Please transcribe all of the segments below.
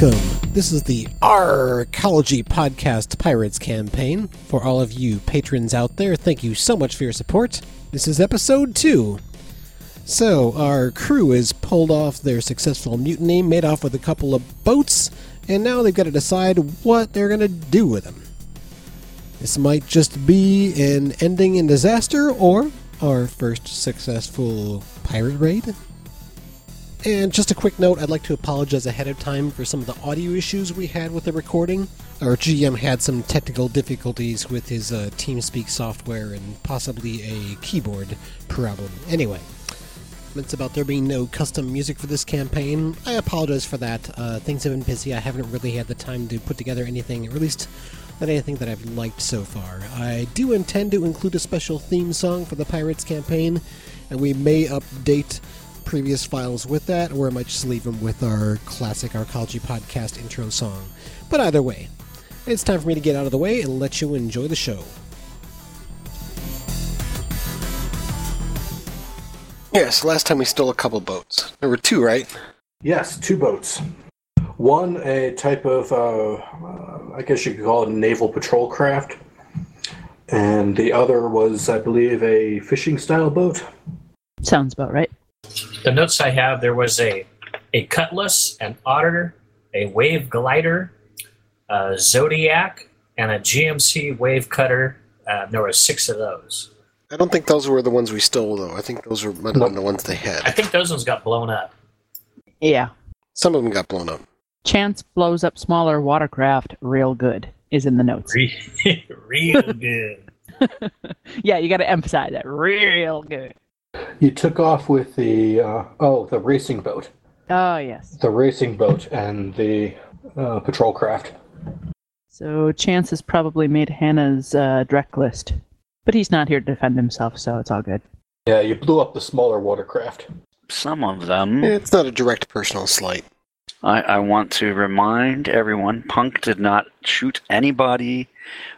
Welcome. This is the Arcology Podcast Pirates campaign. For all of you patrons out there, thank you so much for your support. This is episode 2. So, our crew has pulled off their successful mutiny, made off with a couple of boats, and now they've got to decide what they're going to do with them. This might just be an ending in disaster or our first successful pirate raid. And just a quick note, I'd like to apologize ahead of time for some of the audio issues we had with the recording. Our GM had some technical difficulties with his uh, TeamSpeak software and possibly a keyboard problem. Anyway, it's about there being no custom music for this campaign. I apologize for that. Uh, things have been busy. I haven't really had the time to put together anything, or at least not anything that I've liked so far. I do intend to include a special theme song for the Pirates campaign, and we may update previous files with that, or I might just leave them with our classic Arcology podcast intro song. But either way, it's time for me to get out of the way and let you enjoy the show. Yes, last time we stole a couple boats. There were two, right? Yes, two boats. One, a type of, uh, uh, I guess you could call it a naval patrol craft. And the other was, I believe, a fishing style boat. Sounds about right. The notes I have there was a a cutlass, an otter, a wave glider, a zodiac, and a GMC wave cutter. Uh, there were six of those. I don't think those were the ones we stole, though. I think those were might have been the ones they had. I think those ones got blown up. Yeah. Some of them got blown up. Chance blows up smaller watercraft real good is in the notes. Re- Real good. yeah, you got to emphasize that. Real good. You took off with the, uh, oh, the racing boat. Oh, yes. The racing boat and the uh, patrol craft. So Chance has probably made Hannah's uh, direct list. But he's not here to defend himself, so it's all good. Yeah, you blew up the smaller watercraft. Some of them. It's not a direct personal slight. I, I want to remind everyone Punk did not shoot anybody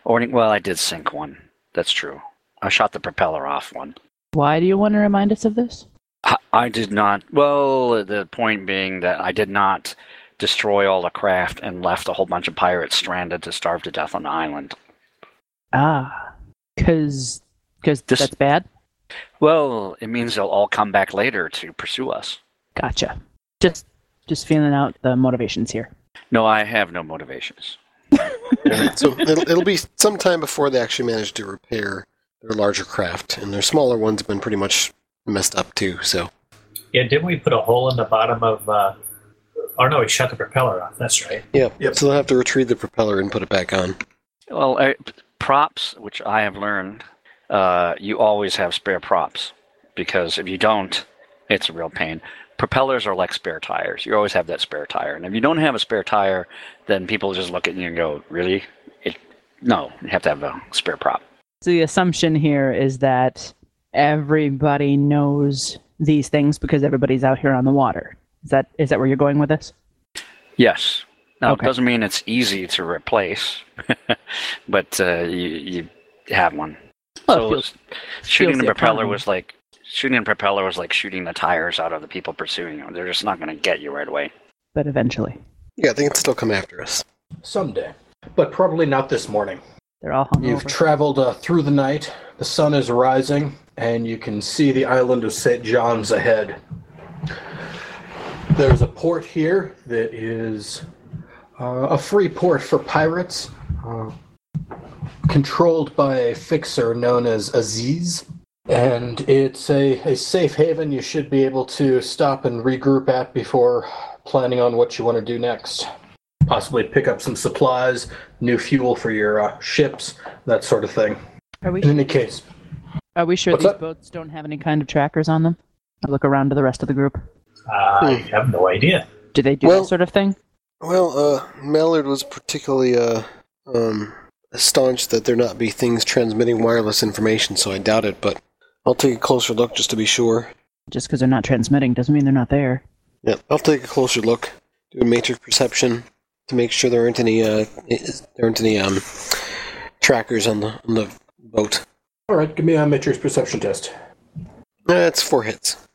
or any, well, I did sink one. That's true. I shot the propeller off one. Why do you want to remind us of this? I, I did not. Well, the point being that I did not destroy all the craft and left a whole bunch of pirates stranded to starve to death on the island. Ah, because because This- that's bad. Well, it means they'll all come back later to pursue us. Gotcha. Just just feeling out the motivations here. No, I have no motivations. so it'll, it'll be some time before they actually manage to repair their larger craft, and their smaller ones have been pretty much messed up too. So Yeah, didn't we put a hole in the bottom of? Uh, oh no, we shut the propeller off. That's right. yeah, Yep. so they'll have to retrieve the propeller and put it back on. Well, uh, props, which I have learned, uh, you always have spare props because if you don't, it's a real pain. Propellers are like spare tires. You always have that spare tire, and if you don't have a spare tire, then people just look at you and go, "Really? It, no, you have to have a spare prop." So the assumption here is that everybody knows these things because everybody's out here on the water. Is that is that where you're going with this? Yes. Now, Okay. it doesn't mean it's easy to replace, but uh, you, you have one. Well, so feels- shooting feels the the propeller was like shooting the propeller was like shooting the tires out of the people pursuing you. They're just not going to get you right away. but eventually Yeah, they can still come after us. Someday. But probably not this morning. They're all hung You've traveled uh, through the night. The sun is rising, and you can see the island of St. John's ahead. There's a port here that is uh, a free port for pirates, uh, controlled by a fixer known as Aziz. And it's a, a safe haven you should be able to stop and regroup at before planning on what you want to do next. Possibly pick up some supplies, new fuel for your uh, ships, that sort of thing. Are we In any case, are we sure What's these that? boats don't have any kind of trackers on them? I look around to the rest of the group. Uh, I have no idea. Do they do Well- that sort of thing? Well, uh, Mallard was particularly uh, um, staunch that there not be things transmitting wireless information, so I doubt it. But I'll take a closer look just to be sure. Just because they're not transmitting doesn't mean they're not there. Yeah, I'll take a closer look. Do a matrix perception to make sure there aren't any uh, there aren't any um trackers on the on the boat. all right, give me a matrix perception test. That's four hits.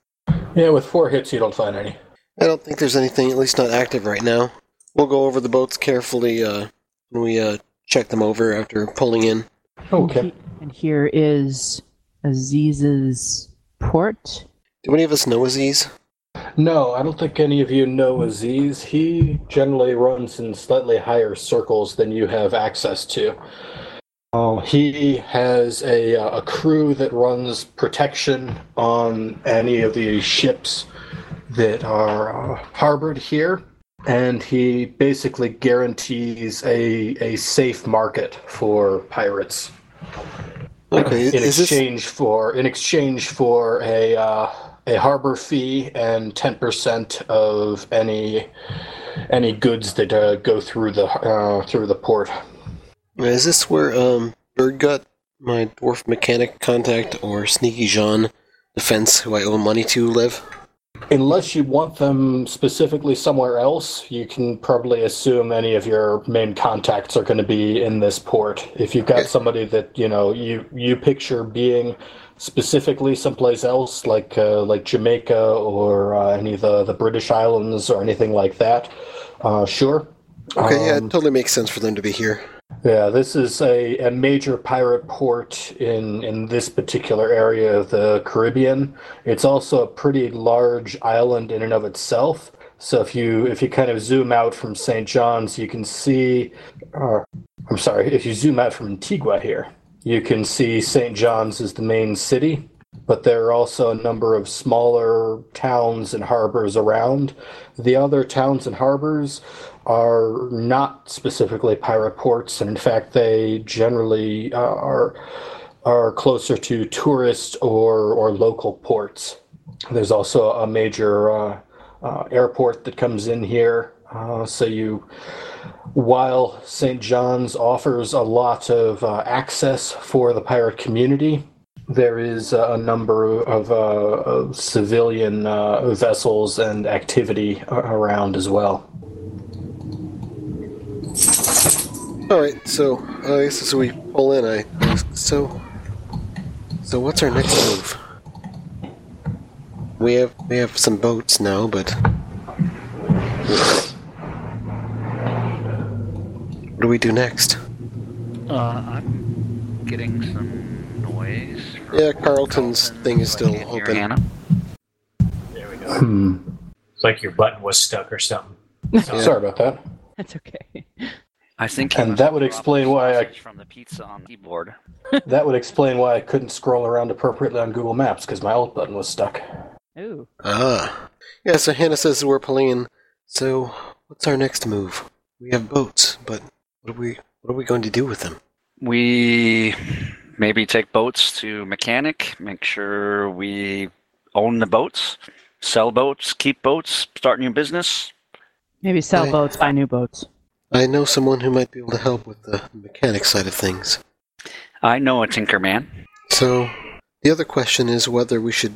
Yeah, with four hits, you don't find any. I don't think there's anything, at least not active right now. we'll go over the boats carefully uh, when we uh, check them over after pulling in. Okay. And here is Aziz's port. Do any of us know Aziz? No, I don't think any of you know Aziz. He generally runs in slightly higher circles than you have access to. Uh, he has a, uh, a crew that runs protection on any of the ships that are uh, harbored here, and he basically guarantees a, a safe market for pirates Okay, in is this exchange for in exchange for a uh, a harbor fee and ten percent of any any goods that uh, go through the uh, through the port. is this where um Birdgut, my dwarf mechanic contact, or Sneaky Jean, the fence who I owe money to, live? Unless you want them specifically somewhere else, you can probably assume any of your main contacts are going to be in this port. If you've got Okay. somebody that you know you you picture being specifically someplace else, like uh, like Jamaica or uh, any of the the British Islands or anything like that, uh, sure. Okay, yeah, Um, it totally makes sense for them to be here. Yeah, this is a, a major pirate port in, in this particular area of the Caribbean. It's also a pretty large island in and of itself. So if you if you kind of zoom out from St. John's, you can see. Uh, I'm sorry, if you zoom out from Antigua here, you can see St. John's is the main city, but there are also a number of smaller towns and harbors around. The other towns and harbors are not specifically pirate ports, and in fact, they generally uh, are are closer to tourist or or local ports. There's also a major uh, uh, airport that comes in here, uh, so you. While St. John's offers a lot of uh, access for the pirate community, there is a number of, uh, civilian uh, vessels and activity around as well. All right, so uh, I guess as we pull in, I so so what's our next move? We have we have some boats now, but do we do next? Uh, I'm getting some noise. from Yeah, Carlton's Carlton, thing is so still open. Hannah. There we go. It's like your button was stuck or something. Sorry about that. That's okay. I think And that would explain why I- from the pizza on the keyboard. That would explain why I couldn't scroll around appropriately on Google Maps because my alt button was stuck. Ooh. Ah, yeah. So Hannah says we're pulling. So what's our next move? We have boats, but what are we what are we going to do with them? We maybe take boats to mechanic, make sure we own the boats, sell boats, keep boats, start new business. Maybe sell Right. boats, buy new boats. I know someone who might be able to help with the mechanic side of things. I know a Tinkerman. So the other question is whether we should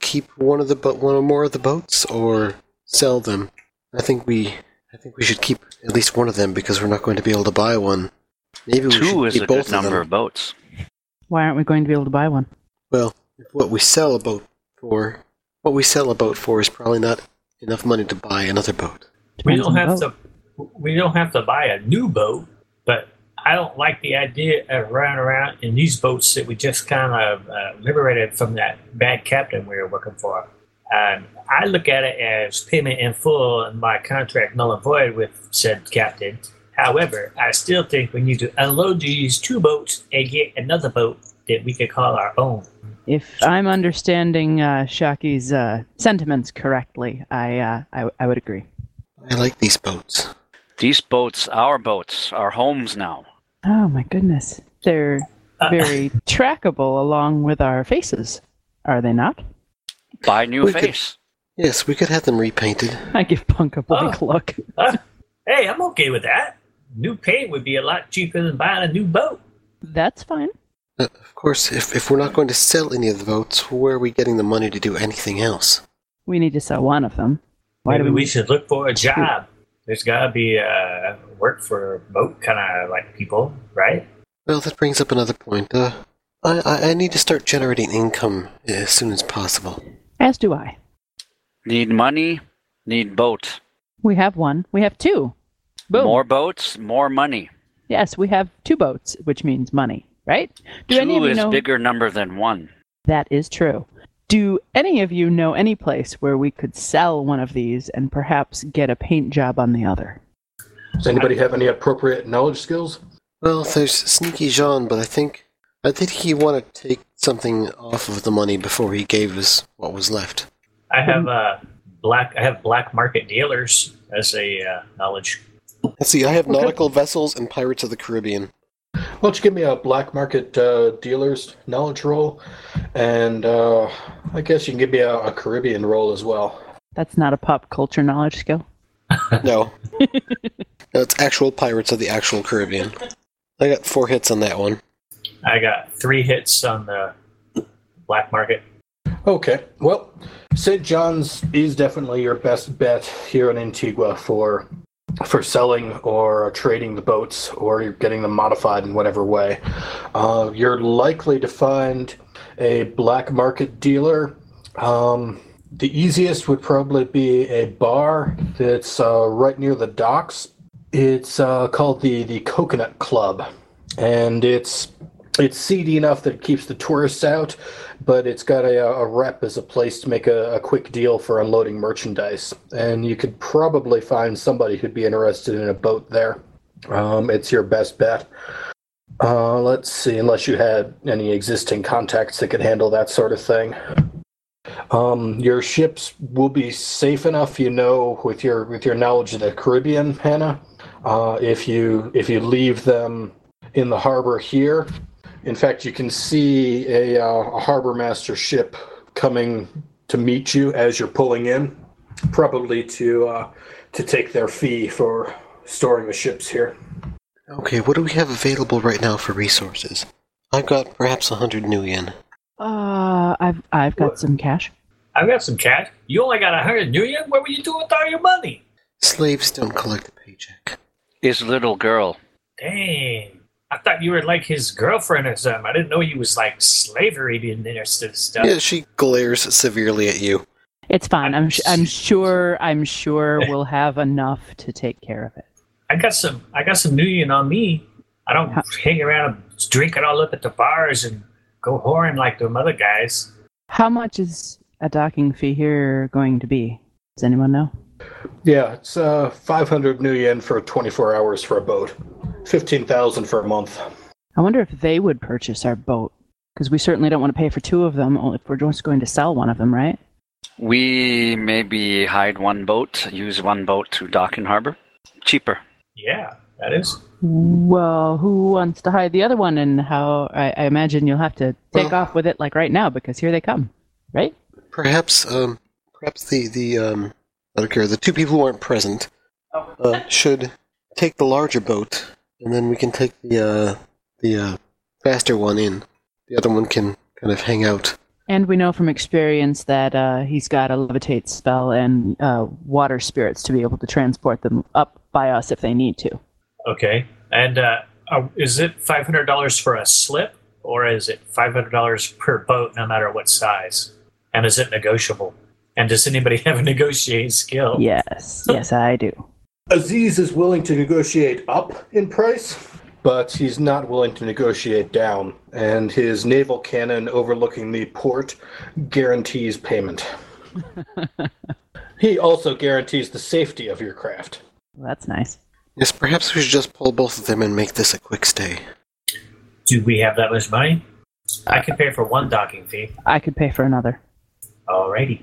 keep one of the bo- one or more of the boats or sell them. I think we I think we should keep at least one of them because we're not going to be able to buy one. Maybe we Two should is keep a both good number of them. of boats. Why aren't we going to be able to buy one? Well, if what we sell a boat for, what we sell a boat for is probably not enough money to buy another boat. We Depends don't on the have to. We don't have to buy a new boat, but I don't like the idea of running around in these boats that we just kind of uh, liberated from that bad captain we were working for. Um, I look at it as payment in full and my contract null and void with said captain. However, I still think we need to unload these two boats and get another boat that we could call our own. If I'm understanding uh, Shaki's uh, sentiments correctly, I, uh, I I would agree. I like these boats. These boats, our boats, our homes now. Oh my goodness, they're Uh, very trackable along with our faces, are they not? Buy new We could- face. Yes, we could have them repainted. I give Punk a blank look. Huh? Hey, I'm okay with that. New paint would be a lot cheaper than buying a new boat. That's fine. Uh, of course, if, if we're not going to sell any of the boats, where are we getting the money to do anything else? We need to sell one of them. Why Maybe do we we? should look for a job. There's got to be uh, work for boat kind of like people, right? Well, that brings up another point. Uh, I, I, I need to start generating income as soon as possible. As do I. Need money, need boat. We have one. We have two. Boom. More boats, more money. Yes, we have two boats, which means money, right? Do any of Two you is know bigger number than one. that is true? Do any of you know any place where we could sell one of these and perhaps get a paint job on the other? Does anybody have any appropriate knowledge skills? Well, there's Sneaky Jean, but I think I think he wanted to take something off of the money before he gave us what was left. I have uh, black. I have black market dealers as a uh, knowledge. Let's see. I have nautical vessels and Pirates of the Caribbean. Why don't you give me a black market uh, dealer's knowledge roll, and uh, I guess you can give me a, a Caribbean roll as well. That's not a pop culture knowledge skill. No, no, it's actual Pirates of the actual Caribbean. I got four hits on that one. I got three hits on the black market. Okay, well, St. John's is definitely your best bet here in Antigua for for selling or trading the boats or you're getting them modified in whatever way. Uh, you're likely to find a black market dealer. Um, the easiest would probably be a bar that's uh, right near the docks. It's uh, called the the Coconut Club, and it's it's seedy enough that it keeps the tourists out, but it's got a, a rep as a place to make a, a quick deal for unloading merchandise. And you could probably find somebody who'd be interested in a boat there. Um, it's your best bet. Uh, let's see, unless you had any existing contacts that could handle that sort of thing. Um, your ships will be safe enough, you know, with your with your knowledge of the Caribbean, Hannah. Uh, if you if you leave them in the harbor here, in fact, you can see a, uh, a harbor master ship coming to meet you as you're pulling in, probably to uh, to take their fee for storing the ships here. Okay, what do we have available right now for resources? I've got perhaps a hundred nuyen. Uh, I've I've got What? some cash. I've got some cash. You only got a hundred million. What were you doing with all your money? Slaves don't collect a paycheck. His little girl. Dang. I thought you were like his girlfriend or something. I didn't know you was like slavery being interested in stuff. Yeah, she glares severely at you. It's fine. I'm sh- I'm sure I'm sure we'll have enough to take care of it. I got some. I got some million on me. I don't hang around and drink it all up at the bars and go whoring like them other guys. How much is a docking fee here going to be? Does anyone know? Yeah, it's uh, 500 nuyen for 24 hours for a boat, 15,000 for a month. I wonder if they would purchase our boat because we certainly don't want to pay for two of them if we're just going to sell one of them, right? We maybe hide one boat, use one boat to dock in harbor. Cheaper. Yeah, that is. Well, who wants to hide the other one? And how? I, I imagine you'll have to take Well- off with it like right now because here they come, right? Perhaps, um, perhaps the the um, I don't care. The two people who aren't present uh, should take the larger boat, and then we can take the uh, the uh, faster one in. The other one can kind of hang out. And we know from experience that uh, he's got a levitate spell and uh, water spirits to be able to transport them up by us if they need to. Okay. And uh, uh, is it five hundred dollars for a slip, or is it five hundred dollars per boat, no matter what size? And is it negotiable? And does anybody have a negotiating skill? Yes, yes, I do. Aziz is willing to negotiate up in price, but he's not willing to negotiate down, and his naval cannon overlooking the port guarantees payment. he also guarantees the safety of your craft. Well, that's nice. Yes, perhaps we should just pull both of them and make this a quick stay. Do we have that much money? I can pay for one docking fee. I could pay for another. Alrighty.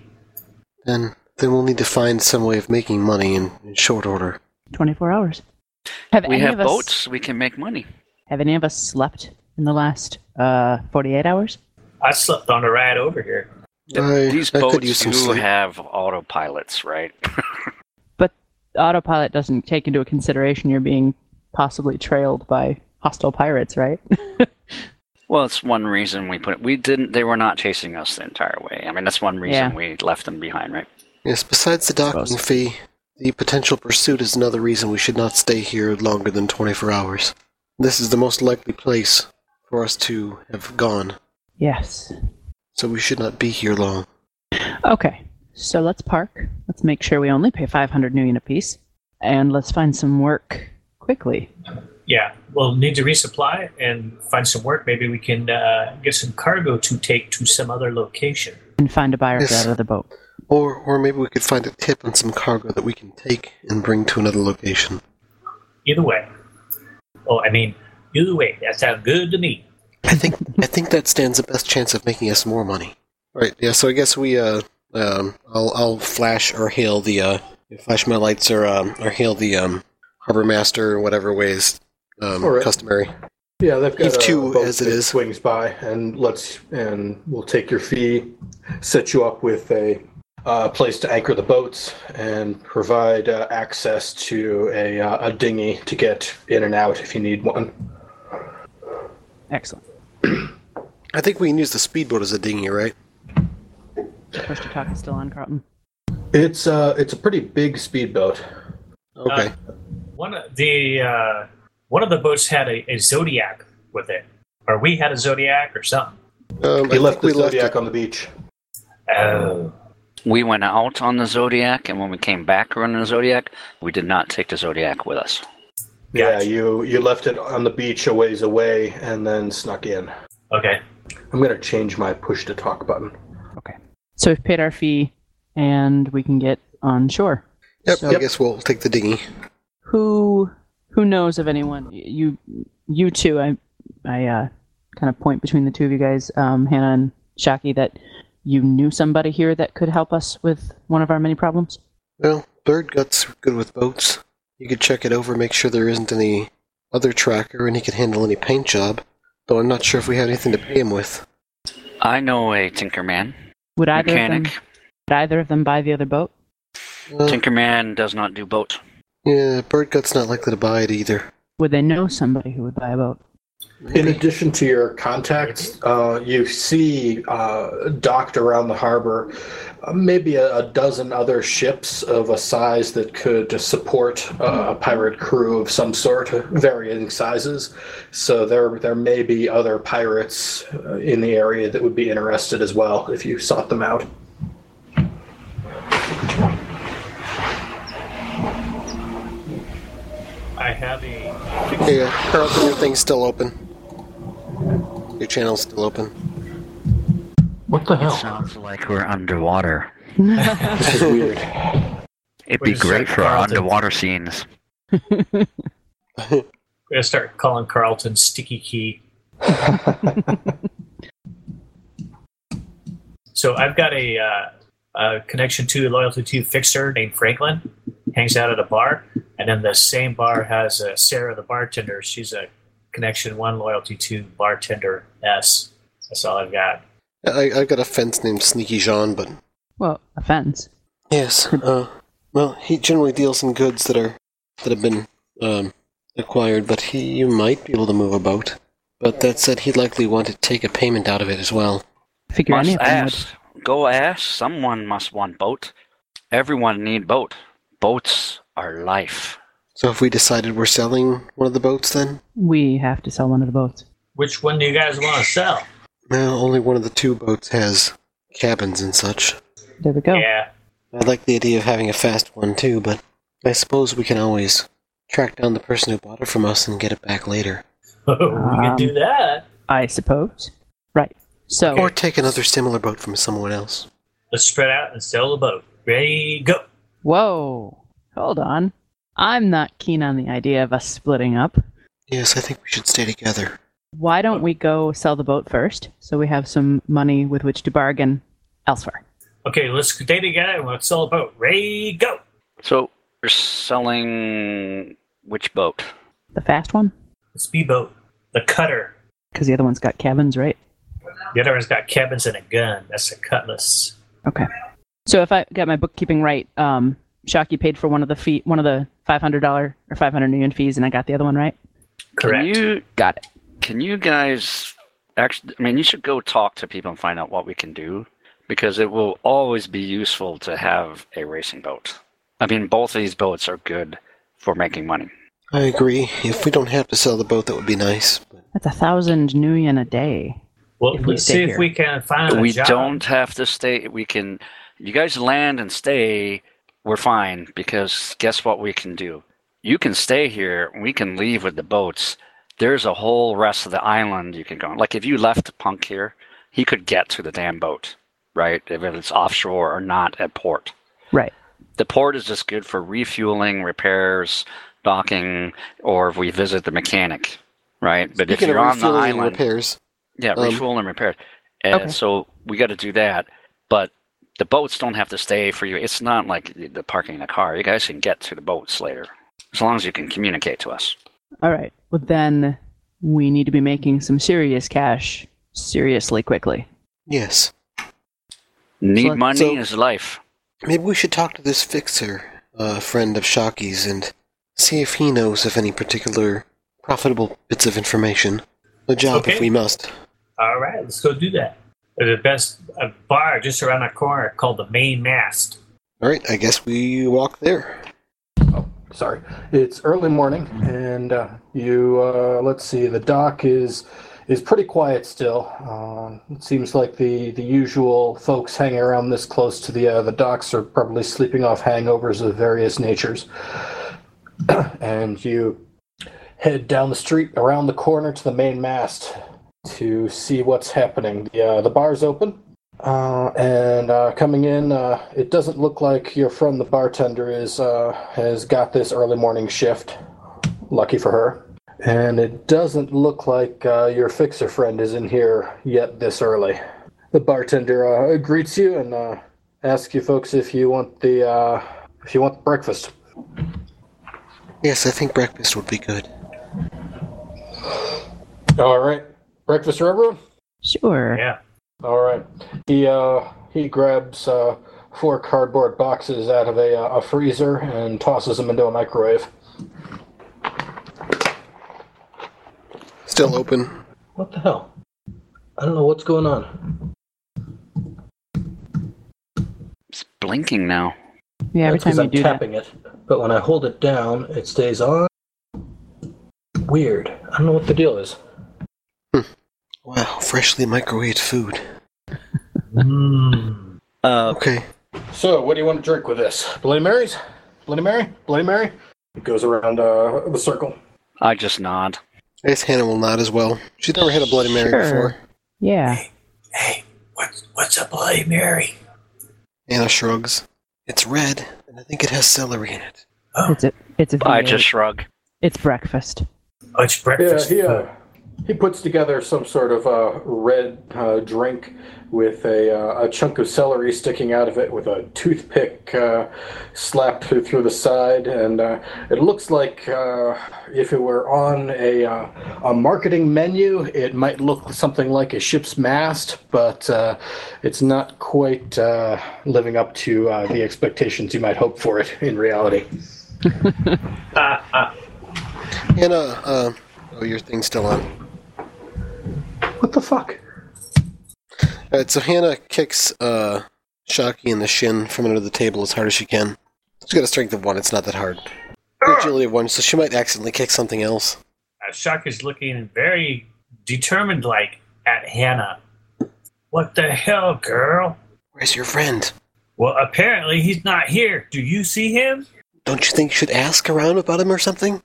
Then, then we'll need to find some way of making money in, in short order. 24 hours. Have We any have of us, boats, we can make money. Have any of us slept in the last uh, 48 hours? I slept on a ride over here. I, These I boats could use some do sleep. have autopilots, right? But autopilot doesn't take into consideration you're being possibly trailed by hostile pirates, right? Well, it's one reason we put it. we didn't. They were not chasing us the entire way. I mean, that's one reason Yeah. we left them behind, right? Yes, besides the docking Suppose. fee, the potential pursuit is another reason we should not stay here longer than 24 hours. This is the most likely place for us to have gone, yes. so we should not be here long. Okay. So let's park. Let's make sure we only pay 500 nuyen apiece. And let's find some work quickly. Yeah, we'll need to resupply and find some work. Maybe we can uh, get some cargo to take to some other location. And find a buyer Yes. for that other boat. Or, or maybe we could find a tip on some cargo that we can take and bring to another location. Either way. Oh, I mean, either way, that sounds good to me. I think I think that stands the best chance of making us more money. All right. Yeah. So I guess we uh um I'll I'll flash or hail the uh flash my lights or um or hail the um harbor master in whatever ways um All right. customary. Yeah, they've got Eve a two boat as it that is. swings by, and let's and we'll take your fee, set you up with a uh, place to anchor the boats, and provide uh, access to a uh, a dinghy to get in and out if you need one. Excellent. I think we can use the speedboat as a dinghy, right? Push to talk is still on, Carlton. It's uh it's a pretty big speedboat. Okay. Uh, one of the uh, one of the boats had a, a zodiac with it, or we had a zodiac or something. um, He I left the we left Zodiac it. on the beach. Oh, We went out on the Zodiac, and when we came back running the Zodiac, we did not take the Zodiac with us. Yeah, you you left it on the beach a ways away, and then snuck in. okay. I'm gonna change my push to talk button. Okay. So we've paid our fee and we can get on shore. Yep. So- I guess we'll take the dinghy. Who who knows of anyone? You you two. I I uh, kind of point between the two of you guys, um, Hannah and Shaki, that you knew somebody here that could help us with one of our many problems. Well, Bird Gut's good with boats. You could check it over, make sure there isn't any other tracker, and he could handle any paint job. Though I'm not sure if we have anything to pay him with. I know a Tinkerman, Would either of them mechanic. would either of them buy the other boat? Uh, Tinkerman does not do boat. Yeah, Bird Gut's not likely to buy it either. Would they know somebody who would buy a boat? In addition to your contacts, uh, you see uh, docked around the harbor uh, maybe a, a dozen other ships of a size that could support uh, a pirate crew of some sort, varying sizes. So there, there may be other pirates uh, in the area that would be interested as well if you sought them out. I have a. Hey, uh, Carlton, your thing's still open. Your channel's still open. What the hell? Sounds like we're underwater. This is weird. It'd be great like for our Carlton. underwater scenes. We're gonna start calling Carlton Sticky Key. so I've got a, uh, a connection to a loyalty to fixer named Franklin. Hangs out at a bar, and then the same bar has uh, Sarah, the bartender. She's a connection one loyalty to bartender S. That's all I've got. I, I got a fence named Sneaky Jean, but well, a fence. yes, uh, well, he generally deals in goods that are that have been um, acquired, but he you might be able to move about. But that said, he'd likely want to take a payment out of it as well. Figure any Must of them would. ask. Go ask. Someone must want boat. Everyone need boat. Boats are life. So if we decided we're selling one of the boats, then We have to sell one of the boats. Which one do you guys want to sell? well, only one of the two boats has cabins and such. There we go. Yeah, I like the idea of having a fast one too, but I suppose we can always track down the person who bought it from us and get it back later. we can do um, that. I suppose. Right. So Or take another similar boat from someone else. Let's spread out and sell the boat. Ready, go. Whoa. Hold on. I'm not keen on the idea of us splitting up. Yes, I think we should stay together. Why don't we go sell the boat first so we have some money with which to bargain elsewhere? Okay, let's stay together and let's sell a boat. Ready, go. So you're selling which boat? The fast one? The speedboat, the cutter. Because the other one's got cabins, right? The other one's got cabins and a gun. That's a cutlass. Okay. So if I got my bookkeeping right, um, Shocky paid for one of the fee, one of the five hundred dollar or five hundred nuyen fees, and I got the other one right. Correct. Can you Got it. can you guys actually? I mean, you should go talk to people and find out what we can do because it will always be useful to have a racing boat. I mean, both of these boats are good for making money. I agree. If we don't have to sell the boat, that would be nice. That's a thousand nuyen a day. Well, if we let's stay see here. if we can find a we job. don't have to stay. We can You guys land and stay, we're fine because guess what we can do? You can stay here. We can leave with the boats. There's a whole rest of the island you can go. on. Like if you left Punk here, he could get to the damn boat, right? If it's offshore or not at port. Right. The port is just good for refueling, repairs, docking, or if we visit the mechanic, right? But if you're of on the refueling and island, repairs, yeah, Um, refuel and repair. And Okay. so we got to do that. But the boats don't have to stay for you. It's not like the parking in a car. You guys can get to the boats later, as long as you can communicate to us. All right. Well, then we need to be making some serious cash seriously quickly. yes. Need So- money so- is life. Maybe we should talk to this fixer, a friend of Shockey's, and see if he knows of any particular profitable bits of information. A job if we must. All right, let's go do that. There's the best uh, bar just around the corner called the Main Mast. All right, I guess we walk there. Oh, sorry, it's early morning, and uh, you uh, let's see. The dock is is pretty quiet still. Um, it seems like the the usual folks hanging around this close to the uh, the docks are probably sleeping off hangovers of various natures. and you head down the street around the corner to the main mast to see what's happening. The uh, the bar's open. Uh, and uh, coming in, uh, it doesn't look like your friend, the bartender, is uh, has got this early morning shift. Lucky for her. And it doesn't look like uh, your fixer friend is in here yet this early. The bartender uh, greets you and uh, asks you folks if you want the uh, if you want breakfast. Yes, I think breakfast would be good. All right, breakfast for everyone. Sure. Yeah. All right. He uh he grabs uh four cardboard boxes out of a uh, a freezer and tosses them into a microwave. Still open. What the hell? I don't know what's going on. It's blinking now. Yeah, every That's 'cause time you I'm do that. tapping it, but when I hold it down, it stays on. Weird. I don't know what the deal is. Wow, freshly microwaved food. Mm. Uh, Okay. So, what do you want to drink with this? Bloody Marys? Bloody Mary? Bloody Mary? It goes around uh, the circle. I just nod. I guess Hannah will nod as well. She's never had a Bloody Mary Sure. before. Yeah. Hey, what's what's a Bloody Mary? Anna shrugs. It's red, and I think it has celery in it. It's a it's a I V8. just shrug. it's breakfast. Oh, it's breakfast. he, uh, he puts together some sort of uh, red uh, drink with a, uh, a chunk of celery sticking out of it with a toothpick uh, slapped through, through the side. And uh, it looks like uh, if it were on a, uh, a marketing menu, it might look something like a ship's mast, but uh, it's not quite uh, living up to uh, the expectations you might hope for it in reality. Uh, uh, Hannah, uh, oh, your thing's still on. What the fuck? Alright, so Hannah kicks uh, Shocky in the shin from under the table as hard as she can. She's got a strength of one, it's not that hard. Agility of one, so she might accidentally kick something else. uh, Shock is looking very determined, like at Hannah. What the hell, girl? Where's your friend? Well, apparently he's not here. Do you see him? Don't you think you should ask around about him or something?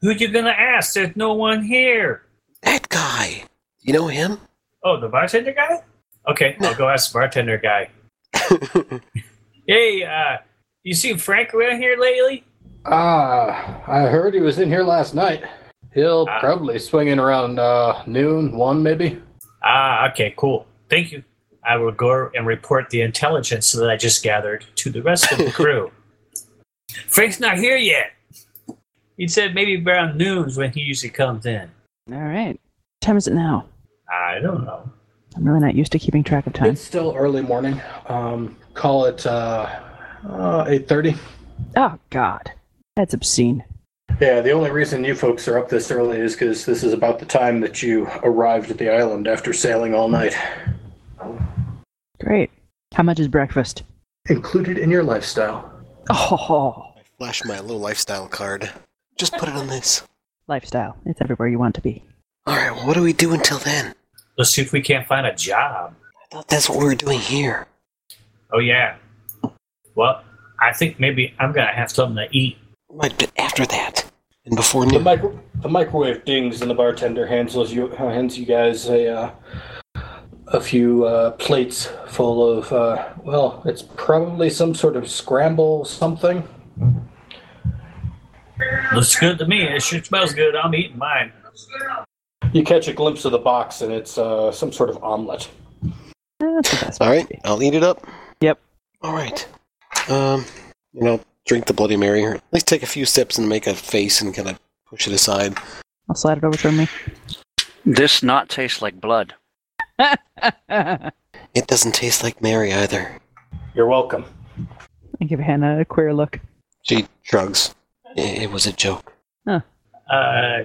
Who you gonna ask? There's no one here. That guy. You know him? Oh, the bartender guy? Okay, I'll go ask the bartender guy. Hey, uh, you seen Frank around here lately? Ah, I heard he was in here last night. He'll Ah. probably swing in around uh, noon, one maybe. Ah, okay, cool. Thank you. I will go and report the intelligence that I just gathered to the rest of the crew. Frank's not here yet. He said maybe around noon's when he usually comes in. All right. What time is it now? I don't know. I'm really not used to keeping track of time. It's still early morning. Um, call it uh, uh, eight thirty. Oh God, that's obscene. Yeah, the only reason you folks are up this early is because this is about the time that you arrived at the island after sailing all night. Great. How much is breakfast? Included in your lifestyle. Oh, I flash my little lifestyle card. Just put it on this. lifestyle. It's everywhere you want to be. Alright, well, what do we do until then? Let's see if we can't find a job. I thought that's what we were doing here. Oh yeah. Well, I think maybe I'm gonna have something to eat. Right, but after that. And before The, micro- the microwave dings, and the bartender hands you uh, hands you guys a uh, a few uh, plates full of uh, well, it's probably some sort of scramble something. Looks good to me. It sure smells good. I'm eating mine. You catch a glimpse of the box, and it's uh, some sort of omelet. That's. All right, I'll eat it up. Yep. All right. Um, you know, drink the Bloody Mary, or at least take a few sips and make a face and kind of push it aside. I'll slide it over toward me. This not tastes like blood. It doesn't taste like Mary either. You're welcome. I give Hannah a queer look. She shrugs. It, it was a joke. Huh. Uh,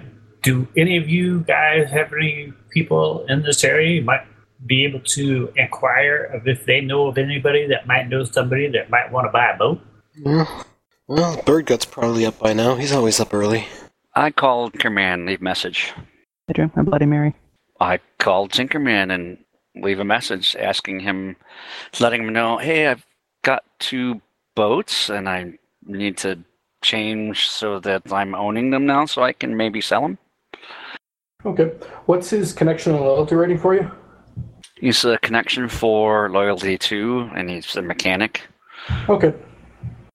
do any of you guys have any people in this area you might be able to inquire of if they know of anybody that might know somebody that might want to buy a boat? Yeah. Well, Birdgut's probably up by now. He's always up early. I called Tinkerman, leave message. I drink my Bloody Mary. I called Tinkerman and leave a message asking him, letting him know, hey, I've got two boats and I need to change so that I'm owning them now so I can maybe sell them. Okay. What's his connection and loyalty rating for you? He's a connection for loyalty too, and he's a mechanic. Okay.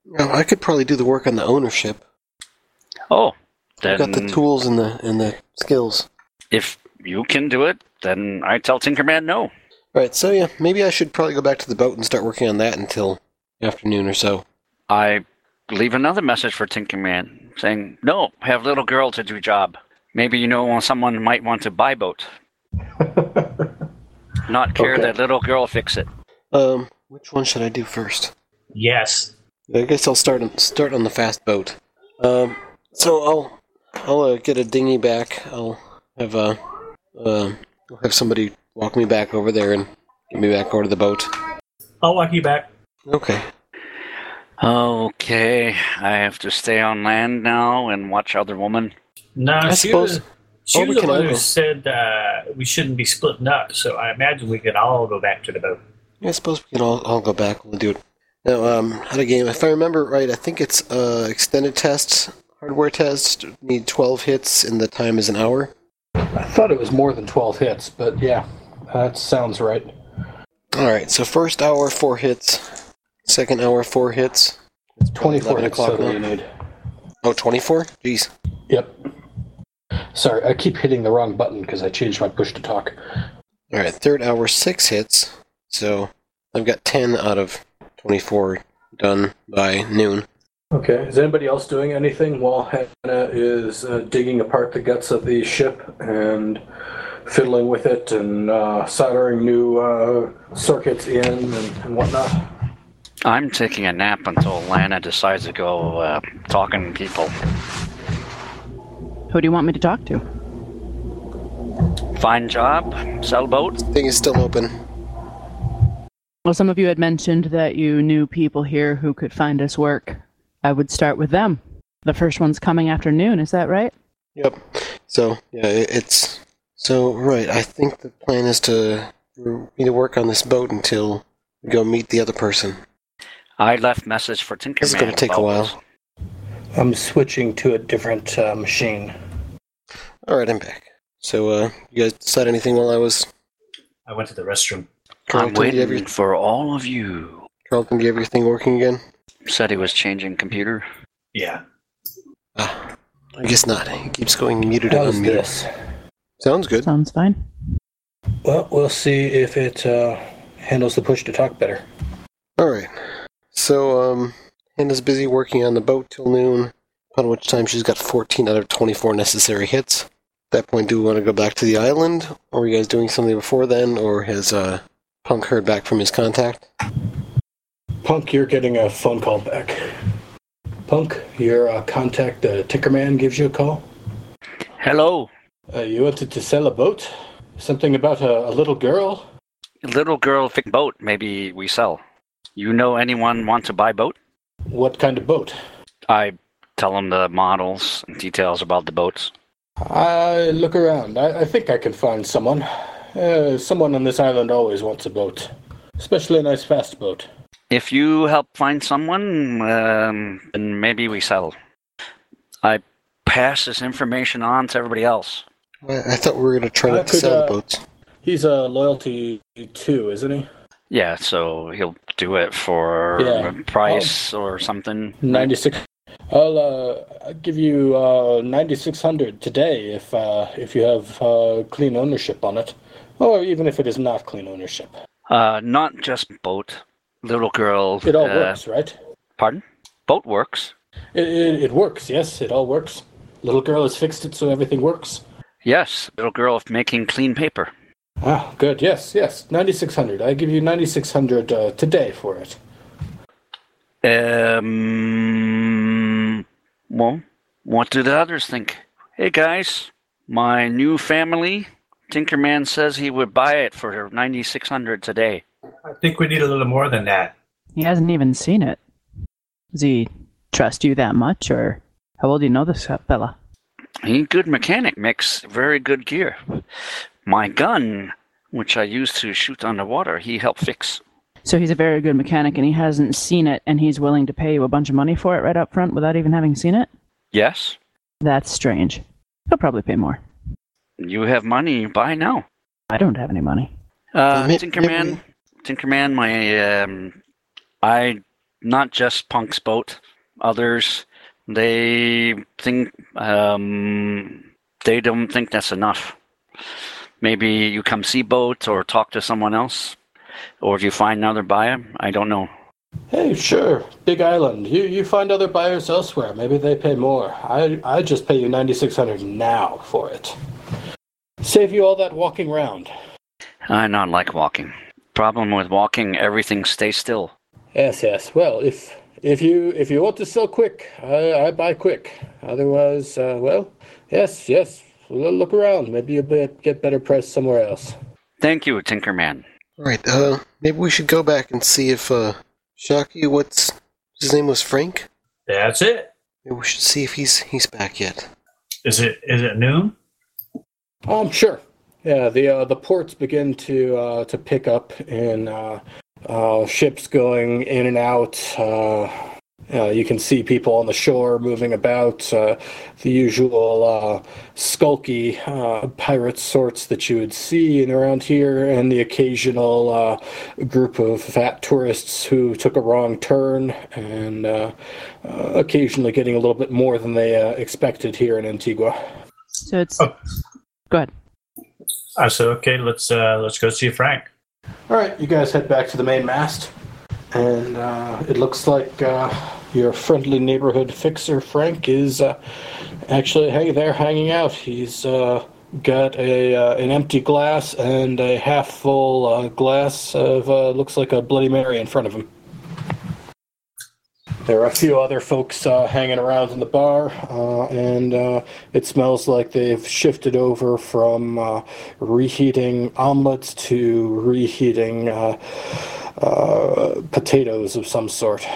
Well, I could probably do the work on the ownership. Oh, I've got the tools and the and the skills. if you can do it, then I tell Tinkerman no. Right. So yeah, maybe I should probably go back to the boat and start working on that until afternoon or so. I leave another message for Tinkerman saying, no, have little girl to do job. Maybe you know someone might want to buy boat. Not care Okay. that little girl fix it. Um, which one should I do first? Yes. I guess I'll start on start on the fast boat. Um, so I'll I'll uh, get a dinghy back. I'll have uh, uh, I'll have somebody walk me back over there and get me back over to the boat. I'll walk you back. Okay. Okay, I have to stay on land now and watch other woman. No, I she suppose- was, she or was the one who said uh, we shouldn't be splitting up, so I imagine we could all go back to the boat. I suppose we can all, all go back. We'll do it. Now, um, how to game? If I remember right, I think it's uh extended test, hardware test. Need twelve hits, and the time is an hour. I thought it was more than 12 hits, but yeah, that sounds right. All right. So first hour, four hits. Second hour, four hits. It's 24 11 hits so o'clock that now. you need. Oh, 24? Jeez. Yep. Sorry, I keep hitting the wrong button because I changed my push to talk. All right, third hour, six hits. So I've got 10 out of 24 done by noon. Okay, is anybody else doing anything while Hannah is uh, digging apart the guts of the ship and fiddling with it and uh, soldering new uh, circuits in and, and whatnot? I'm taking a nap until Lana decides to go uh, talking to people. Who do you want me to talk to? Fine job, sell boat. Thing is still open. Well, some of you had mentioned that you knew people here who could find us work. I would start with them. The first one's coming afternoon, is that right? Yep. So, yeah, it's. So, right, I think the plan is to. for me to work on this boat until we go meet the other person. I left message for Tinkerman. This is gonna take a while. I'm switching to a different uh, machine. Alright, I'm back. So, uh, you guys said anything while I was. I went to the restroom. I'm Carlton, you waiting your, for all of you. Carlton, do you have your thing working again? Said he was changing computer. Yeah. Ah, I guess not. It keeps going muted and unmuted. this? Sounds good. Sounds fine. Well, we'll see if it uh, handles the push to talk better. Alright. So, um, Hannah's busy working on the boat till noon, upon which time she's got 14 out of 24 necessary hits. At that point, do we want to go back to the island? Or are you guys doing something before then? Or has, uh, Punk heard back from his contact? Punk, you're getting a phone call back. Punk, your uh, contact, the Tinkerman, gives you a call. Hello, Uh, you wanted to sell a boat? Something about a, a little girl? little girl fix boat. Maybe we sell. You know anyone want to buy boat? What kind of boat? I tell them the models and details about the boats. I look around. I, I think I can find someone. Uh, someone on this island always wants a boat, especially a nice fast boat. If you help find someone, um, then maybe we settle. I pass this information on to everybody else. I, I thought we were going to try not to sell uh, boats. He's a loyalty two, isn't he? Yeah, so he'll do it for Yeah. a price or something. Ninety six. I'll uh, I'll give you uh, ninety six hundred today if uh, if you have uh, clean ownership on it, or even if it is not clean ownership. Uh, not just boat. Little girl. It all uh, works, right? Pardon? Boat works. It, it, it works. Yes, it all works. Little girl has fixed it so everything works. Yes, little girl making clean paper. Ah, good. Yes, yes. Ninety six hundred. I give you ninety six hundred uh, today for it. Um, well, what do the others think? Hey guys, my new family. Tinkerman says he would buy it for ninety six hundred today. I think we need a little more than that. He hasn't even seen it. Does he trust you that much, or how well do you know this fella? He good mechanic, makes very good gear. My gun, which I use to shoot underwater, he helped fix. So he's a very good mechanic, and he hasn't seen it, and he's willing to pay you a bunch of money for it right up front without even having seen it. Yes, That's strange. He'll probably pay more. you have money. Buy now. I don't have any money. Uh, May- Tinkerman, maybe- Tinkerman, my um, I not just Punk's boat. Others, they think um, they don't think that's enough. Maybe you come see boat or talk to someone else, or if you find another buyer, I don't know. Hey, sure. Big Island. You you find other buyers elsewhere. Maybe they pay more. I I just pay you ninety six hundred now for it. Save you all that walking round. I not like walking. Problem with walking, everything stays still. Yes, yes. Well, if if you if you want to sell quick, I, I buy quick. Otherwise, uh, well, yes, yes. Look around. Maybe you'll be, get better price somewhere else. Thank you, Tinkerman. All right, uh, maybe we should go back and see if, uh, Shocky, what's his name was Frank? That's it. Maybe we should see if he's he's back yet. Is it is it noon? Um, sure. Yeah, the uh, the ports begin to uh, to pick up and uh, uh, ships going in and out. Uh, you can see people on the shore moving about. Uh, the usual uh, skulky uh, pirate sorts that you would see in around here, and the occasional uh, group of fat tourists who took a wrong turn, and uh, uh, occasionally getting a little bit more than they uh, expected here in Antigua. So it's. Oh. Go ahead. I said, okay, let's uh, let's go see Frank. All right, you guys head back to the main mast, and uh, it looks like uh, your friendly neighborhood fixer Frank is uh, actually hang there, hanging out. He's uh, got a uh, an empty glass and a half full uh, glass of uh, looks like a Bloody Mary in front of him. There are a few other folks uh, hanging around in the bar, and it smells like they've shifted over from reheating omelets to reheating potatoes of some sort.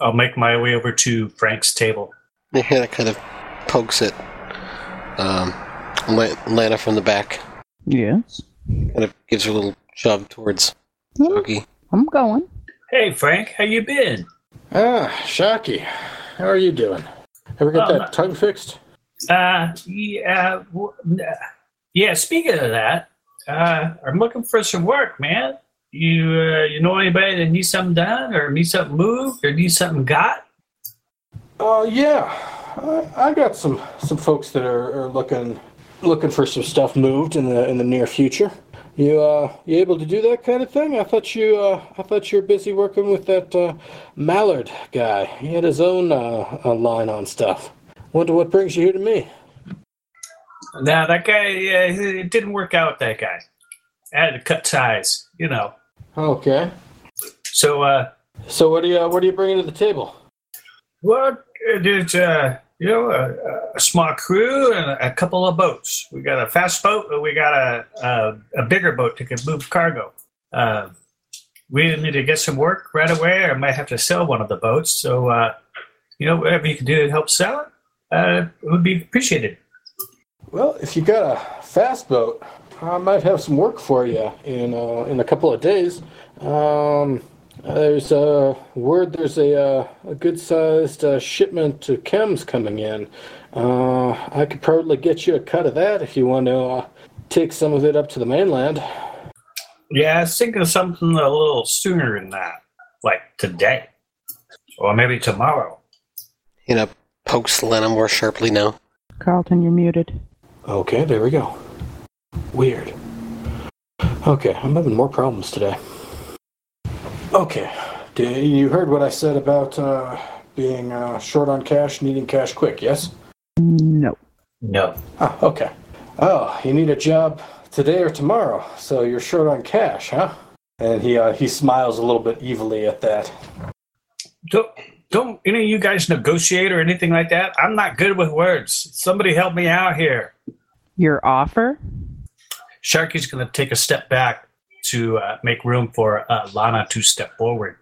I'll make my way over to Frank's table. And Hannah kind of pokes it. Um, La- Lana from the back Yes. kind of gives her a little shove towards Shocky. I'm going. Hey Frank, how you been? Ah, Shocky, how are you doing? Ever get Um, that tongue fixed? Uh, yeah, w- uh, yeah. Speaking of that, uh, I'm looking for some work, man. You uh, you know anybody that needs something done, or needs something moved, or needs something got? Oh yeah, I, I got some some folks that are, are looking looking for some stuff moved in the in the near future. You uh you able to do that kind of thing? I thought you uh I thought you were busy working with that uh, Mallard guy. He had his own uh, uh line on stuff. Wonder what brings you here to me. Now that guy, uh, it didn't work out. with That guy, I had to cut ties, you know. Okay. So, uh, So what do you uh, what are you bringing to the table? well, there's uh, you know a, a small crew and a couple of boats. We got a fast boat, and we got a a, a bigger boat that can move cargo. Uh, we need to get some work right away, or might have to sell one of the boats. So, uh, you know, whatever you can do to help sell it, uh, it would be appreciated. Well, if you got a fast boat, I might have some work for you in uh, in a couple of days. Um, there's a word. There's a uh, a good-sized uh, shipment to chems coming in. Uh, I could probably get you a cut of that if you want to uh, take some of it up to the mainland. Yeah, I was thinking of something a little sooner than that, like today, or maybe tomorrow. You know, pokes Lena more sharply now. Carlton, you're muted. Okay, there we go. Weird. Okay, I'm having more problems today. Okay, you heard what I said about uh, being uh, short on cash, needing cash quick, yes? No. No. Ah, okay. Oh, you need a job today or tomorrow, so you're short on cash, huh? And he uh, he smiles a little bit evilly at that. Don't, don't any of you guys negotiate or anything like that? I'm not good with words. Somebody help me out here. Your offer? Sharky's going to take a step back to uh, make room for uh, Lana to step forward.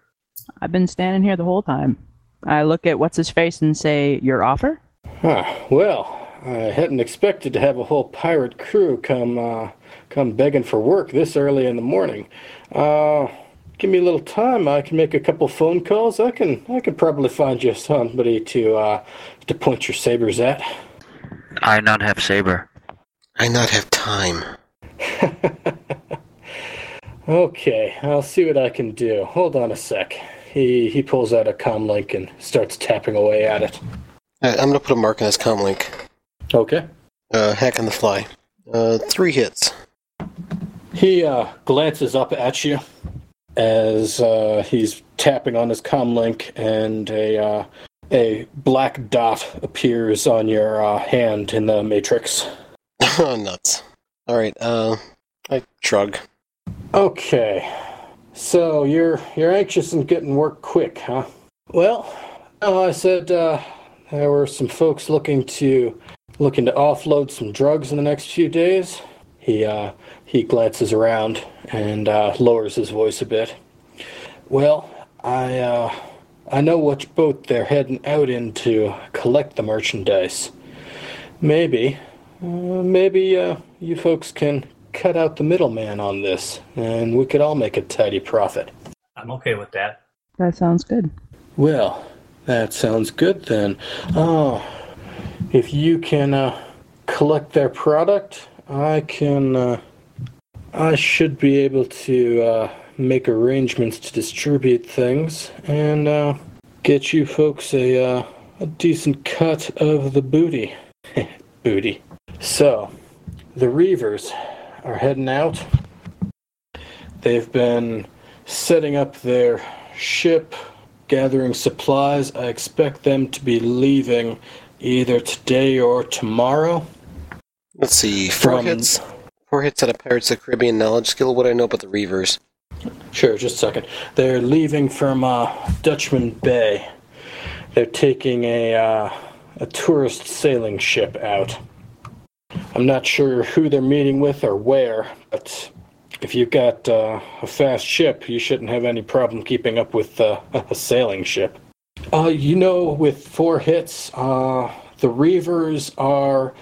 I've been standing here the whole time. I look at what's his face and say, Your offer? Huh. Well, I hadn't expected to have a whole pirate crew come uh, come begging for work this early in the morning. Uh, give me a little time. I can make a couple phone calls. I can I can probably find you somebody to uh, to point your sabers at. I not have saber. I not have time. Okay, I'll see what I can do. Hold on a sec. He he pulls out a comlink and starts tapping away at it. I'm gonna put a mark on his comlink. Okay. Uh, hack on the fly. Uh, three hits. He uh, glances up at you as uh, he's tapping on his comlink, and a uh, a black dot appears on your uh, hand in the matrix. Oh, nuts. Alright, uh, I shrug. Okay, so you're you're anxious and getting work quick, huh? Well, no, I said uh, there were some folks looking to looking to offload some drugs in the next few days. He uh, he glances around and uh, lowers his voice a bit. Well, I uh, I know which boat they're heading out in to collect the merchandise. Maybe, uh, maybe uh, you folks can cut out the middleman on this, and we could all make a tidy profit. I'm okay with that. That sounds good. Well, that sounds good then. Oh, if you can uh, collect their product, I can. Uh, I should be able to uh, make arrangements to distribute things and uh, get you folks a uh, a decent cut of the booty. booty. So, the Reavers are heading out. They've been setting up their ship, gathering supplies. I expect them to be leaving either today or tomorrow. Let's see, four From- hits. Four hits at a Pirates of the Caribbean knowledge skill. What do I know about the Reavers? Sure, just a second. They're leaving from uh, Dutchman Bay. They're taking a uh, a tourist sailing ship out. I'm not sure who they're meeting with or where, but if you've got uh, a fast ship, you shouldn't have any problem keeping up with uh, a sailing ship. Uh, you know, with four hits, uh, the Reavers are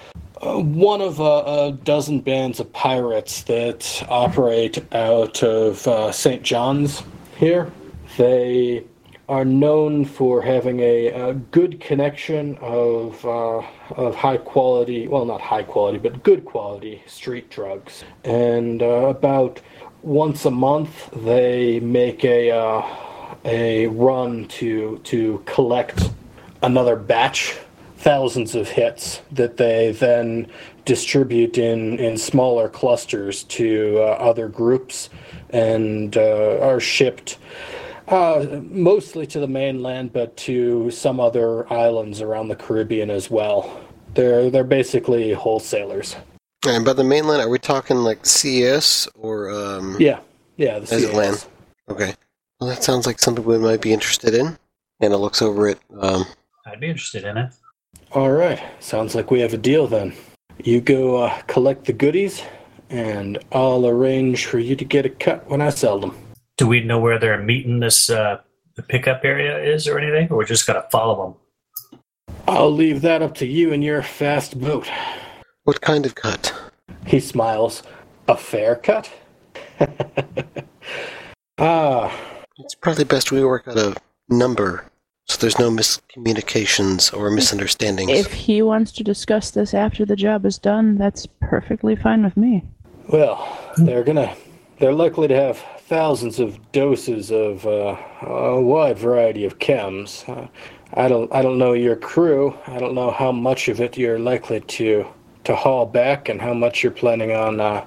uh, one of a, a dozen bands of pirates that operate out of uh, St. John's here. They are known for having a, a good connection of uh, of high quality, well, not high quality, but good quality street drugs. And uh, about once a month, they make a uh, a run to to collect another batch thousands of hits that they then distribute in, in smaller clusters to uh, other groups and uh, are shipped uh, mostly to the mainland, but to some other islands around the Caribbean as well. They're they're basically wholesalers. And by the mainland, are we talking like CES or um? Yeah, yeah. The Is land? Okay. Well, that sounds like something we might be interested in. And it looks over it. um. I'd be interested in it. All right, sounds like we have a deal then. You go uh, collect the goodies, and I'll arrange for you to get a cut when I sell them. Do we know where they're meeting this uh, pickup area is or anything, or we're just gonna follow them? I'll leave that up to you and your fast boat. What kind of cut? He smiles. A fair cut? ah, It's probably best we work out a number so there's no miscommunications or misunderstandings. If he wants to discuss this after the job is done, that's perfectly fine with me. Well, they're gonna. They're likely to have thousands of doses of uh, a wide variety of chems. Uh, I don't. I don't know your crew. I don't know how much of it you're likely to to haul back, and how much you're planning on uh,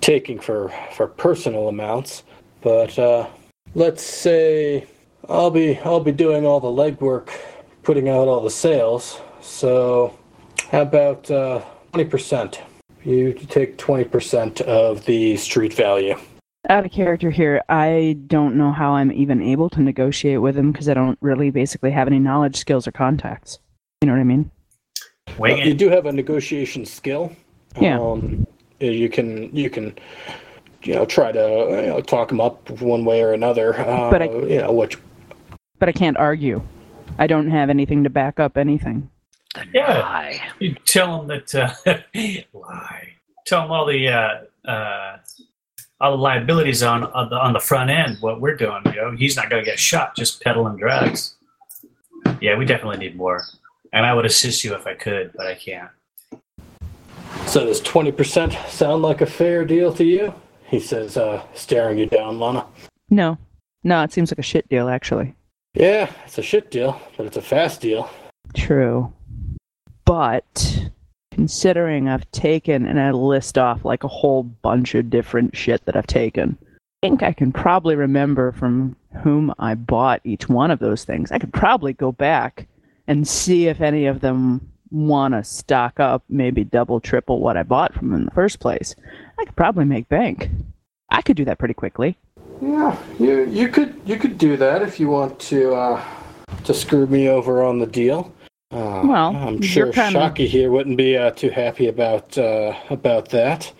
taking for for personal amounts. But uh, let's say I'll be I'll be doing all the legwork, putting out all the sales. So, how about uh, twenty percent? You take twenty percent of the street value. Out of character here, I don't know how I'm even able to negotiate with him because I don't really basically have any knowledge, skills, or contacts. You know what I mean? Wing Well, you do have a negotiation skill. Yeah. Um, you can you can you know try to you know, talk him up one way or another. Uh, But I- you know what But I can't argue. I don't have anything to back up anything. Yeah. Lie. You tell him that uh, lie. Tell him all the uh, uh, all the liabilities on on the, on the front end. What we're doing, you know, he's not going to get shot just peddling drugs. Yeah, we definitely need more, and I would assist you if I could, but I can't. So does twenty percent sound like a fair deal to you? He says, uh, staring you down, Lana. No. No, it seems like a shit deal, actually. Yeah, it's a shit deal, but it's a fast deal. True. But considering I've taken, and I list off like a whole bunch of different shit that I've taken, I think I can probably remember from whom I bought each one of those things. I could probably go back and see if any of them want to stock up, maybe double, triple what I bought from them in the first place. I could probably make bank. I could do that pretty quickly. Yeah, you you could you could do that if you want to uh, to screw me over on the deal. Uh, Well, I'm sure kinda- Shocky here wouldn't be uh, too happy about uh, about that.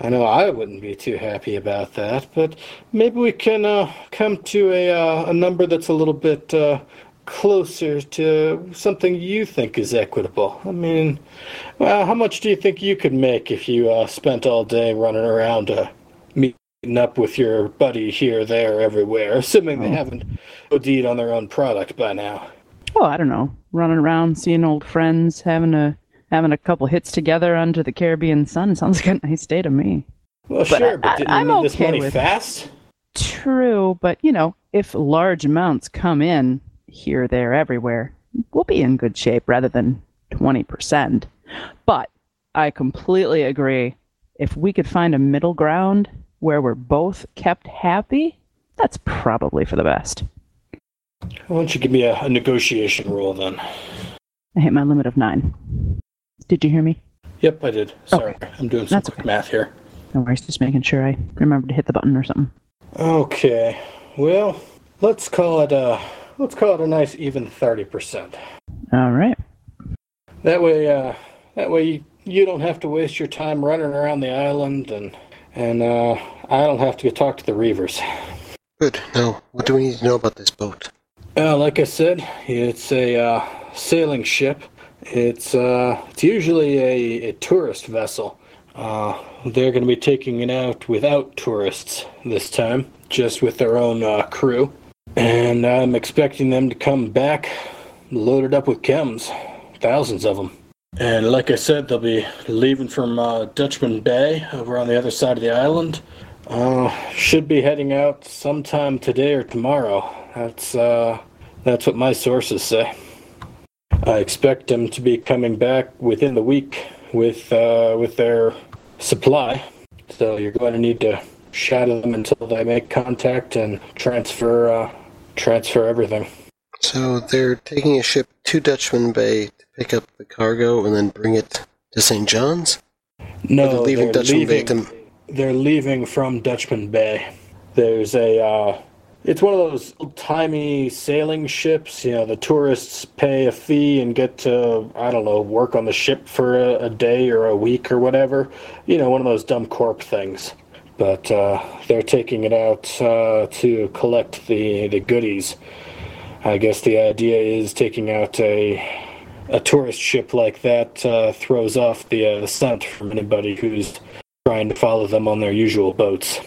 I know I wouldn't be too happy about that, but maybe we can uh, come to a uh, a number that's a little bit uh, closer to something you think is equitable. I mean, well, how much do you think you could make if you uh, spent all day running around uh, meeting up with your buddy here, there, everywhere, assuming they Oh. haven't OD'd on their own product by now? Oh, I don't know. Running around, seeing old friends, having a having a couple hits together under the Caribbean sun sounds like a nice day to me. Well, But sure, I- but didn't I'm you need this okay money with- fast? True, but you know, if large amounts come in here, there, everywhere, we'll be in good shape rather than 20%. But I completely agree. If we could find a middle ground where we're both kept happy, that's probably for the best. Why don't you give me a, a negotiation roll then? I hit my limit of nine. Did you hear me? Yep, I did. Sorry, I'm doing some That's quick okay. math here. No worries, just making sure I remember to hit the button or something. Okay, well, let's call it a let's call it a nice even thirty percent. All right. That way, uh, that way you, you don't have to waste your time running around the island, and and uh, I don't have to talk to the Reavers. Good. Now, what do we need to know about this boat? Uh, like I said, it's a uh, sailing ship. It's uh, it's usually a, a tourist vessel. Uh, they're going to be taking it out without tourists this time, just with their own uh, crew. And I'm expecting them to come back loaded up with chems, thousands of them. And like I said, they'll be leaving from uh, Dutchman Bay over on the other side of the island. Should be heading out sometime today or tomorrow. That's uh, that's what my sources say. I expect them to be coming back within the week with uh, with their supply. So you're going to need to shadow them until they make contact and transfer uh, transfer everything. So they're taking a ship to Dutchman Bay to pick up the cargo and then bring it to St. John's? No, they're leaving Dutchman Bay to they're leaving from Dutchman Bay. There's a, uh, it's one of those old-timey sailing ships. You know, the tourists pay a fee and get to, I don't know, work on the ship for a, a day or a week or whatever. You know, one of those dumb corp things. But uh, they're taking it out uh, to collect the the goodies. I guess the idea is taking out a a tourist ship like that uh, throws off the uh, the scent from anybody who's trying to follow them on their usual boats.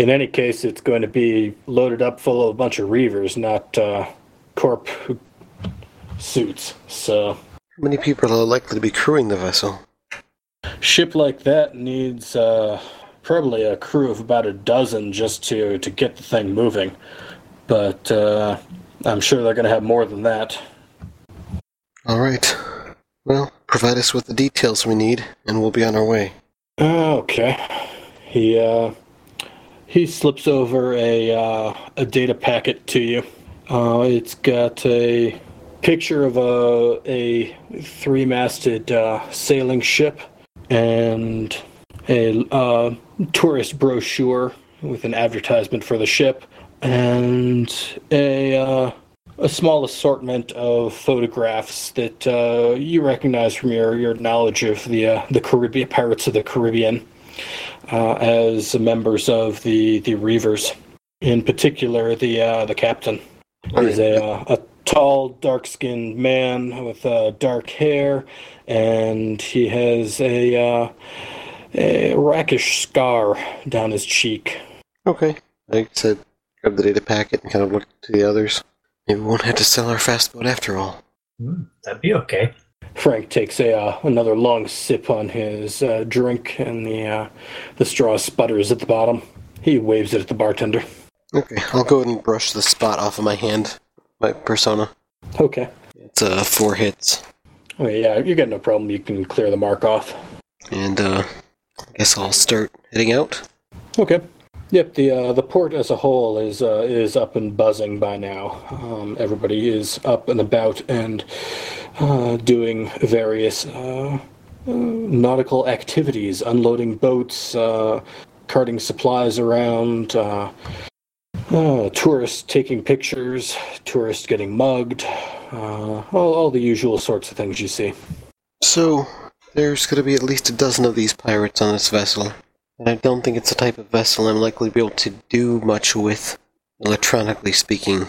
In any case, it's going to be loaded up full of a bunch of reavers, not uh, corp suits. So, How many people are likely to be crewing the vessel? ship like that needs uh, probably a crew of about a dozen just to to get the thing moving. But uh, I'm sure they're going to have more than that. All right. Well, provide us with the details we need, and we'll be on our way. Okay. He uh, he slips over a uh, a data packet to you. Uh, it's got a picture of a a three-masted uh, sailing ship and a uh, tourist brochure with an advertisement for the ship and a uh, a small assortment of photographs that uh, you recognize from your, your knowledge of the uh, the Caribbean pirates of the Caribbean uh, as members of the the Reavers. In particular, the uh, the captain is a uh, a tall, dark-skinned man with uh, dark hair, and he has a uh, a rakish scar down his cheek. Okay. I said, grab the data packet and kind of look to the others. Maybe we won't have to sell our fast boat after all. Hmm, that'd be okay. Frank takes a uh, another long sip on his uh, drink, and the uh, the straw sputters at the bottom. He waves it at the bartender. Okay, I'll go ahead and brush the spot off of my hand, my persona. Okay. It's uh, four hits. Oh yeah, you got no problem. You can clear the mark off. And uh, I guess I'll start heading out. Okay. Yep. The uh, the port as a whole is uh, is up and buzzing by now. Um, everybody is up and about and uh, doing various uh, uh, nautical activities, unloading boats, uh, carting supplies around. Tourists taking pictures, tourists getting mugged, all, all the usual sorts of things you see. So, there's going to be at least a dozen of these pirates on this vessel. And I don't think it's the type of vessel I'm likely to be able to do much with, electronically speaking.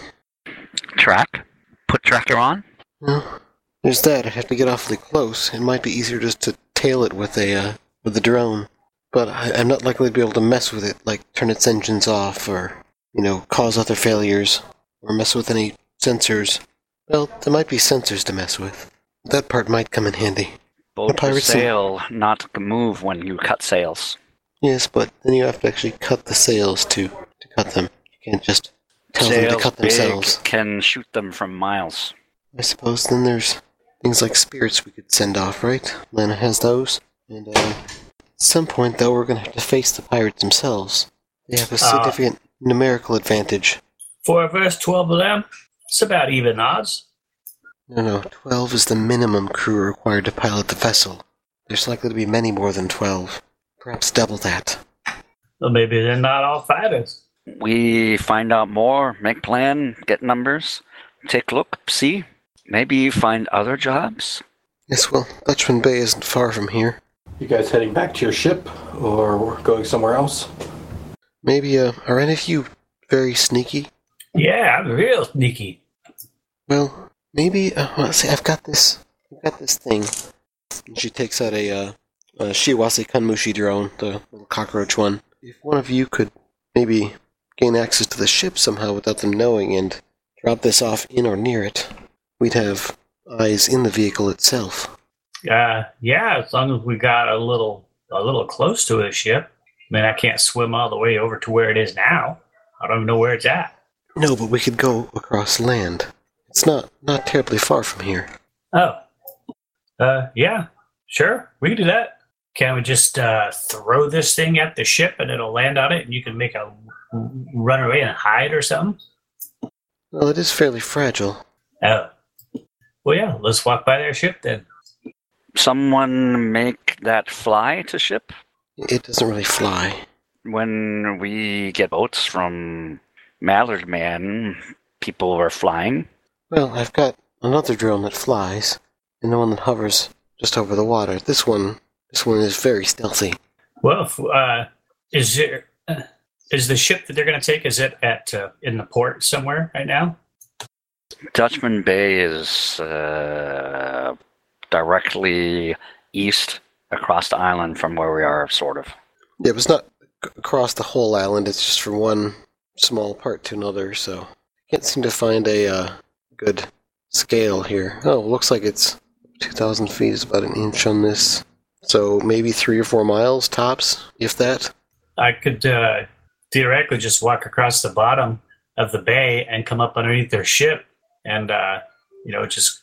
Track? Put tracker on? Well, there's that. I'd have to get awfully close. It might be easier just to tail it with a uh, with a drone. But I, I'm not likely to be able to mess with it, like turn its engines off, or you know, cause other failures, or mess with any sensors. Well, there might be sensors to mess with. That part might come in handy. Boat sail, not move when you cut sails. Yes, but then you have to actually cut the sails to to cut them. You can't just tell them to cut big themselves. can shoot them from miles. I suppose then there's things like spirits we could send off, right? Lana has those. And uh, at some point, though, we're going to have to face the pirates themselves. They have a significant numerical advantage. Four of us, twelve of them. It's about even odds. No, no, 12 is the minimum crew required to pilot the vessel. There's likely to be many more than 12. Perhaps double that. Well, maybe they're not all fighters. We find out more, make plan, get numbers, take a look, see. Maybe you find other jobs. Yes, well, Dutchman Bay isn't far from here. You guys heading back to your ship, or going somewhere else? Maybe, uh, are any of you very sneaky? Yeah, I'm real sneaky. Well, maybe. Uh, well, see, I've got this. I've got this thing. And she takes out a, uh, a Shiawase Kanmushi drone, the little cockroach one. If one of you could maybe gain access to the ship somehow without them knowing and drop this off in or near it, we'd have eyes in the vehicle itself. Uh, yeah, as long as we got a little a little close to the ship. I mean, I can't swim all the way over to where it is now. I don't even know where it's at. No, but we could go across land. It's not not terribly far from here. Oh, uh, yeah, sure, we can do that. Can we just uh, throw this thing at the ship and it'll land on it, and you can make a run away and hide or something? Well, it is fairly fragile. Oh, well, yeah, let's walk by their ship then. Someone make that fly to ship? It doesn't really fly. When we get boats from Mallard Man, people are flying. Well, I've got another drone that flies, and the one that hovers just over the water. This one, this one is very stealthy. Well, uh, is there uh, the ship that they're going to take? Is it at uh, in the port somewhere right now? Dutchman Bay is uh, directly east across the island from where we are, sort of. Yeah, but it's not across the whole island. It's just from one small part to another, so can't seem to find a uh, good scale here. Oh, looks like it's 2,000 feet is about an inch on this. So maybe three or four miles tops, if that. I could uh, theoretically just walk across the bottom of the bay and come up underneath their ship and, uh, you know, just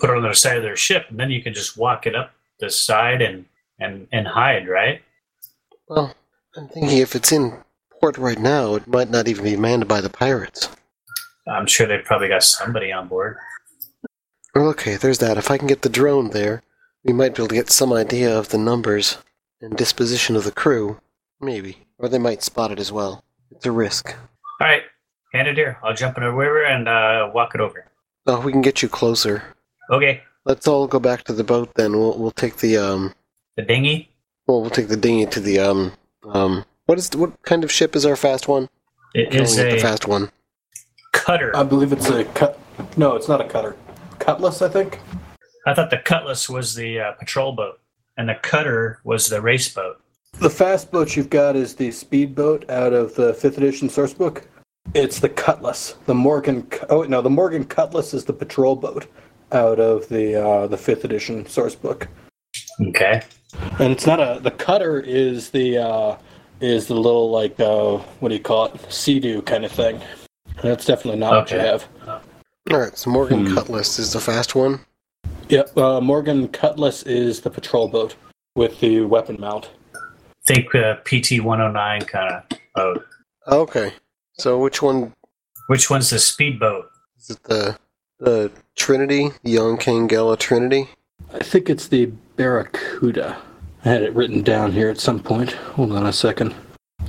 put it on the side of their ship. And then you can just walk it up the side and, and, and hide, right? Well, I'm thinking if it's in port right now, it might not even be manned by the pirates. I'm sure they've probably got somebody on board. Okay, there's that. If I can get the drone there, we might be able to get some idea of the numbers and disposition of the crew. Maybe. Or they might spot it as well. It's a risk. All right, hand it here. I'll jump in the river and uh, walk it over. Oh, we can get you closer. Okay, Let's all go back to the boat then. We'll we'll take the um the dinghy. well we'll take the dinghy to the um um what is what kind of ship is our fast one? It Calling is it the a fast one. cutter. I believe it's a cut. No, it's not a cutter. Cutlass, I think. I thought the Cutlass was the uh, patrol boat, and the cutter was the race boat. The fast boat you've got is the speedboat out of the fifth edition source book. It's the Cutlass. The Morgan. Oh no, the Morgan Cutlass is the patrol boat out of the uh, the fifth edition source book. Okay. And it's not a. The cutter is the uh, is the little like uh, what do you call it? Sea-Doo kind of thing. That's definitely not what you have. Alright, so Morgan Hmm. Cutlass is the fast one. Yep. Uh, Morgan Cutlass is the patrol boat with the weapon mount. Think uh, PT 109 kind of boat. Okay. So which one Which one's the speedboat? is it the the Trinity? The Young Kangela Trinity? I think it's the Barracuda. I had it written down here at some point. Hold on a second.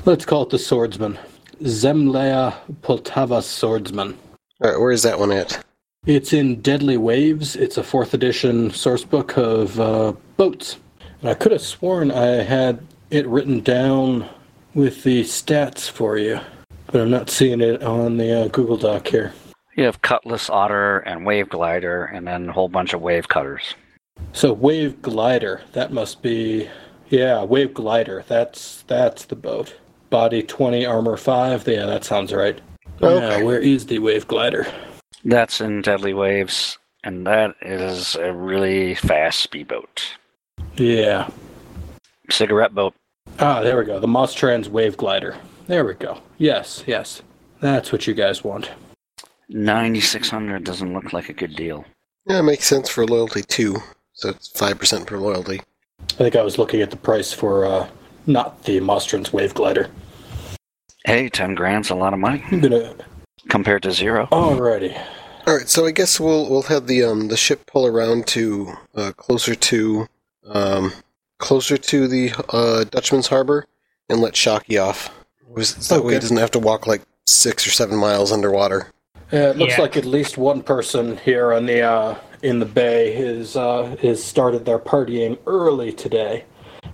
Let's call it the Swordsman. Zemlya Poltava Swordsman. Alright, where is that one at? It's in Deadly Waves. It's a fourth edition source book of uh, boats. And I could have sworn I had it written down with the stats for you, but I'm not seeing it on the uh, Google Doc here. You have Cutlass, Otter, and Wave Glider, and then a whole bunch of Wave Cutters. So Wave Glider, that must be yeah, Wave Glider. That's that's the boat. Body 20, armor 5. Yeah, that sounds right. Okay. Yeah, where is the Wave Glider? That's in Deadly Waves, and that is a really fast speedboat. Yeah. Cigarette boat. Ah, there we go. The Mostrans Wave Glider. There we go. Yes, yes. That's what you guys want. 9600 doesn't look like a good deal. Yeah, it makes sense for loyalty too. So it's five percent per loyalty. I think I was looking at the price for uh not the Mostrans Wave Glider. Hey, 10 grand's a lot of money I'm gonna compared to zero. Alrighty. Alright, so I guess we'll we'll have the um the ship pull around to uh, closer to um closer to the uh, Dutchman's Harbor and let Shocky off. Was- That way he doesn't have to walk like six or seven miles underwater. Yeah, it looks Yeah. like at least one person here on the uh, in the bay is uh, is started their partying early today.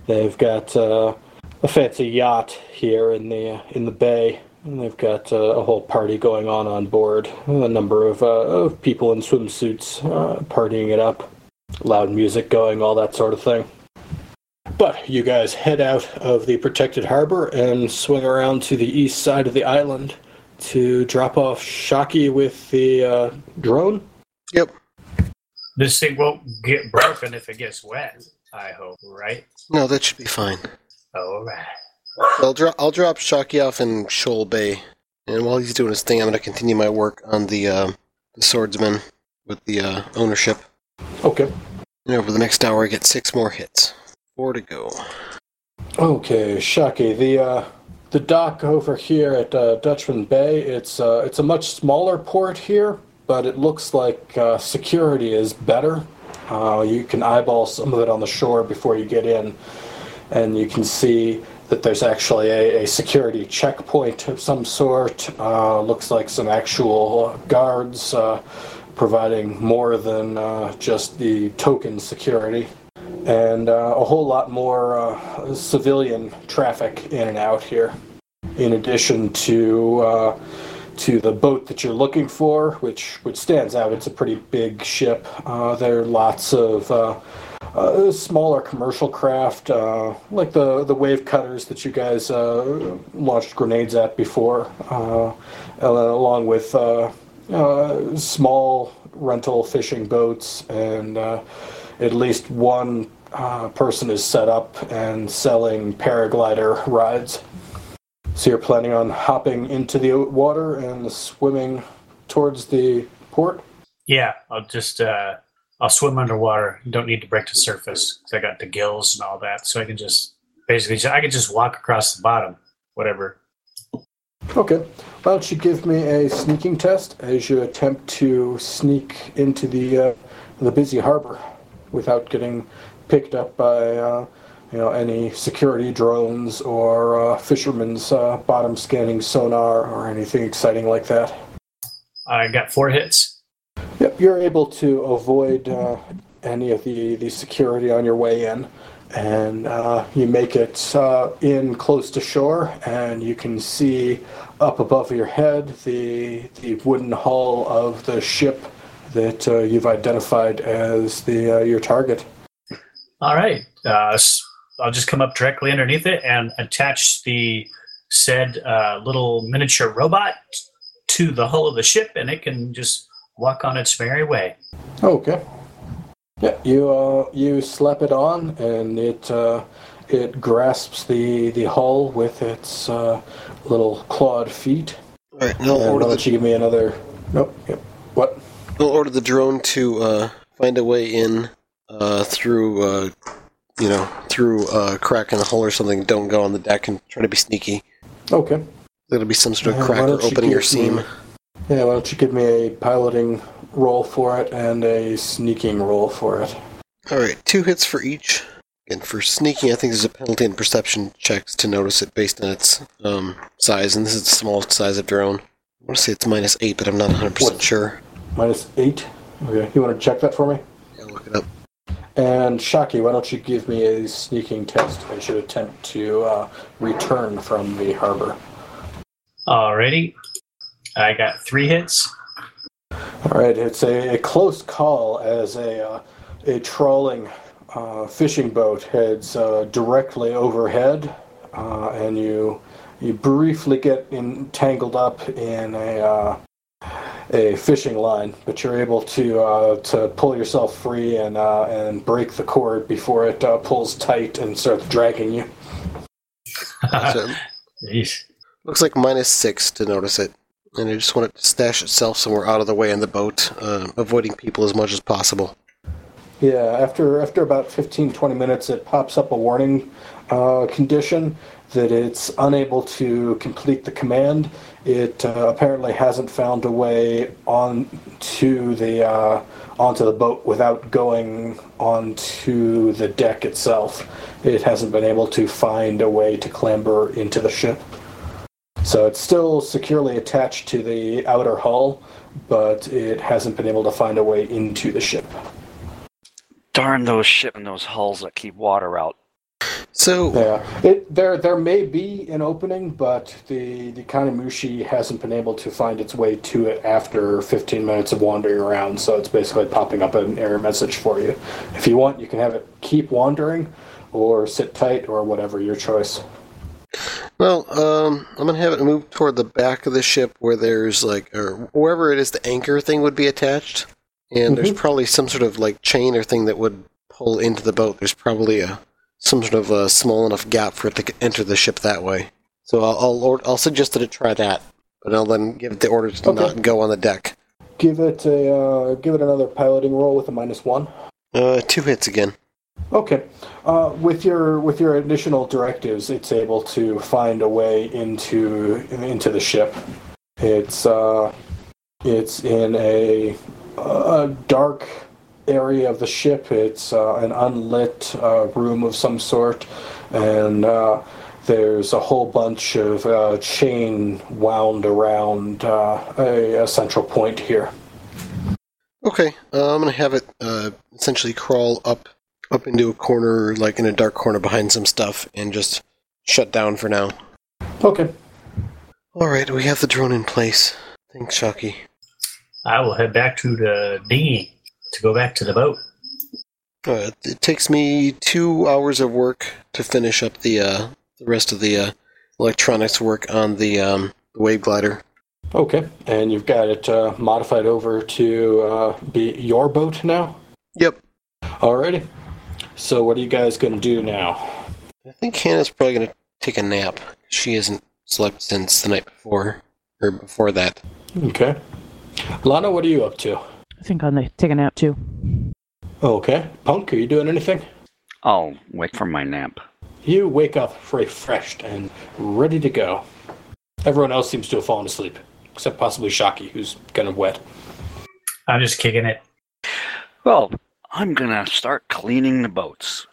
They've got uh, a fancy yacht here in the in the bay, and they've got uh, a whole party going on on board. A number of, uh, of people in swimsuits uh, partying it up, loud music going, all that sort of thing. But you guys head out of the protected harbor and swing around to the east side of the island to drop off Shocky with the uh, drone. Yep. This thing won't get broken if it gets wet. I hope, right? No, that should be fine. All right. I'll drop I'll drop Shocky off in Shoal Bay, and while he's doing his thing, I'm going to continue my work on the uh, the swordsman with the uh, ownership. Okay. And over the next hour, I get six more hits. Four to go. Okay, Shocky. The uh, the dock over here at uh, Dutchman Bay. It's uh, it's a much smaller port here, but it looks like uh, security is better. Uh, you can eyeball some of it on the shore before you get in, and you can see that there's actually a, a security checkpoint of some sort. Uh, looks like some actual guards uh, providing more than uh, just the token security and uh, a whole lot more uh, civilian traffic in and out here. In addition to to the boat that you're looking for, which which stands out, it's a pretty big ship. Uh, there are lots of uh, uh, smaller commercial craft, uh, like the the wave cutters that you guys uh, launched grenades at before, uh, along with uh, uh, small rental fishing boats, and uh, at least one uh, person is set up and selling paraglider rides. So you're planning on hopping into the water and swimming towards the port? Yeah, I'll just uh, I'll swim underwater. Don't need to break the surface 'cause I got the gills and all that, so I can just basically I can just walk across the bottom, whatever. Okay. Why don't you give me a sneaking test as you attempt to sneak into the uh, the busy harbor without getting picked up by uh, you know any security drones or uh, fishermen's uh, bottom scanning sonar or anything exciting like that. I got four hits. Yep, you're able to avoid uh, any of the, the security on your way in, and uh, you make it uh, in close to shore, and you can see up above your head the the wooden hull of the ship that uh, you've identified as the uh, your target. All right, uh, s- I'll just come up directly underneath it and attach the said uh, little miniature robot to the hull of the ship, and it can just walk on its merry way. Okay. Yeah, you uh, you slap it on, and it uh, it grasps the the hull with its uh, little clawed feet. All right, now I'll And order why the don't you give me another? Nope. Yep. What? We'll order the drone to uh, find a way in uh, through, uh, you know, through a crack in the hull or something. Don't go on the deck and try to be sneaky. Okay. There'll be some sort of crack or opening your give seam. me- Yeah. Why don't you give me a piloting roll for it and a sneaking roll for it? All right, two hits for each. And for sneaking, I think there's a penalty in perception checks to notice it based on its um, size, and this is the smallest size of drone. I want to say it's minus eight, but I'm not 100% What? sure. Minus eight. Okay. You want to check that for me? I'll look it up. And Shocky, why don't you give me a sneaking test? I should attempt to uh, return from the harbor. Alrighty, I got three hits. All right, it's a, a close call as a uh, a trawling uh, fishing boat heads uh, directly overhead, uh, and you you briefly get entangled up in a uh, a fishing line, but you're able to uh, to pull yourself free and uh, and break the cord before it uh, pulls tight and starts dragging you. So, looks like minus six to notice it. And I just want it to stash itself somewhere out of the way in the boat, uh, avoiding people as much as possible. Yeah, after after about 15, 20 minutes, it pops up a warning uh, condition that it's unable to complete the command. It uh, apparently hasn't found a way on to the uh, onto the boat without going onto the deck itself. It hasn't been able to find a way to clamber into the ship. So it's still securely attached to the outer hull, but it hasn't been able to find a way into the ship. Darn those ship and those hulls that keep water out. So, Yeah, it there there may be an opening, but the the Kanmushi hasn't been able to find its way to it after 15 minutes of wandering around. So it's basically popping up an error message for you. If you want, you can have it keep wandering, or sit tight, or whatever your choice. Well, um, I'm gonna have it move toward the back of the ship where there's like, or wherever it is, the anchor thing would be attached, and there's Mhm. probably some sort of like chain or thing that would pull into the boat. There's probably a some sort of a small enough gap for it to enter the ship that way. So I'll I'll, I'll suggest that it try that, but I'll then give it the order to Okay. not go on the deck. Give it a uh, give it another piloting roll with a minus one. Uh, two hits again. Okay. Uh, with your with your additional directives, it's able to find a way into into the ship. It's uh, it's in a, a dark area of the ship. It's uh, an unlit uh, room of some sort, and uh, there's a whole bunch of uh, chain wound around a, a central point here. Okay, uh, I'm gonna have it uh, essentially crawl up up into a corner, like in a dark corner behind some stuff, and just shut down for now. Okay. All right, we have the drone in place. Thanks, Shocky. I will head back to the dinghy to go back to the boat. Uh, it takes me two hours of work to finish up the uh, the rest of the uh, electronics work on the um, the wave glider. Okay, and you've got it uh, modified over to uh, be your boat now. Yep. Alrighty. So what are you guys going to do now? I think Hannah's probably going to take a nap. She hasn't slept since the night before, or before that. Okay. Lana, what are you up to? I think I'll na- take a nap too. Okay. Punk, are you doing anything? I'll wake from my nap. You wake up refreshed and ready to go. Everyone else seems to have fallen asleep, except possibly Shocky, who's kind of wet. I'm just kicking it. Well, I'm gonna start cleaning the boats.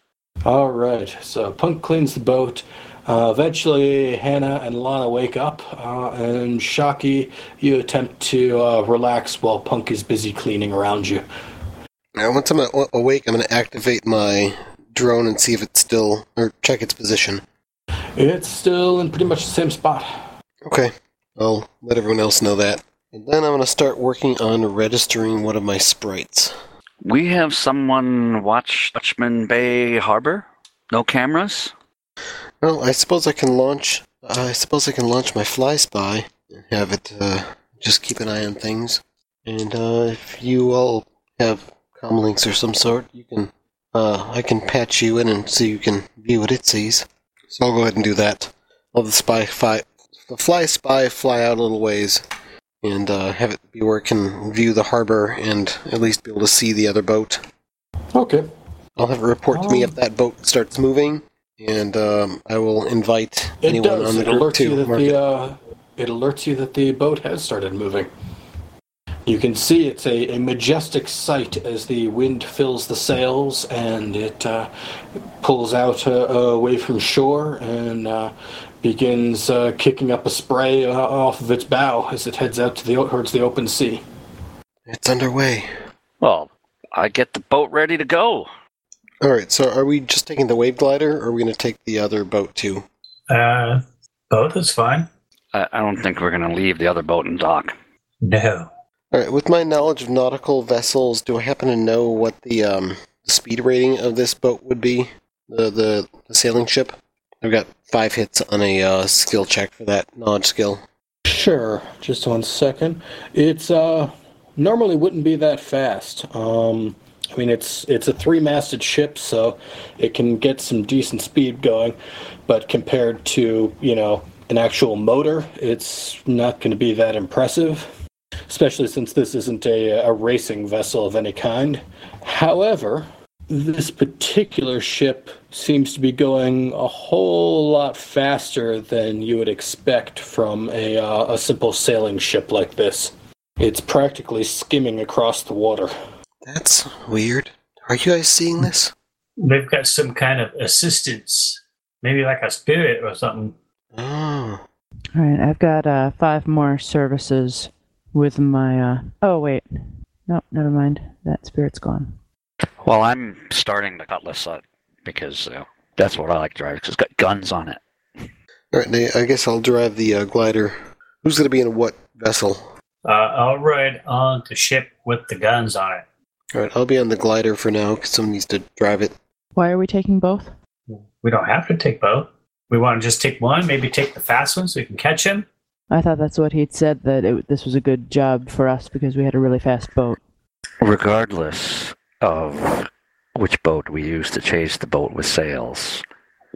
All right. So Punk cleans the boat. Uh, eventually, Hannah and Lana wake up, uh, and Shocky, you attempt to uh, relax while Punk is busy cleaning around you. Now, once I'm awake, I'm going to activate my drone and see if it's still, or check its position. It's still in pretty much the same spot. Okay. I'll let everyone else know that. And then I'm going to start working on registering one of my sprites. We have someone watch Dutchman Bay Harbor. No cameras. Well, I suppose I can launch. I suppose I can launch my Fly Spy and have it uh, just keep an eye on things. And uh, if you all have comlinks or some sort, you can. Uh, I can patch you in and so you can view what it sees. So I'll go ahead and do that. I'll the spy fly, the Fly Spy fly out a little ways, and uh, have it be where it can view the harbor and at least be able to see the other boat. Okay. I'll have a report to me Um, if that boat starts moving, and um, I will invite It anyone does. on the It group alerts you to that mark the it. uh, it alerts you that the boat has started moving. You can see it's a, a majestic sight as the wind fills the sails and it uh, pulls out uh, away from shore and uh, begins uh, kicking up a spray uh, off of its bow as it heads out to the towards the open sea. It's underway. Well, I get the boat ready to go. All right. So, are we just taking the wave glider, or are we going to take the other boat too? Uh, both is fine. I, I don't think we're gonna leave the other boat in dock. No. All right. With my knowledge of nautical vessels, do I happen to know what the um, speed rating of this boat would be? The the, the sailing ship. I've got five hits on a uh, skill check for that knowledge skill. Sure, just one second. It's uh normally wouldn't be that fast. Um I mean it's it's a three-masted ship so it can get some decent speed going, but compared to, you know, an actual motor, it's not going to be that impressive, especially since this isn't a a racing vessel of any kind. However, this particular ship seems to be going a whole lot faster than you would expect from a, uh, a simple sailing ship like this. It's practically skimming across the water. That's weird. Are you guys seeing this? They've got some kind of assistance, maybe like a spirit or something. Oh. All right, I've got uh, five more services with my. Uh... Oh wait, no, never mind. That spirit's gone. Well, I'm starting the Cutlass uh, because uh, that's what I like to drive because it's got guns on it. All right. Nate, I guess I'll drive the uh, glider. Who's going to be in what vessel? Uh, I'll ride on the ship with the guns on it. All right. I'll be on the glider for now because someone needs to drive it. Why are we taking both? We don't have to take both. We want to just take one, maybe take the fast one so we can catch him. I thought that's what he'd said that it, this was a good job for us because we had a really fast boat. Regardless of which boat we use to chase the boat with sails,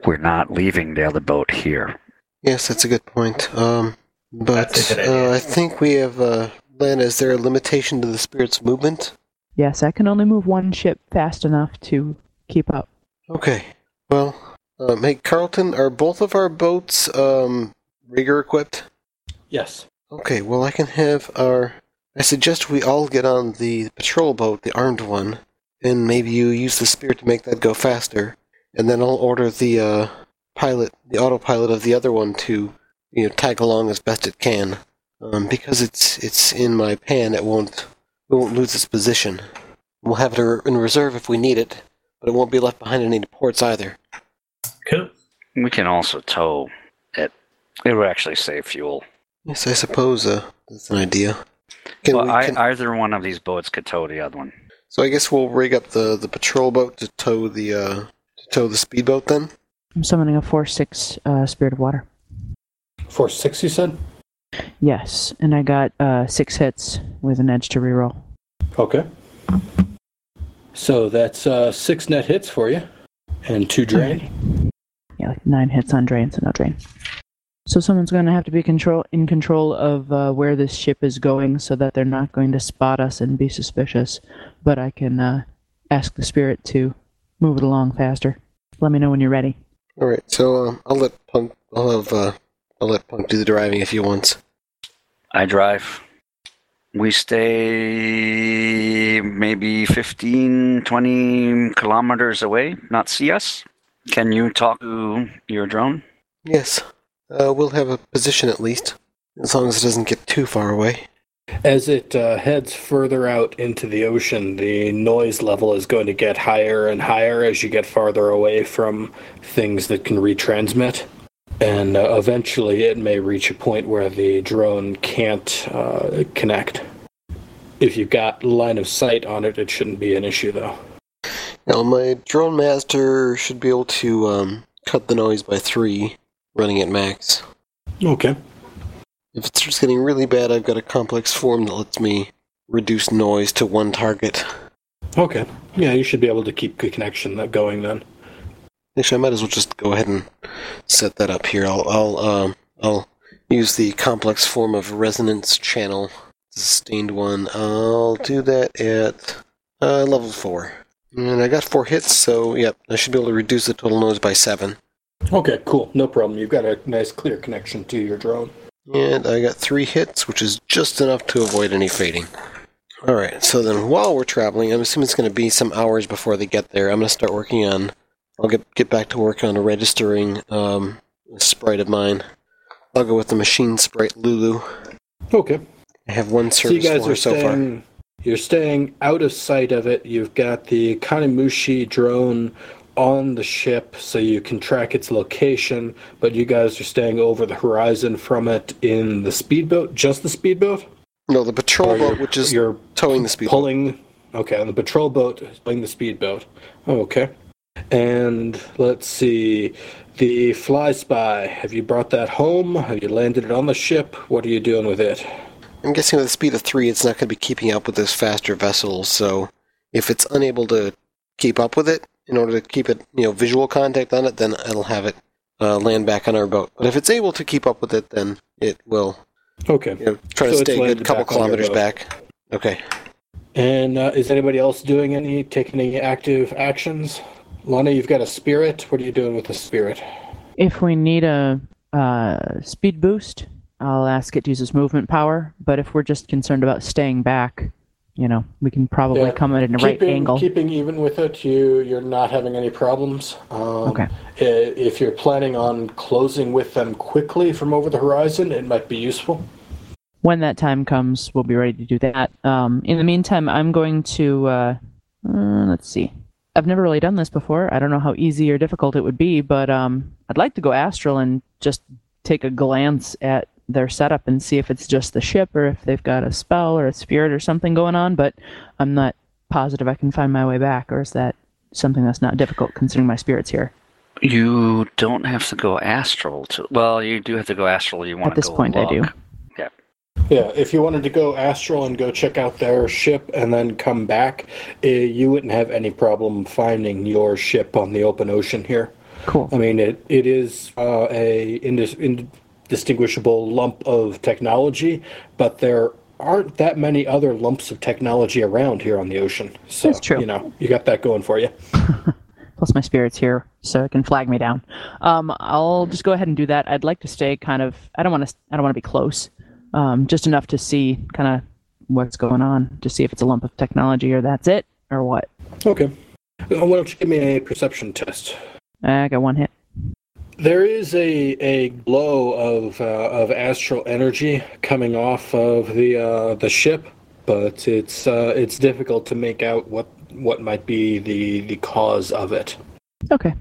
we're not leaving the other boat here. Yes, that's a good point. Um, but good uh, I think we have. Uh, Lana, is there a limitation to the spirit's movement? Yes, I can only move one ship fast enough to keep up. Okay. Well, um, hey, Carlton, are both of our boats um, rigger equipped? Yes. Okay, well, I can have our. I suggest we all get on the patrol boat, the armed one, and maybe you use the spirit to make that go faster, and then I'll order the uh, pilot, the autopilot of the other one to, you know, tag along as best it can. Um, because it's it's in my pan, it won't it won't lose its position. We'll have it in reserve if we need it, but it won't be left behind in any ports either. Cool. We can also tow it. It would actually save fuel. Yes, I suppose uh, that's an idea. Can well, we, I, either one of these boats could tow the other one. So I guess we'll rig up the, the patrol boat to tow the uh, to tow the speedboat then. I'm summoning a four six uh, spirit of water. Four six, you said. Yes, and I got uh, six hits with an edge to reroll. Okay. So that's uh, six net hits for you, and two drain. Alrighty. Yeah, like nine hits on drain, so no drain. So someone's going to have to be control in control of uh, where this ship is going, so that they're not going to spot us and be suspicious. But I can uh, ask the spirit to move it along faster. Let me know when you're ready. All right. So um, I'll let Punk. I'll have. Uh, I'll let Punk do the driving if he wants. I drive. We stay maybe 15, 20 kilometers away, not see us. Can you talk to your drone? Yes. Uh, we'll have a position at least, as long as it doesn't get too far away. As it uh, heads further out into the ocean, the noise level is going to get higher and higher as you get farther away from things that can retransmit. And uh, eventually, it may reach a point where the drone can't uh, connect. If you've got line of sight on it, it shouldn't be an issue, though. Now, my drone master should be able to um, cut the noise by three, running at max. Okay. If it starts getting really bad, I've got a complex form that lets me reduce noise to one target. Okay. Yeah, you should be able to keep the connection going then. Actually, I might as well just go ahead and set that up here. I'll I'll um I'll use the complex form of resonance channel, sustained one. I'll do that at uh, level four, and I got four hits, so yep, I should be able to reduce the total noise by seven. Okay, cool. No problem. You've got a nice clear connection to your drone. And I got three hits, which is just enough to avoid any fading. Alright, so then while we're traveling, I'm assuming it's going to be some hours before they get there. I'm going to start working on. I'll get get back to work on a registering um, a sprite of mine. I'll go with the machine sprite Lulu. Okay. I have one So you guys are so far. staying. You're staying out of sight of it. You've got the Kanmushi drone on the ship, so you can track its location. But you guys are staying over the horizon from it in the speedboat, just the speedboat. No, the patrol boat, which is you're towing the speedboat. pulling. Okay, on the patrol boat, is pulling the speedboat. Oh, okay. And let's see, the fly spy. Have you brought that home? Have you landed it on the ship? What are you doing with it? I'm guessing with a speed of three, it's not going to be keeping up with this faster vessel. So, if it's unable to keep up with it, in order to keep it, you know, visual contact on it, then it'll have it uh, land back on our boat. But if it's able to keep up with it, then it will, Okay. you know, try So to stay a good couple back kilometers back. Okay. And uh, is anybody else doing any, taking any active actions? Lana, you've got a spirit. What are you doing with the spirit? If we need a uh, speed boost, I'll ask it to use its movement power. But if we're just concerned about staying back, you know, we can probably Yeah. come at it in a right angle. Keeping even with it, you you're not having any problems. Um, Okay. If you're planning on closing with them quickly from over the horizon, it might be useful. when that time comes, we'll be ready to do that. Um, in the meantime, I'm going to uh, uh, let's see. I've never really done this before. I don't know how easy or difficult it would be, but um, I'd like to go astral and just take a glance at their setup and see if it's just the ship or if they've got a spell or a spirit or something going on. But I'm not positive I can find my way back, or is that something that's not difficult considering my spirit's here? You don't have to go astral to. Well, you do have to go astral. You want At this point, I do. Yeah, Yeah. if you wanted to go astral and go check out their ship and then come back, uh, you wouldn't have any problem finding your ship on the open ocean here. Cool. I mean, it, it is uh, a indis- indistinguishable lump of technology, but there aren't that many other lumps of technology around here on the ocean. So, That's true. you know, you got that going for you. plus my spirit's here so it can flag me down um, i'll just go ahead and do that i'd like to stay kind of i don't want to i don't want to be close um, just enough to see kind of what's going on to see if it's a lump of technology or that's it or what Okay. Why don't you give me a perception test? i got one hit There is a, a glow of uh, of astral energy coming off of the uh, the ship, but it's uh, it's difficult to make out what what might be the the cause of it. okay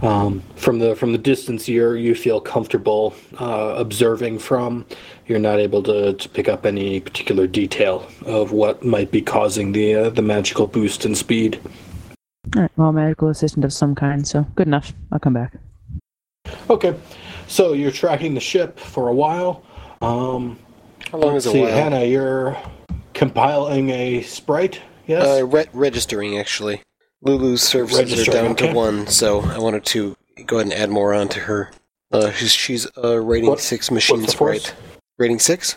Um, from the from the distance you you feel comfortable uh, observing from, you're not able to, to pick up any particular detail of what might be causing the uh, the magical boost in speed. All right. Well, medical assistant of some kind. So good enough. I'll come back. Okay, so you're tracking the ship for a while. Um, How long is a see, while? Hannah, you're compiling a sprite. Yes. Uh, re- registering actually. Lulu's services are down okay. to one, so I wanted to go ahead and add more on to her. Uh, she's she's uh, rating What- six machine what's the force? sprite. Rating six.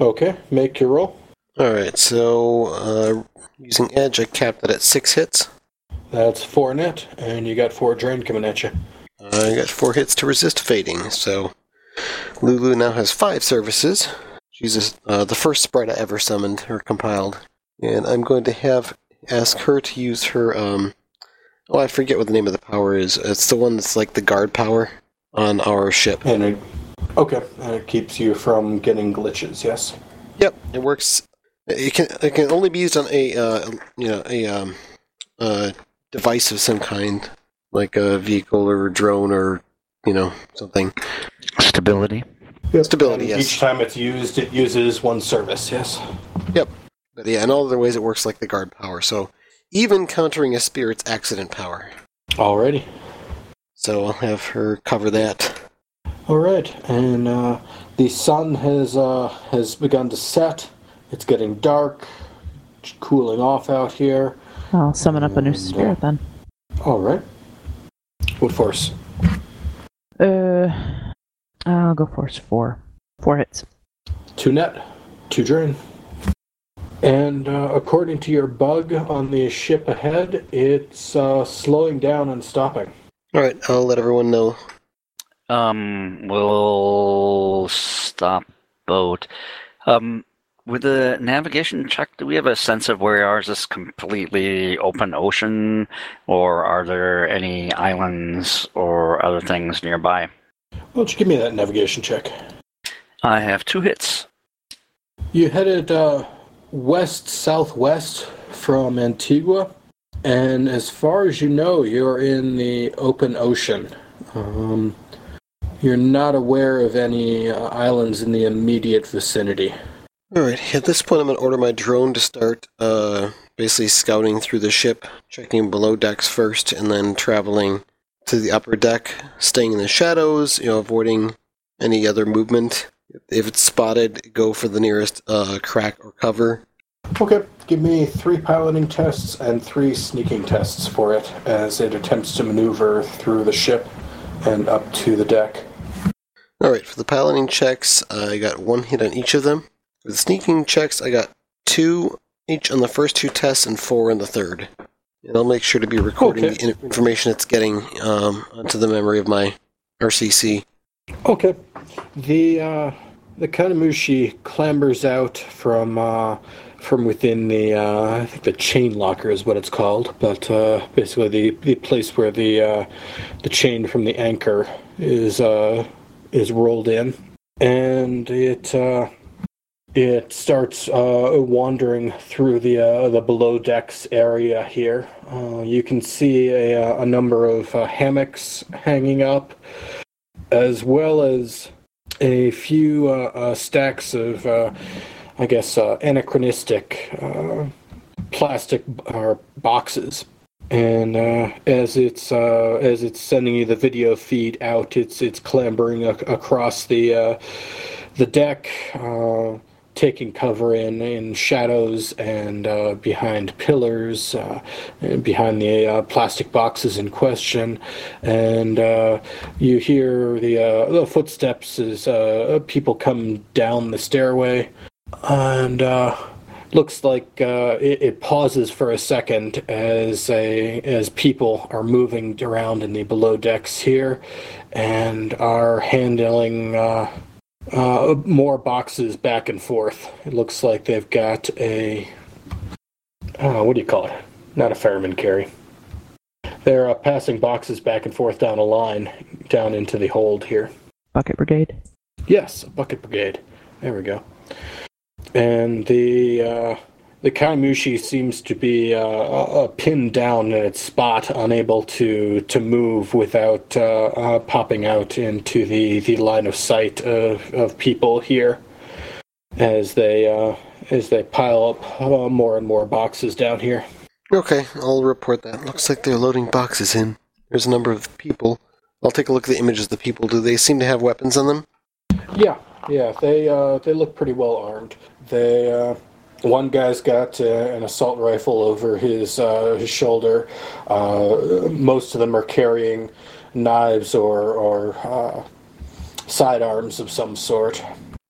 okay, make your roll. All right, so uh, using edge, I capped it at six hits. That's four net, and you got four drain coming at you. I got four hits to resist fading, so Lulu now has five services. She's uh, the first sprite I ever summoned or compiled, and I'm going to have ask her to use her. Um, oh, I forget what the name of the power is. It's the one that's like the guard power on our ship. And it, okay, and it keeps you from getting glitches. Yes. Yep, it works. It can it can only be used on a uh, you know a um, uh, device of some kind, like a vehicle or a drone or you know something. Stability. Yeah, Stability, yes. Each time it's used, it uses one service. Yes. Yep. But yeah, in all other ways, it works like the guard power. So even countering a spirit's accident power. Alrighty. So I'll have her cover that. All right, and uh, the sun has uh, has begun to set. It's getting dark, it's cooling off out here. I'll summon up a new spirit then. All right. What force? Uh, I'll go force four. Four hits. Two net, two drain. And uh, according to your bug on the ship ahead, it's uh, slowing down and stopping. All right, I'll let everyone know. Um, we'll stop boat. Um, with the navigation check, do we have a sense of where we are? Is this completely open ocean, or are there any islands or other things nearby? Why don't you give me that navigation check? I have two hits. You headed uh, west southwest from Antigua, and as far as you know, you're in the open ocean. Um, you're not aware of any uh, islands in the immediate vicinity. All right, at this point, I'm going to order my drone to start uh, basically scouting through the ship, checking below decks first, and then traveling to the upper deck, staying in the shadows, you know, avoiding any other movement. If it's spotted, go for the nearest uh, crack or cover. Okay, give me three piloting tests and three sneaking tests for it as it attempts to maneuver through the ship and up to the deck. All right, for the piloting checks, I got one hit on each of them. The sneaking checks, I got two each on the first two tests and four on the third. And I'll make sure to be recording Okay. the information it's getting um, onto the memory of my RCC. Okay. The uh, the Kanmushi clambers out from uh, from within the uh, I think the chain locker is what it's called, but uh, basically the, the place where the uh, the chain from the anchor is uh, is rolled in, and it uh, it starts uh, wandering through the uh, the below decks area here. Uh, you can see a, uh, a number of uh, hammocks hanging up as well as a few uh, stacks of, I guess, anachronistic plastic boxes. And as it's as it's sending you the video feed out, it's it's clambering ac- across the the deck, taking cover in in shadows and uh, behind pillars, uh, behind the uh, plastic boxes in question, and uh, you hear the uh, the footsteps as uh, people come down the stairway, and looks like it, it pauses for a second as a as people are moving around in the below decks here, and are handling. Uh, more boxes back and forth. It looks like they've got a. Uh, what do you call it? Not a fireman carry. They're uh, passing boxes back and forth down a line down into the hold here. Bucket brigade. Yes, bucket brigade. There we go. And the uh, the Kanmushi seems to be uh, pinned down in its spot, unable to to move without uh, uh, popping out into the, the line of sight of, of people here as they uh, as they pile up uh, more and more boxes down here. Okay, I'll report that. Looks like they're loading boxes in. There's a number of people. I'll take a look at the images of the people. Do they seem to have weapons on them? Yeah, yeah, they uh, they look pretty well armed. They uh, one guy's got uh, an assault rifle over his uh, his shoulder. Uh, most of them are carrying knives or or uh, sidearms of some sort.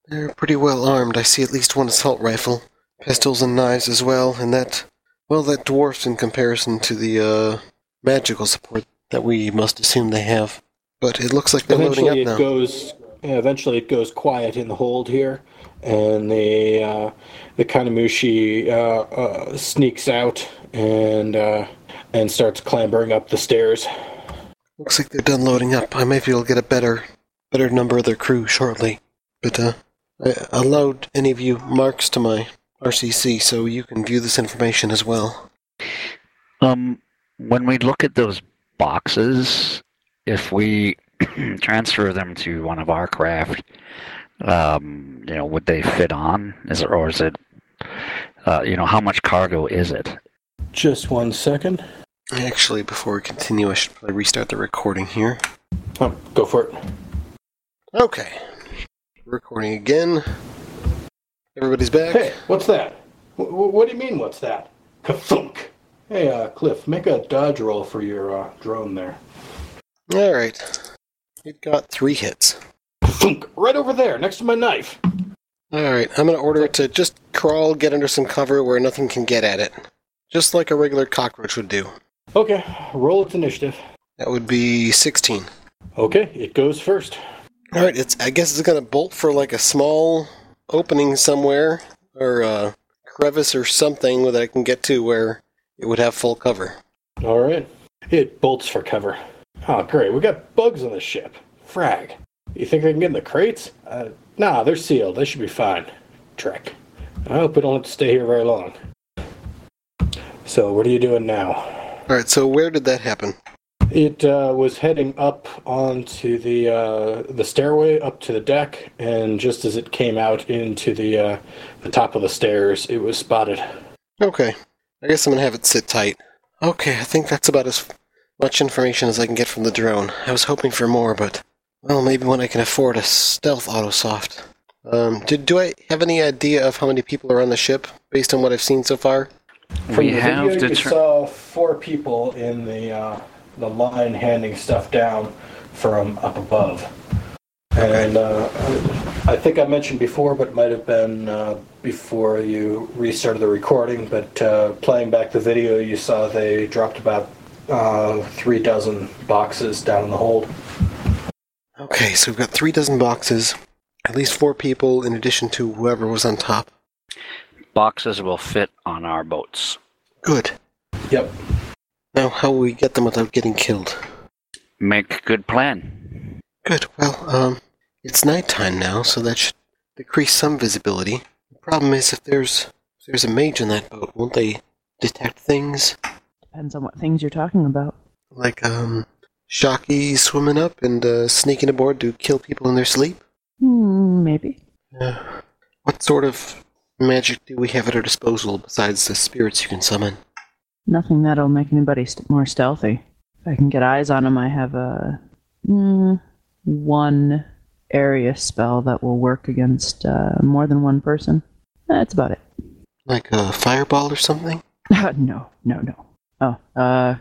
They're pretty well armed. I see at least one assault rifle, pistols and knives as well, and that, well, that dwarfs in comparison to the uh, magical support that we must assume they have. But it looks like they're loading Eventually, up it now. goes. Yeah, eventually, it goes quiet in the hold here, and the uh, the Kanmushi uh, uh, sneaks out and uh, and starts clambering up the stairs. Looks like they're done loading up. I might be able to get a better, better number of their crew shortly. But uh, I allowed any of you marks to my RCC so you can view this information as well. Um, when we look at those boxes, if we transfer them to one of our craft, um, you know, would they fit on? Is it, or is it, uh, you know, how much cargo is it? Just one second. Actually, before we continue, I should probably restart the recording here. Oh, go for it. Okay. Recording again. Everybody's back. Hey, what's that? W- w- what do you mean, what's that? Kathunk. Hey, uh, Cliff, make a dodge roll for your uh, drone there. All right. It got three hits. Kathunk. Right over there, next to my knife. All right. I'm going to order it to just crawl, get under some cover where nothing can get at it. Just like a regular cockroach would do. Okay, roll its initiative. That would be 16. Okay, it goes first. All right. It's. I guess it's going to bolt for like a small opening somewhere or a crevice or something that I can get to where it would have full cover. All right. It bolts for cover. Oh, great. We got bugs on the ship. Frag. You think they can get in the crates? Uh, nah, they're sealed. They should be fine. Trek. I hope we don't have to stay here very long. So, what are you doing now? All right. So where did that happen? It uh, was heading up onto the uh, the stairway up to the deck, and just as it came out into the uh, the top of the stairs, it was spotted. Okay. I guess I'm gonna have it sit tight. Okay, I think that's about as much information as I can get from the drone. I was hoping for more, but well, maybe when I can afford a stealth autosoft. Um, did do I have any idea of how many people are on the ship based on what I've seen so far? From we the have video, you deter- saw four people in the uh, the line handing stuff down from up above, and uh, I think I mentioned before, but it might have been uh, before you restarted the recording. But uh, playing back the video, you saw they dropped about uh, three dozen boxes down in the hold. Okay, so we've got three dozen boxes, at least four people in addition to whoever was on top. Boxes will fit on our boats. Good. Yep. Now, how will we get them without getting killed? Make good plan. Good. Well, um, it's nighttime now, so that should decrease some visibility. The problem is if there's if there's a mage in that boat, won't they detect things Depends on what things you're talking about. like um Shocky swimming up and uh, sneaking aboard to kill people in their sleep? Hmm, maybe. Uh, what sort of magic do we have at our disposal besides the spirits you can summon? Nothing that'll make anybody st- more stealthy. If I can get eyes on them, I have a mm, one area spell that will work against uh, more than one person. That's about it. Like a fireball or something? no, no, no. Oh, uh,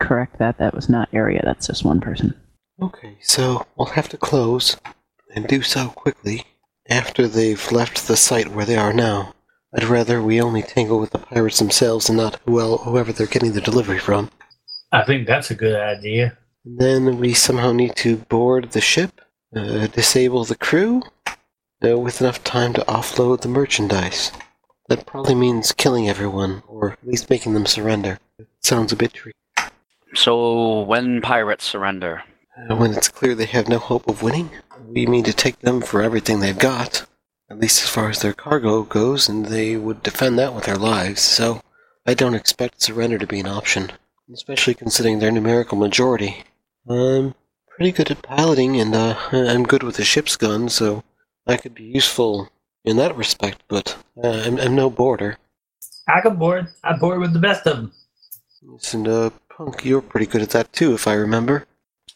correct that. That was not area. That's just one person. Okay, so we'll have to close, and do so quickly, after they've left the site where they are now. I'd rather we only tangle with the pirates themselves and not well whoever they're getting the delivery from. I think that's a good idea. And Then we somehow need to board the ship, uh, disable the crew, uh, with enough time to offload the merchandise. That probably means killing everyone, or at least making them surrender. Sounds a bit tricky. So when pirates surrender, Uh, when it's clear they have no hope of winning, we mean to take them for everything they've got. at least as far as their cargo goes, and they would defend that with their lives, so I don't expect surrender to be an option, especially considering their numerical majority. I'm pretty good at piloting, and uh, I'm good with the ship's gun, so I could be useful in that respect, but uh, I'm, I'm no boarder. I can board. I board with the best of them. Yes, and uh, Punk, you're pretty good at that too, if I remember.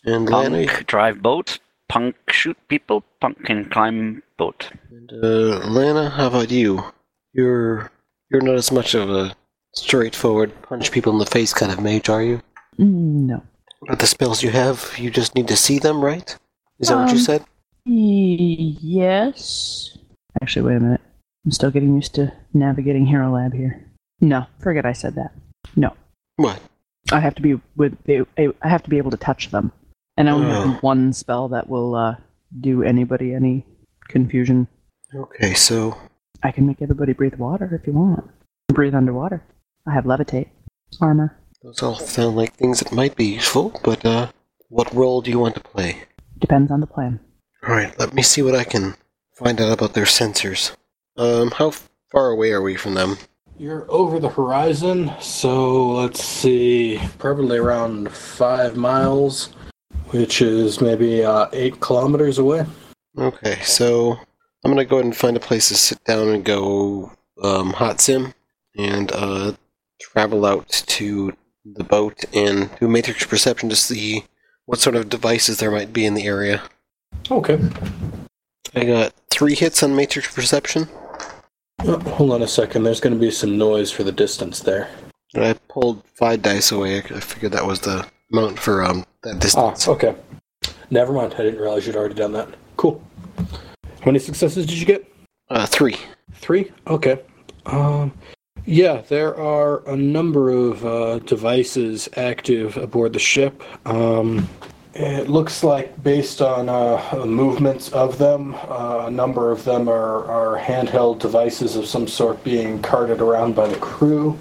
And Lana, Punk drive boat. Punk shoot people. Punk can climb boat. and, uh, Lana, how about you? You're you're not as much of a straightforward punch people in the face kind of mage, are you? No. But the spells you have, you just need to see them, right? Is that what you Um, said? Yes. Actually, wait a minute. I'm still getting used to navigating Hero Lab here. No, forget I said that. No, What? I have to be with. I have to be able to touch them, and I only Oh. have one spell that will uh, do anybody any confusion. Okay, so I can make everybody breathe water if you want. Breathe underwater. I have levitate, armor. those all sound like things that might be useful, but uh, what role do you want to play? Depends on the plan. Alright, let me see what I can find out about their sensors. Um, how far away are we from them? You're over the horizon, so let's see, probably around five miles, which is maybe uh, eight kilometers away. Okay, so I'm gonna go ahead and find a place to sit down and go um, hot sim and uh, travel out to the boat and do matrix perception to see what sort of devices there might be in the area. Okay. I got three hits on matrix perception. Oh, hold on a second. There's going to be some noise for the distance there. I pulled five dice away. I figured that was the amount for um that distance. Ah, okay. Never mind. I didn't realize you'd already done that. Cool. How many successes did you get? Uh, three. Three? Okay. Um, yeah, there are a number of uh, devices active aboard the ship. Um, it looks like, based on uh, movements of them, uh, a number of them are, are handheld devices of some sort being carted around by the crew.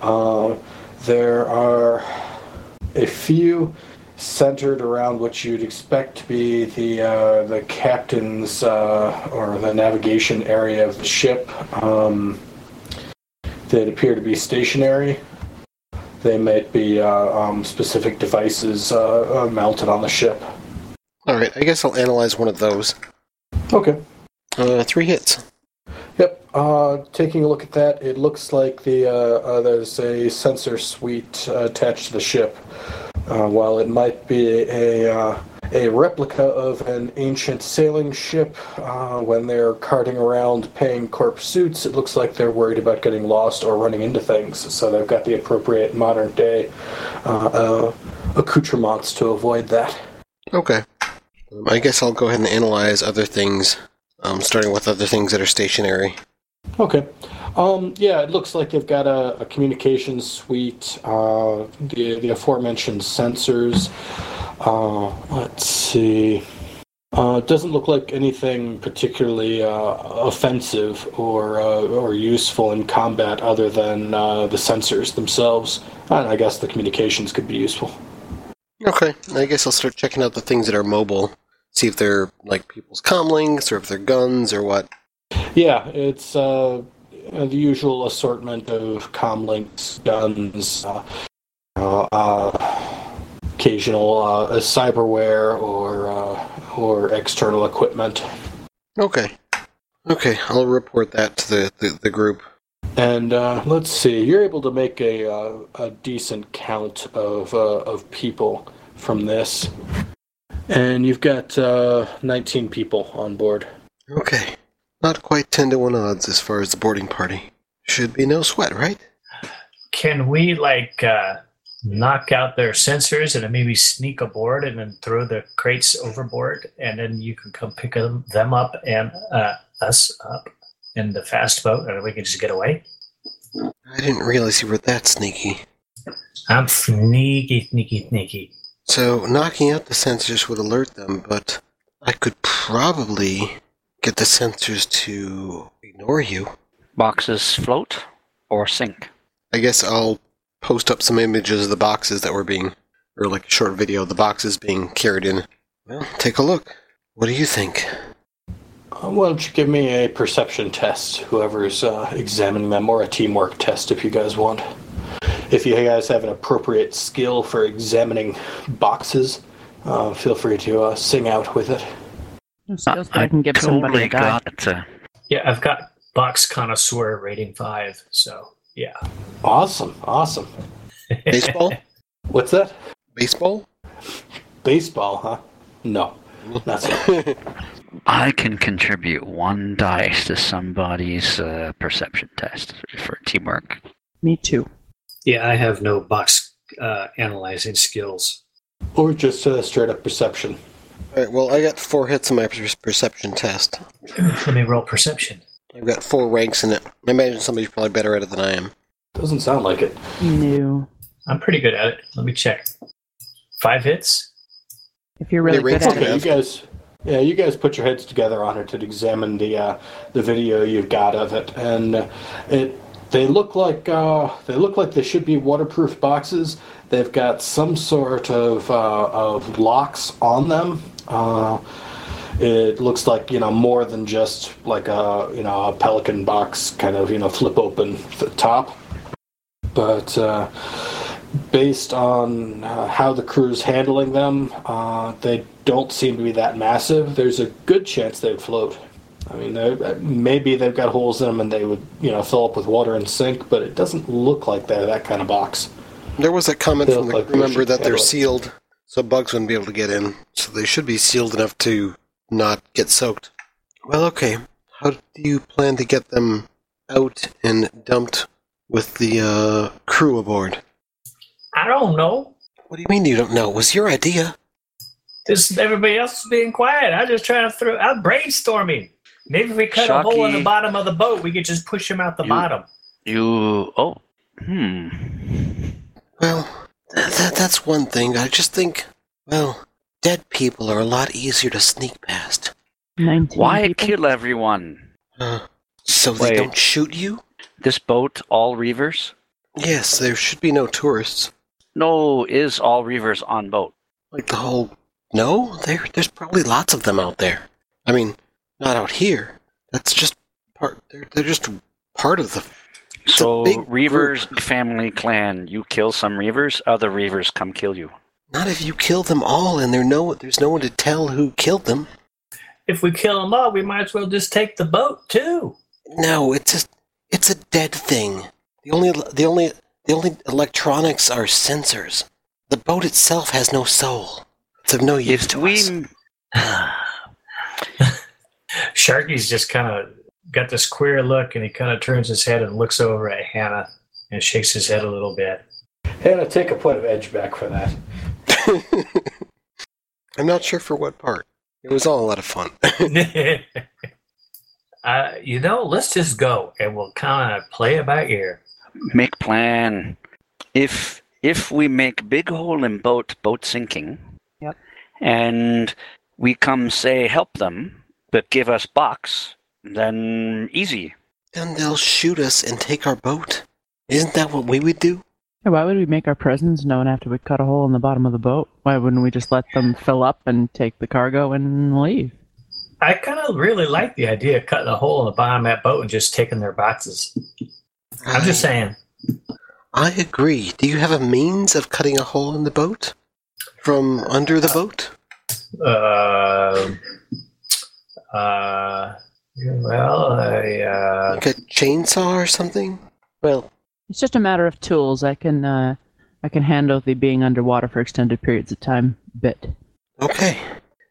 Uh, there are a few centered around what you'd expect to be the uh, the captain's uh, or the navigation area of the ship um, that appear to be stationary. They might be uh, um, specific devices uh, uh, mounted on the ship. Alright, I guess I'll analyze one of those. Okay. Uh, three hits. Yep. Uh, taking a look at that, it looks like the uh, uh, there's a sensor suite uh, attached to the ship. Uh, while it might be a uh, a replica of an ancient sailing ship, uh, when they're carting around paying corp suits, it looks like they're worried about getting lost or running into things. So they've got the appropriate modern day uh, uh, accoutrements to avoid that. Okay. Um, I guess I'll go ahead and analyze other things, um, starting with other things that are stationary. Okay. Um, yeah, it looks like they've got a, a communications suite, uh, the, the aforementioned sensors. Uh, let's see. Uh, it doesn't look like anything particularly uh, offensive or uh, or useful in combat other than uh, the sensors themselves. And I guess the communications could be useful. Okay, I guess I'll start checking out the things that are mobile. See if they're like people's comlinks or if they're guns or what. Yeah, it's uh, the usual assortment of comlinks, guns, uh, uh, occasional uh, cyberware or uh, or external equipment. Okay. Okay, I'll report that to the, the, the group. And uh, let's see, you're able to make a uh, a decent count of uh, of people from this, and you've got uh, 19 people on board. Okay. Not quite 10 to 1 odds as far as the boarding party. Should be no sweat, right? Can we like uh, knock out their sensors and then maybe sneak aboard and then throw the crates overboard, and then you can come pick them, them up and uh, us up in the fast boat, and we can just get away? I didn't realize you were that sneaky. I'm sneaky, sneaky, sneaky. So, knocking out the sensors would alert them, but I could probably get the sensors to ignore you. Boxes float or sink. I guess I'll post up some images of the boxes that were being, or like a short video of the boxes being carried in. Well, take a look. What do you think? Uh, why don't you give me a perception test, whoever's uh, examining them, or a teamwork test if you guys want. If you guys have an appropriate skill for examining boxes, uh, feel free to uh, sing out with it. No skills, but I can give somebody a die. got uh, Yeah, I've got box connoisseur rating five. So yeah. Awesome, awesome. Baseball? What's that? Baseball? Baseball, huh? No, not so. I can contribute one dice to somebody's uh, perception test for teamwork. Me too. Yeah, I have no box uh, analyzing skills. or just uh, straight up perception. Alright, well, I got four hits on my per- perception test. Let me roll perception. I've got four ranks in it. I imagine somebody's probably better at it than I am. Doesn't sound like it. No. I'm pretty good at it. Let me check. Five hits. If you're really good at okay. it. Okay, you guys. Yeah, you guys put your heads together on it to examine the uh, the video you've got of it, and uh, it they look like uh, they look like they should be waterproof boxes. They've got some sort of uh, of locks on them. Uh, it looks like you know more than just like a you know a pelican box kind of you know flip open the top, but. Uh, based on uh, how the crew's handling them, uh, they don't seem to be that massive. There's a good chance they'd float. I mean, maybe they've got holes in them and they would, you know, fill up with water and sink, but it doesn't look like they're that kind of box. There was a comment They from the like crew they member that they're sealed, so bugs wouldn't be able to get in. So they should be sealed enough to not get soaked. Well, okay. How do you plan to get them out and dumped with the uh, crew aboard? I don't know. What do you mean you don't know? It was your idea. This everybody else is being quiet. I'm just trying to throw. I'm brainstorming. Maybe if we cut a hole in the bottom of the boat, we could just push him out the You- bottom. You. Oh. Hmm. Well, th- th- that's one thing. I just think, well, dead people are a lot easier to sneak past. Why people? kill everyone? Uh, so they don't shoot you? This boat, all reavers? Yes, there should be no tourists. No, is all reavers on boat? Like the whole. No, there. There's probably lots of them out there. I mean, not out here. That's just part. They're, they're just part of the. It's So, big reavers, group. family, clan, you kill some reavers, other reavers come kill you. Not if you kill them all, and there no. There's no one to tell who killed them. If we kill them all, we might as well just take the boat too. No, it's just. It's a dead thing. The only. The only. The only electronics are sensors. The boat itself has no soul. It's of no use If to we. us. Sharky's just kind of got this queer look, and he kind of turns his head and looks over at Hannah and shakes his head a little bit. Hannah, take a point of edge back for that. I'm not sure for what part. It was all a lot of fun. uh, you know, let's just go, and we'll kind of play it by ear. Make plan. If if we make big hole in boat, boat sinking. Yep. And we come say help them, but give us box, then easy. then they'll shoot us and take our boat. Isn't that what we would do? Yeah, Why would we make our presence known after we cut a hole in the bottom of the boat? Why wouldn't we just let them fill up and take the cargo and leave? I kind of really like the idea of cutting a hole in the bottom of that boat and just taking their boxes. I'm just saying. I agree. Do you have a means of cutting a hole in the boat? From under the boat? Uh, uh, well, I, uh, Like a chainsaw or something? Well, It's just a matter of tools. I can uh, I can handle the being underwater for extended periods of time bit. okay.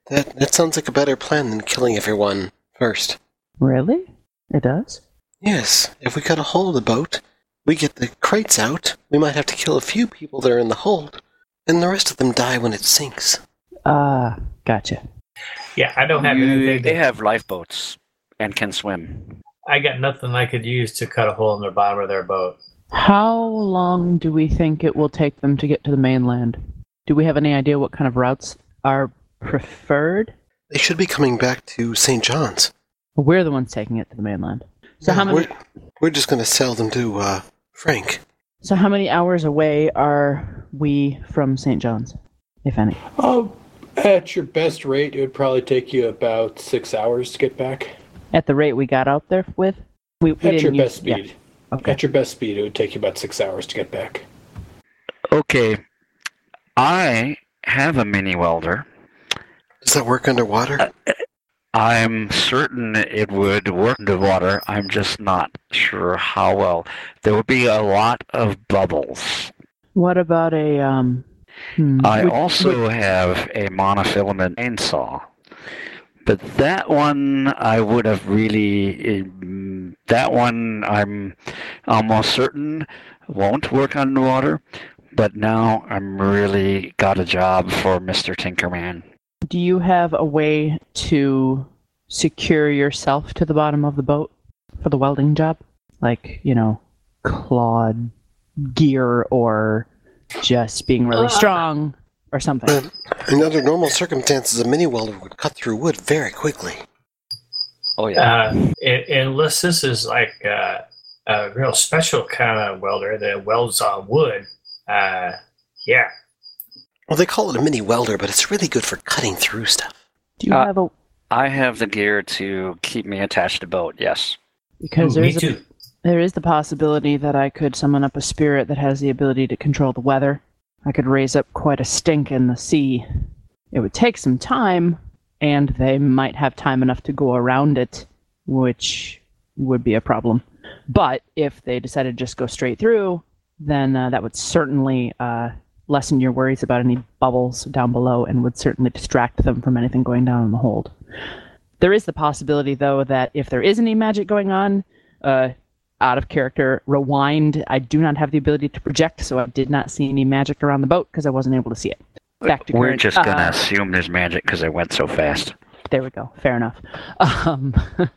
That that sounds like a better plan than killing everyone first. Really? It does? Yes, if we cut a hole in the boat, we get the crates out, we might have to kill a few people that are in the hold, and the rest of them die when it sinks. Ah, gotcha. yeah, I don't have You- anything. they To, have lifeboats and can swim. I got nothing I could use to cut a hole in the bottom of their boat. How long do we think it will take them to get to the mainland? Do we have any idea what kind of routes are preferred? They should be coming back to St. John's. We're the ones taking it to the mainland. So how many? We're, we're just going to sell them to uh, Frank. So how many hours away are we from St. John's, if any? Oh, at your best rate, it would probably take you about six hours to get back. At the rate we got out there with, we, we At your didn't use, best yeah. speed. Okay. At your best speed, it would take you about six hours to get back. Okay. I have a mini welder. Does that work underwater? I'm certain it would work underwater. I'm just not sure how well. There would be a lot of bubbles. What about a um? hmm, I would- also would- have a monofilament chainsaw, but that one I would have really. um, That one I'm almost certain won't work underwater. But now I'm really got a job for Mr. Tinkerman. Do you have a way to secure yourself to the bottom of the boat for the welding job? Like, you know, clawed gear or just being really Uh, strong or something. Uh, in other normal circumstances, a mini welder would cut through wood very quickly. Oh yeah. Uh, un- unless this is like uh, a real special kind of welder that welds on wood. Uh, yeah. Well, they call it a mini welder, but it's really good for cutting through stuff. Do you uh, have a I have the gear to keep me attached to boat. Yes. because Ooh, me there's a, too. there is the possibility that I could summon up a spirit that has the ability to control the weather. I could raise up quite a stink in the sea. It would take some time, and they might have time enough to go around it, which would be a problem. But if they decided to just go straight through, then uh, that would certainly uh, lessen your worries about any bubbles down below and would certainly distract them from anything going down in the hold. There is the possibility, though, that if there is any magic going on, uh, out of character, rewind. I do not have the ability to project, so I did not see any magic around the boat because I wasn't able to see it. Back to We're current- just gonna uh, assume there's magic because it went so fast. there we go. Fair enough. Um,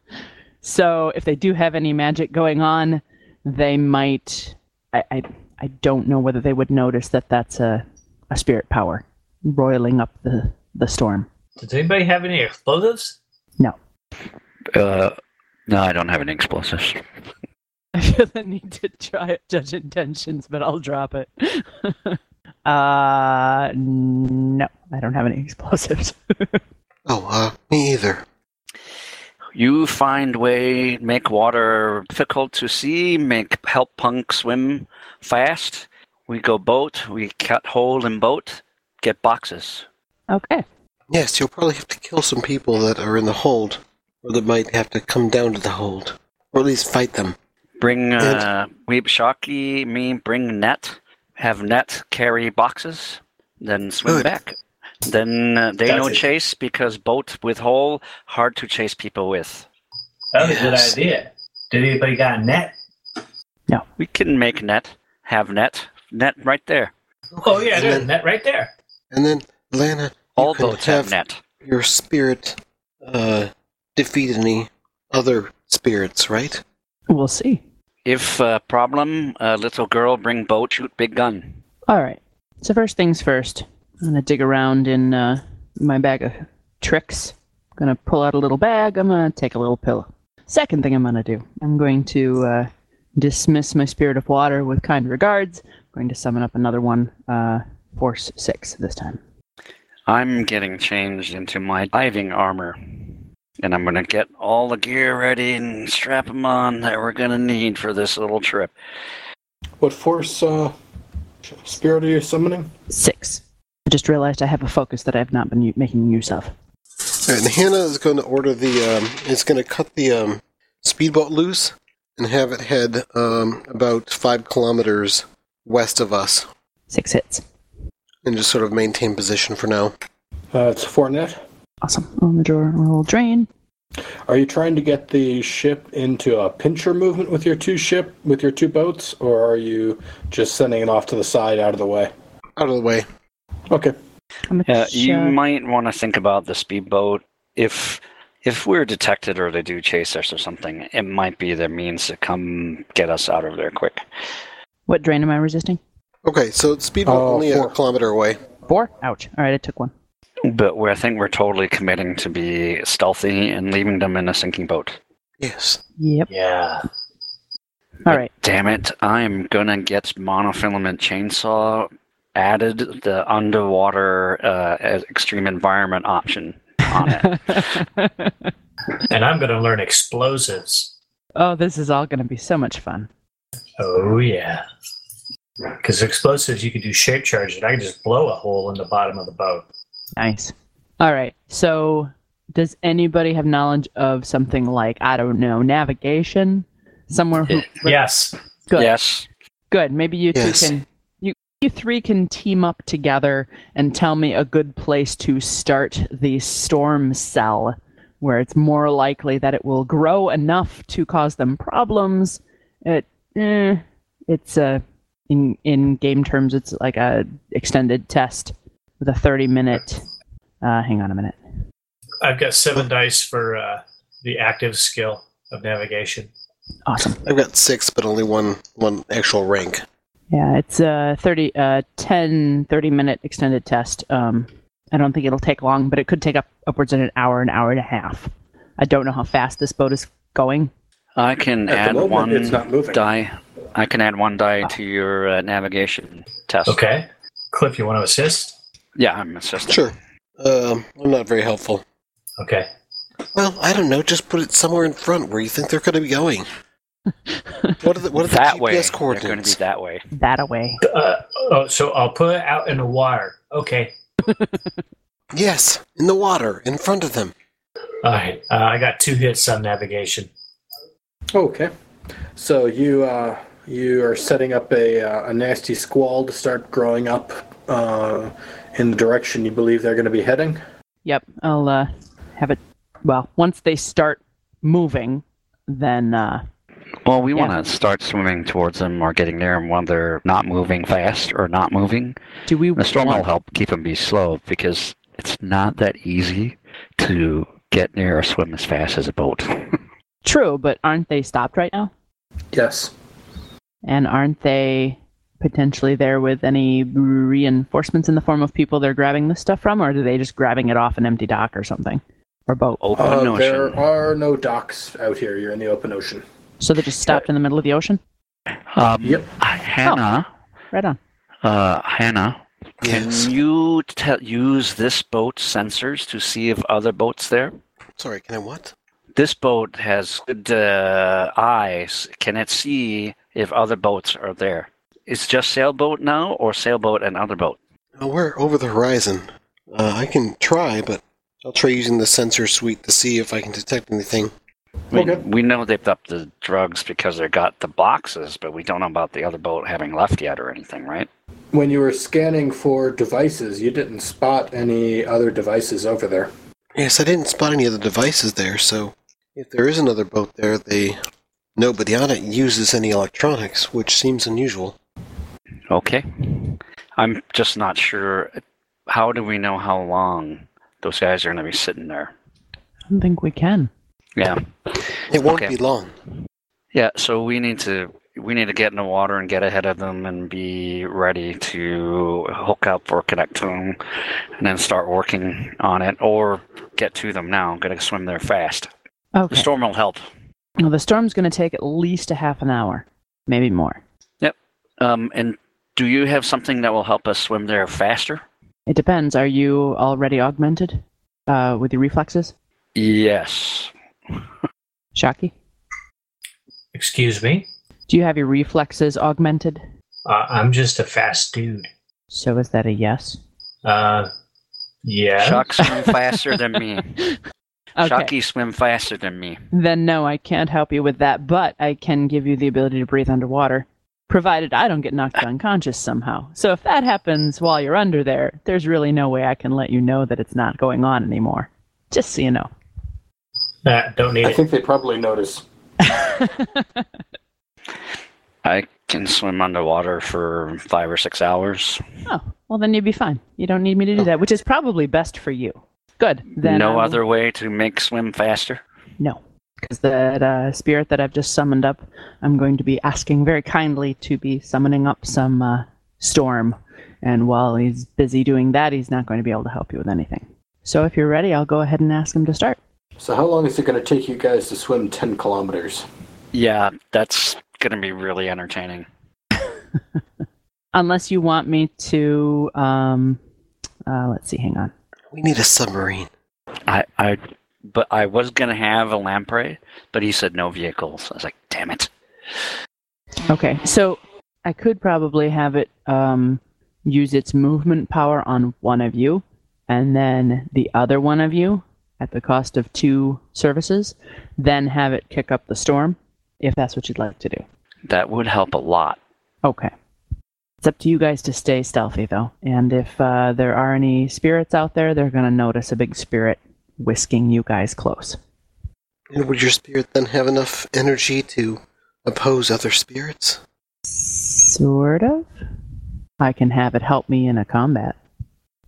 so if they do have any magic going on, they might. I, I I don't know whether they would notice that that's a a spirit power roiling up the the storm. Does anybody have any explosives? No. Uh, no, I don't have any explosives. I feel the need to try judge intentions, but I'll drop it. uh, no, I don't have any explosives. Oh, uh, me either. You find way make water difficult to see, make help punk swim fast. We go boat, we cut hole in boat, get boxes. okay. Yes, you'll probably have to kill some people that are in the hold, or that might have to come down to the hold, or at least fight them. Bring uh we Shocky, me bring net, have net carry boxes, then swim Good. back. Then uh, they That's no it. chase because boat with hole hard to chase people with. That was a good idea. Did anybody got a net? No. We can make net, have net, net right there. Oh yeah, and there's then, net right there. and then Lana, All can boats have have net. your spirit uh, defeat any other spirits, right? We'll see. If uh, problem, uh, little girl bring boat, shoot big gun. All right. So first things first, I'm gonna dig around in uh, my bag of tricks. I'm gonna pull out a little bag. I'm gonna take a little pillow. Second thing I'm gonna do, I'm going to uh, dismiss my spirit of water with kind regards. I'm going to summon up another one, uh, force six this time. I'm getting changed into my diving armor. And I'm going to get all the gear ready and strap them on that we're going to need for this little trip. What force uh, spirit are you summoning? Six. I just realized I have a focus that I've not been u- making use of. All right, and Hannah is going to order the. Um, is going to cut the um, speedboat loose and have it head um, about five kilometers west of us, Six hits. and just sort of maintain position for now. Uh, it's four net. Awesome. On the draw, roll drain. Are you trying to get the ship into a pincher movement with your two ship with your two boats, or are you just sending it off to the side out of the way? Out of the way. Okay. How much, Uh, you might want to think about the speedboat. If if we're detected or they do chase us or something, it might be their means to come get us out of there quick. what drain am I resisting? Okay, so speedboat Uh, only four. a kilometer away. Four? Ouch. All right, I took one. But we're, I think we're totally committing to be stealthy and leaving them in a sinking boat. Yes. Yep. Yeah. All right. Damn it, I'm gonna get monofilament chainsaw added the underwater uh, extreme environment option on it. and I'm going to learn explosives. Oh, this is all going to be so much fun. Oh yeah. Because explosives, you can do shape charge, and I can just blow a hole in the bottom of the boat. Nice. All right. So, does anybody have knowledge of something like I don't know navigation somewhere? Who, Yes. Good. Yes. Good. Maybe you Yes. two can you you three can team up together and tell me a good place to start the storm cell, where it's more likely that it will grow enough to cause them problems. It eh, it's a in in game terms it's like a extended test with a thirty minute. Uh, hang on a minute. I've got seven dice for uh, the active skill of navigation. Awesome. I've got six, but only one one actual rank. Yeah, it's a 30, uh, 10, 30 minute extended test. Um, I don't think it'll take long, but it could take up upwards of an hour, an hour and a half. I don't know how fast this boat is going. I can At add moment, one it's not moving. die. I can add one die to your uh, navigation test. Okay. Cliff, you want to assist? Yeah, I'm assisting. Sure. Um, I'm not very helpful. Okay. Well, I don't know. Just put it somewhere in front where you think they're going to be going. What are the what are the That GPS way. They're going to be that way. That away. Uh, oh, so I'll put it out in the water. Okay. Yes, in the water, in front of them. All right. Uh, I got two hits on navigation. Okay. So you uh, you are setting up a, uh, a nasty squall to start growing up uh, in the direction you believe they're going to be heading. Yep, I'll uh, have it. Well, once they start moving, then uh, Well, we Yeah. want to start swimming towards them or getting near them when they're not moving fast or not moving. do we The storm will help keep them be slow because it's not that easy to get near or swim as fast as a boat. True, but aren't they stopped right now? Yes. And aren't they potentially there with any reinforcements in the form of people they're grabbing this stuff from, or are they just grabbing it off an empty dock or something? Or boat? Open Uh, ocean. there are no docks out here. You're in the open ocean. So they're just stopped in the middle of the ocean? Um, Yep. Hannah, Right on. uh, Hannah, can Yes. you te- use this boat's sensors to see if other boats there? Sorry, can I what? This boat has good uh, eyes. Can it see if other boats are there? It's just sailboat now, or sailboat and other boat? Oh, we're over the horizon. Uh, I can try, but I'll try using the sensor suite to see if I can detect anything. We, Okay. we know they've upped the drugs because they got the boxes, but we don't know about the other boat having left yet or anything, right? When you were scanning for devices, you didn't spot any other devices over there. Yes, I didn't spot any other devices there, so if there is another boat there, they nobody on it uses any electronics, which seems unusual. Okay. I'm just not sure. How do we know how long those guys are going to be sitting there? I don't think we can. Yeah. It won't Okay. be long. Yeah, so we need to we need to get in the water and get ahead of them and be ready to hook up or connect to them and then start working on it or get to them now. Got to swim there fast. Okay. The storm will help. Well, the storm's going to take at least a half an hour, maybe more. Yep. Um, and do you have something that will help us swim there faster? It depends. Are you already augmented uh, with your reflexes, Yes. Shocky? Excuse me. Do you have your reflexes augmented? Uh, I'm just a fast dude. So is that a yes? Uh, yeah. Shock swim faster than me. Okay. Shocky swim faster than me. Then no, I can't help you with that, but I can give you the ability to breathe underwater, provided I don't get knocked unconscious somehow. So if that happens while you're under there, there's really no way I can let you know that it's not going on anymore. Just so you know. Uh, don't need I it. think they probably notice. I can swim underwater for five or six hours. Oh, well then you'd be fine. You don't need me to do that, which is probably best for you. Good. Then I no other way to make swim faster. No, because that uh, spirit that I've just summoned up, I'm going to be asking very kindly to be summoning up some uh, storm. And while he's busy doing that, he's not going to be able to help you with anything. So if you're ready, I'll go ahead and ask him to start. So how long is it going to take you guys to swim 10 kilometers? Yeah, that's gonna be really entertaining. Unless you want me to, um, uh, let's see, hang on. We need a submarine. I, I but I was gonna have a lamprey, but he said no vehicles. I was like, damn it. Okay, so I could probably have it um, use its movement power on one of you, and then the other one of you, at the cost of two services, then have it kick up the storm, if that's what you'd like to do. That would help a lot. Okay. It's up to you guys to stay stealthy, though. And if uh, there are any spirits out there, they're going to notice a big spirit whisking you guys close. And would your spirit then have enough energy to oppose other spirits? Sort of. I can have it help me in a combat.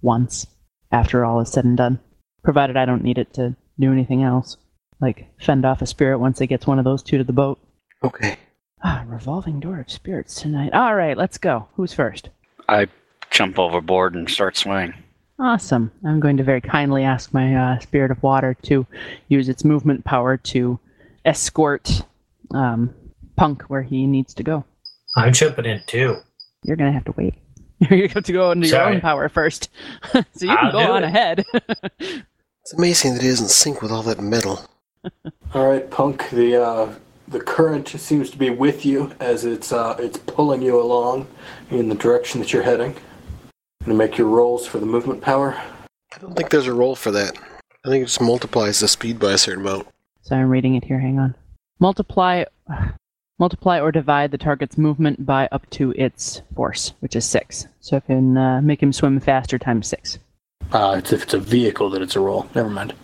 Once. After all is said and done. Provided I don't need it to do anything else. Like fend off a spirit once it gets one of those two to the boat. Okay. Ah, revolving door of spirits tonight. All right, let's go. Who's first? I jump overboard and start swimming. Awesome. I'm going to very kindly ask my uh, spirit of water to use its movement power to escort um, Punk where he needs to go. I'm jumping in too. You're going to have to wait. You're going to have to go into your own power first. so you can I'll go on it. ahead. It's amazing that it doesn't sync with all that metal. All right, Punk. The uh, the current seems to be with you as it's uh, it's pulling you along in the direction that you're heading. Gonna make your rolls for the movement power. I don't think there's a roll for that. I think it just multiplies the speed by a certain amount. so I'm reading it here. Hang on. Multiply. Multiply or divide the target's movement by up to its force, which is six. So I can uh, make him swim faster times six. Uh, it's if it's a vehicle that it's a roll. Never mind.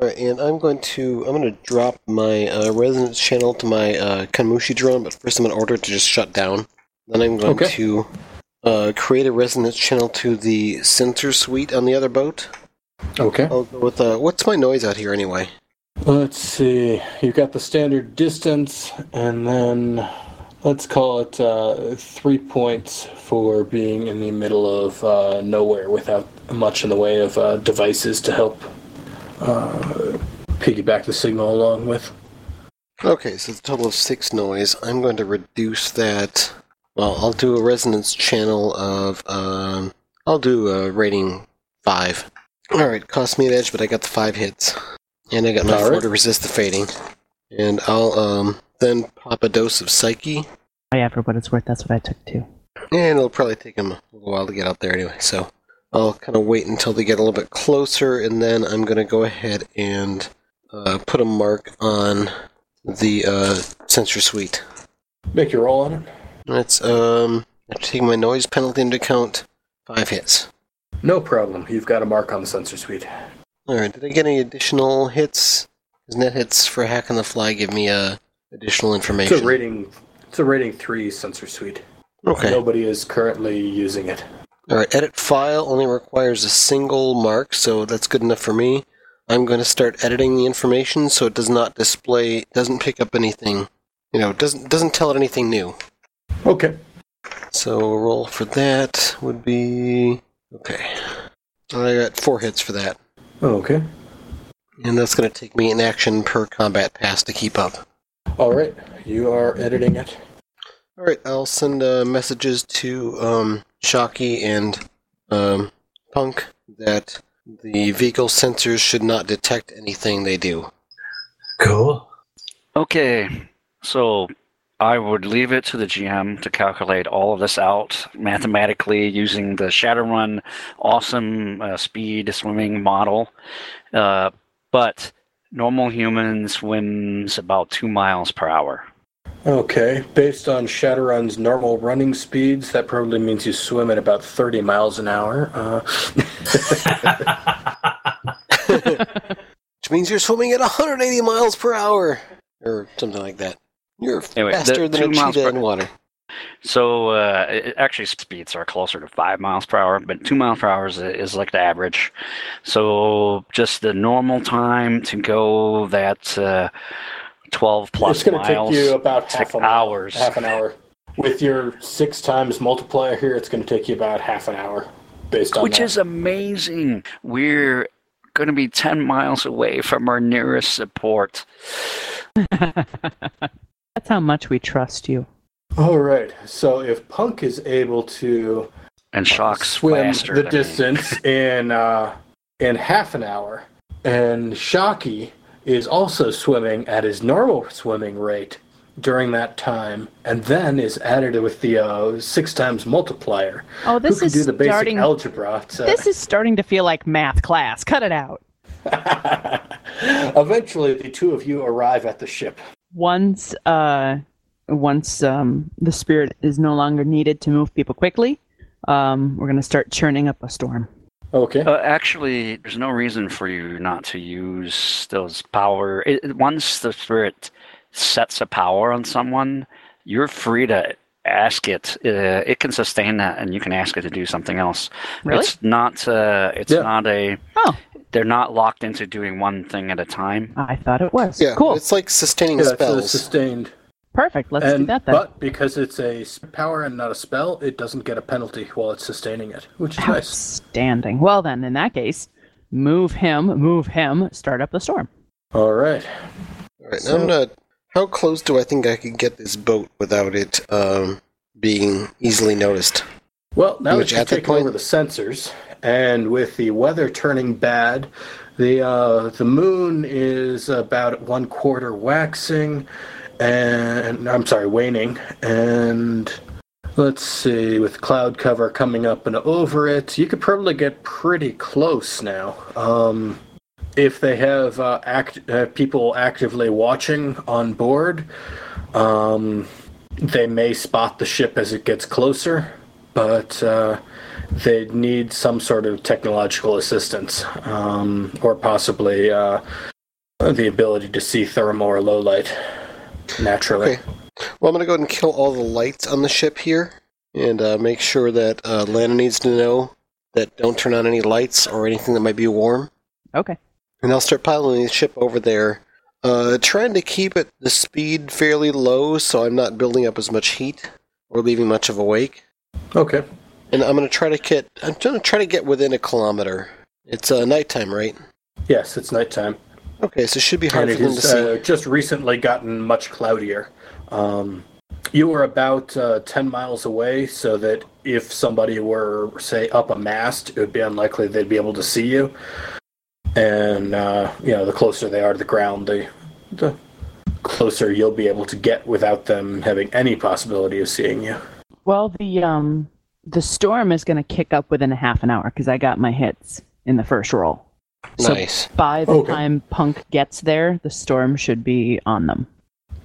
All right, and I'm going to I'm going to drop my uh, resonance channel to my uh, Kanmushi drone, but first I'm going to order it to just shut down. Then I'm going Okay. to uh, create a resonance channel to the sensor suite on the other boat. Okay. I'll go with uh, what's my noise out here anyway? Let's see. You've got the standard distance, and then let's call it uh, three points for being in the middle of uh, nowhere without much in the way of uh, devices to help uh, piggyback the signal along with. Okay, so it's a total of six noise. I'm going to reduce that. Well, I'll do a resonance channel of um, I'll do a rating five. All right, cost me an edge, but I got the five hits, and I got my All four right. to resist the fading. And I'll um then pop a dose of psyche, Oh, yeah, for what it's worth, that's what I took too. and it'll probably take them a little while to get out there anyway. So I'll kind of wait until they get a little bit closer, and then I'm going to go ahead and uh, put a mark on the uh, sensor suite. Make your roll on it. That's um after taking my noise penalty into account, five hits. No problem. You've got a mark on the sensor suite. Alright, did I get any additional hits? Does net hits for hack on the fly give me uh additional information. It's a rating. It's a rating three sensor suite. Okay. Nobody is currently using it. Alright, edit file only requires a single mark, so that's good enough for me. I'm going to start editing the information so it does not display doesn't pick up anything you know, doesn't doesn't tell it anything new. Okay. So a roll for that would be okay. I got four hits for that. Okay. And that's going to take me an action per combat pass to keep up. All right. You are editing it. All right, I'll send uh, messages to um, Shocky and um, Punk that the vehicle sensors should not detect anything they do. Cool. Okay, so I would leave it to the GM to calculate all of this out mathematically using the Shadowrun awesome uh, speed swimming model. Uh, but normal human swims about two miles per hour. Okay. Based on Shadowrun's normal running speeds, that probably means you swim at about 30 miles an hour. Uh, Which means you're swimming at 180 miles per hour, or something like that. You're Anyway, the faster than two a miles cheetah per- in water. So uh, it, actually, speeds are closer to five miles per hour, but two miles per hour is, is like the average. So just the normal time to go that uh, twelve plus it's going to take miles. you about half an hour. hours. Half an hour. With your six times multiplier here, it's going to take you about half an hour. Based on which that. is amazing. We're going to be 10 miles away from our nearest support. That's how much we trust you. All right. So if Punk is able to And Shock swim faster the than me. distance in uh, in half an hour, and Shocky is also swimming at his normal swimming rate during that time, and then is added with the uh, six times multiplier. Oh, this Who can is do the basic starting. algebra? To... This is starting to feel like math class. Cut it out. Eventually, the two of you arrive at the ship. Once, uh, once um, the spirit is no longer needed to move people quickly, um, we're gonna start churning up a storm. Okay. Uh, actually, there's no reason for you not to use those power. It, it- once the spirit sets a power on someone, you're free to ask it. Uh, it can sustain that, and you can ask it to do something else. Really? It's not. Uh, it's Yeah. not a. Oh. They're not locked into doing one thing at a time. I thought it was. Yeah, Cool. it's like sustaining Yeah, it's a sustained. Perfect. Let's do that then. But because it's a power and not a spell, it doesn't get a penalty while it's sustaining it, which is nice. Outstanding. Well, then, in that case, move him, move him, start up the storm. All right. All right, now I'm not. How close do I think I could get this boat without it um, being easily noticed? Well, now Which that you've at that taken over the sensors, and with the weather turning bad, the uh, the moon is about one quarter waxing, and I'm sorry, waning, and let's see, with cloud cover coming up and over it, you could probably get pretty close now. Um, if they have uh, act uh, people actively watching on board, um, they may spot the ship as it gets closer, but they need some sort of technological assistance, um, or possibly uh, the ability to see thermal or low light naturally. Okay. Well, I'm going to go ahead and kill all the lights on the ship here and uh, make sure that uh, Lana needs to know that don't turn on any lights or anything that might be warm. Okay. And I'll start piloting the ship over there, uh, trying to keep it the speed fairly low so I'm not building up as much heat or leaving much of a wake. Okay. And I'm going to try to get I'm going to try to get within a kilometer. It's uh, nighttime, right? Yes, it's nighttime. Okay, so it should be hard and for it them to see. uh, just recently gotten much cloudier. Um, you were about uh, 10 miles away, so that if somebody were, say, up a mast, it would be unlikely they'd be able to see you. And, uh, you know, the closer they are to the ground, the, the closer you'll be able to get without them having any possibility of seeing you. Well, the um the storm is going to kick up within a half an hour because I got my hits in the first roll. So nice. by the Okay. time Punk gets there, the storm should be on them.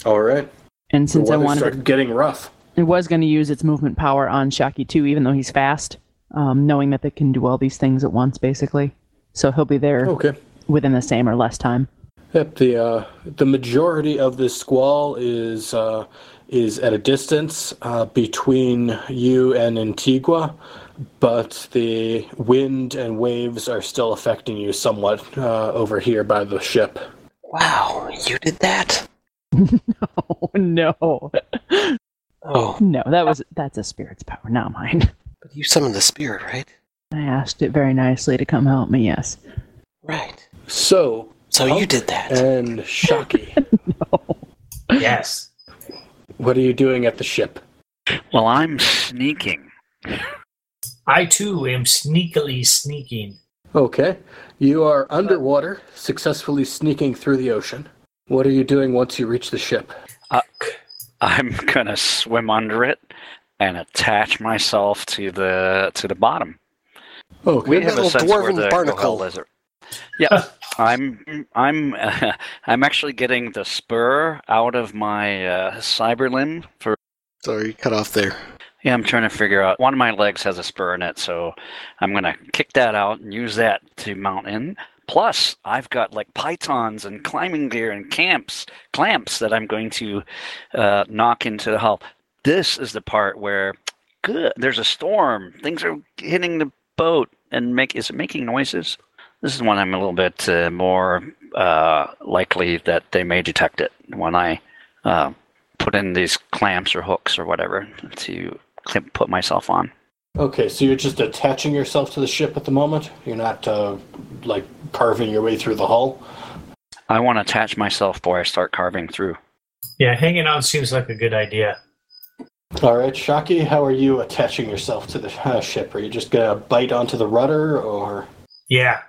All right. And since I weather wanted, started getting rough. it was going to use its movement power on Shocky too, even though he's fast, um, knowing that they can do all these things at once, basically. So he'll be there Okay. within the same or less time. Yep, the uh, the majority of this squall is uh, is at a distance uh, between you and Antigua, but the wind and waves are still affecting you somewhat uh, over here by the ship. Wow, you did that? no, no, Oh, no, that was that's a spirit's power, not mine. but you summoned the spirit, right? I asked it very nicely to come help me. Yes. Right. So, So you did that. and Shocky, no. Yes. What are you doing at the ship? Well, I'm sneaking. I too am sneakily sneaking. Okay, you are underwater, successfully sneaking through the ocean. What are you doing once you reach the ship? Uh, I'm gonna swim under it and attach myself to the to the bottom. Okay. We have a little sense where dwarven the barnacle. Gohel is. Yeah, I'm I'm I'm actually getting the spur out of my uh, cyber limb for. Sorry, cut off there. Yeah, I'm trying to figure out. One of my legs has a spur in it, so I'm gonna kick that out and use that to mount in. Plus, I've got like pitons and climbing gear and camps, clamps that I'm going to uh, knock into the hull. This is the part where good. There's a storm. Things are hitting the boat and make. Is it making noises? This is when I'm a little bit uh, more uh, likely that they may detect it when I uh, put in these clamps or hooks or whatever to clamp, put myself on. Okay, so you're just attaching yourself to the ship at the moment? You're not, uh, like, carving your way through the hull? I want to attach myself before I start carving through. Yeah, hanging on seems like a good idea. All right, Shocky, how are you attaching yourself to the uh, ship? Are you just gonna bite onto the rudder, or Yeah.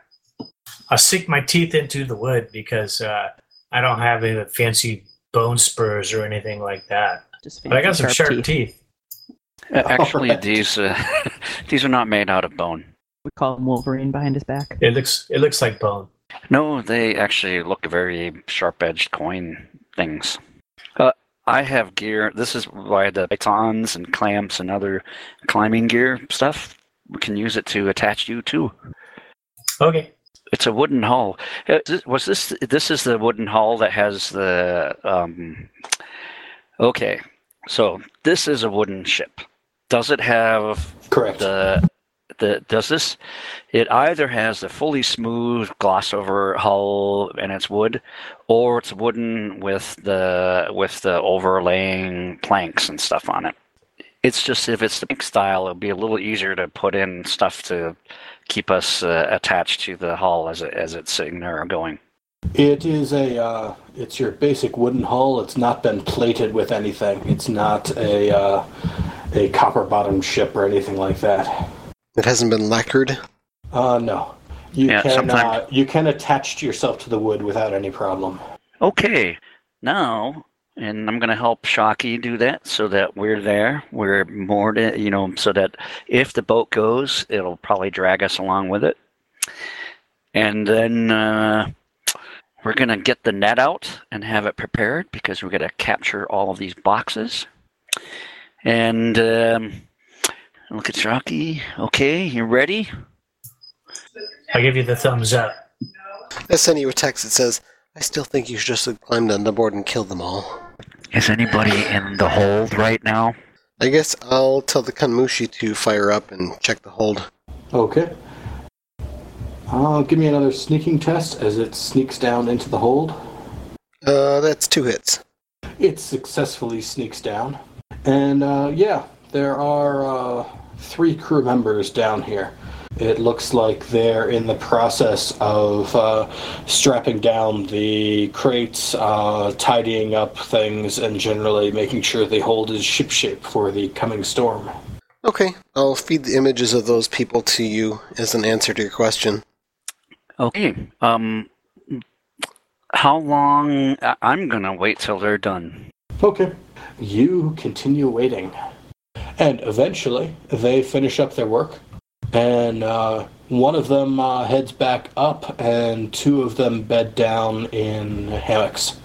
I'll sink my teeth into the wood because uh, I don't have any fancy bone spurs or anything like that. Just But I got fancy some sharp teeth. Uh, Actually, Alright. these uh, these are not made out of bone. We call him Wolverine behind his back. It looks it looks like bone. No, they actually look very sharp-edged coin things. Uh, I have gear. This is why the batons and clamps and other climbing gear stuff. We can use it to attach you to. Okay. It's a wooden hull. Uh, Was this? This is the wooden hull that has the. Um, okay, so this is a wooden ship. Does it have Correct. the the does this it either has the fully smooth gloss over hull and it's wood or it's wooden with the with the overlaying planks and stuff on it it's just if it's the style it'll be a little easier to put in stuff to keep us uh, attached to the hull as it as it's sitting there going It is a. Uh, it's your basic wooden hull. It's not been plated with anything. It's not a uh, a copper bottom ship or anything like that. It hasn't been lacquered. Uh, no. You Yeah, can sometime- uh, you can attach yourself to the wood without any problem. okay now and i'm going to help shocky do that so that we're there we're more to, you know so that if the boat goes it'll probably drag us along with it and then uh, we're going to get the net out and have it prepared because we're going to capture all of these boxes and um, look at shocky okay you ready I'll give you the thumbs up. I send you a text that says, I still think you should just have climbed on the board and killed them all. Is anybody in the hold right now I guess I'll tell the Kanmushi to fire up and check the hold. Okay. Uh, give me another sneaking test as it sneaks down into the hold. Uh, that's two hits. It successfully sneaks down. And uh, yeah, there are uh, three crew members down here. It looks like they're in the process of uh, strapping down the crates, uh, tidying up things, and generally making sure the hold is shipshape for the coming storm. Okay, I'll feed the images of those people to you as an answer to your question. Okay. Um, how long? I- I'm gonna wait till they're done. Okay. You continue waiting. And eventually, they finish up their work. And uh, one of them uh, heads back up, and two of them bed down in hammocks.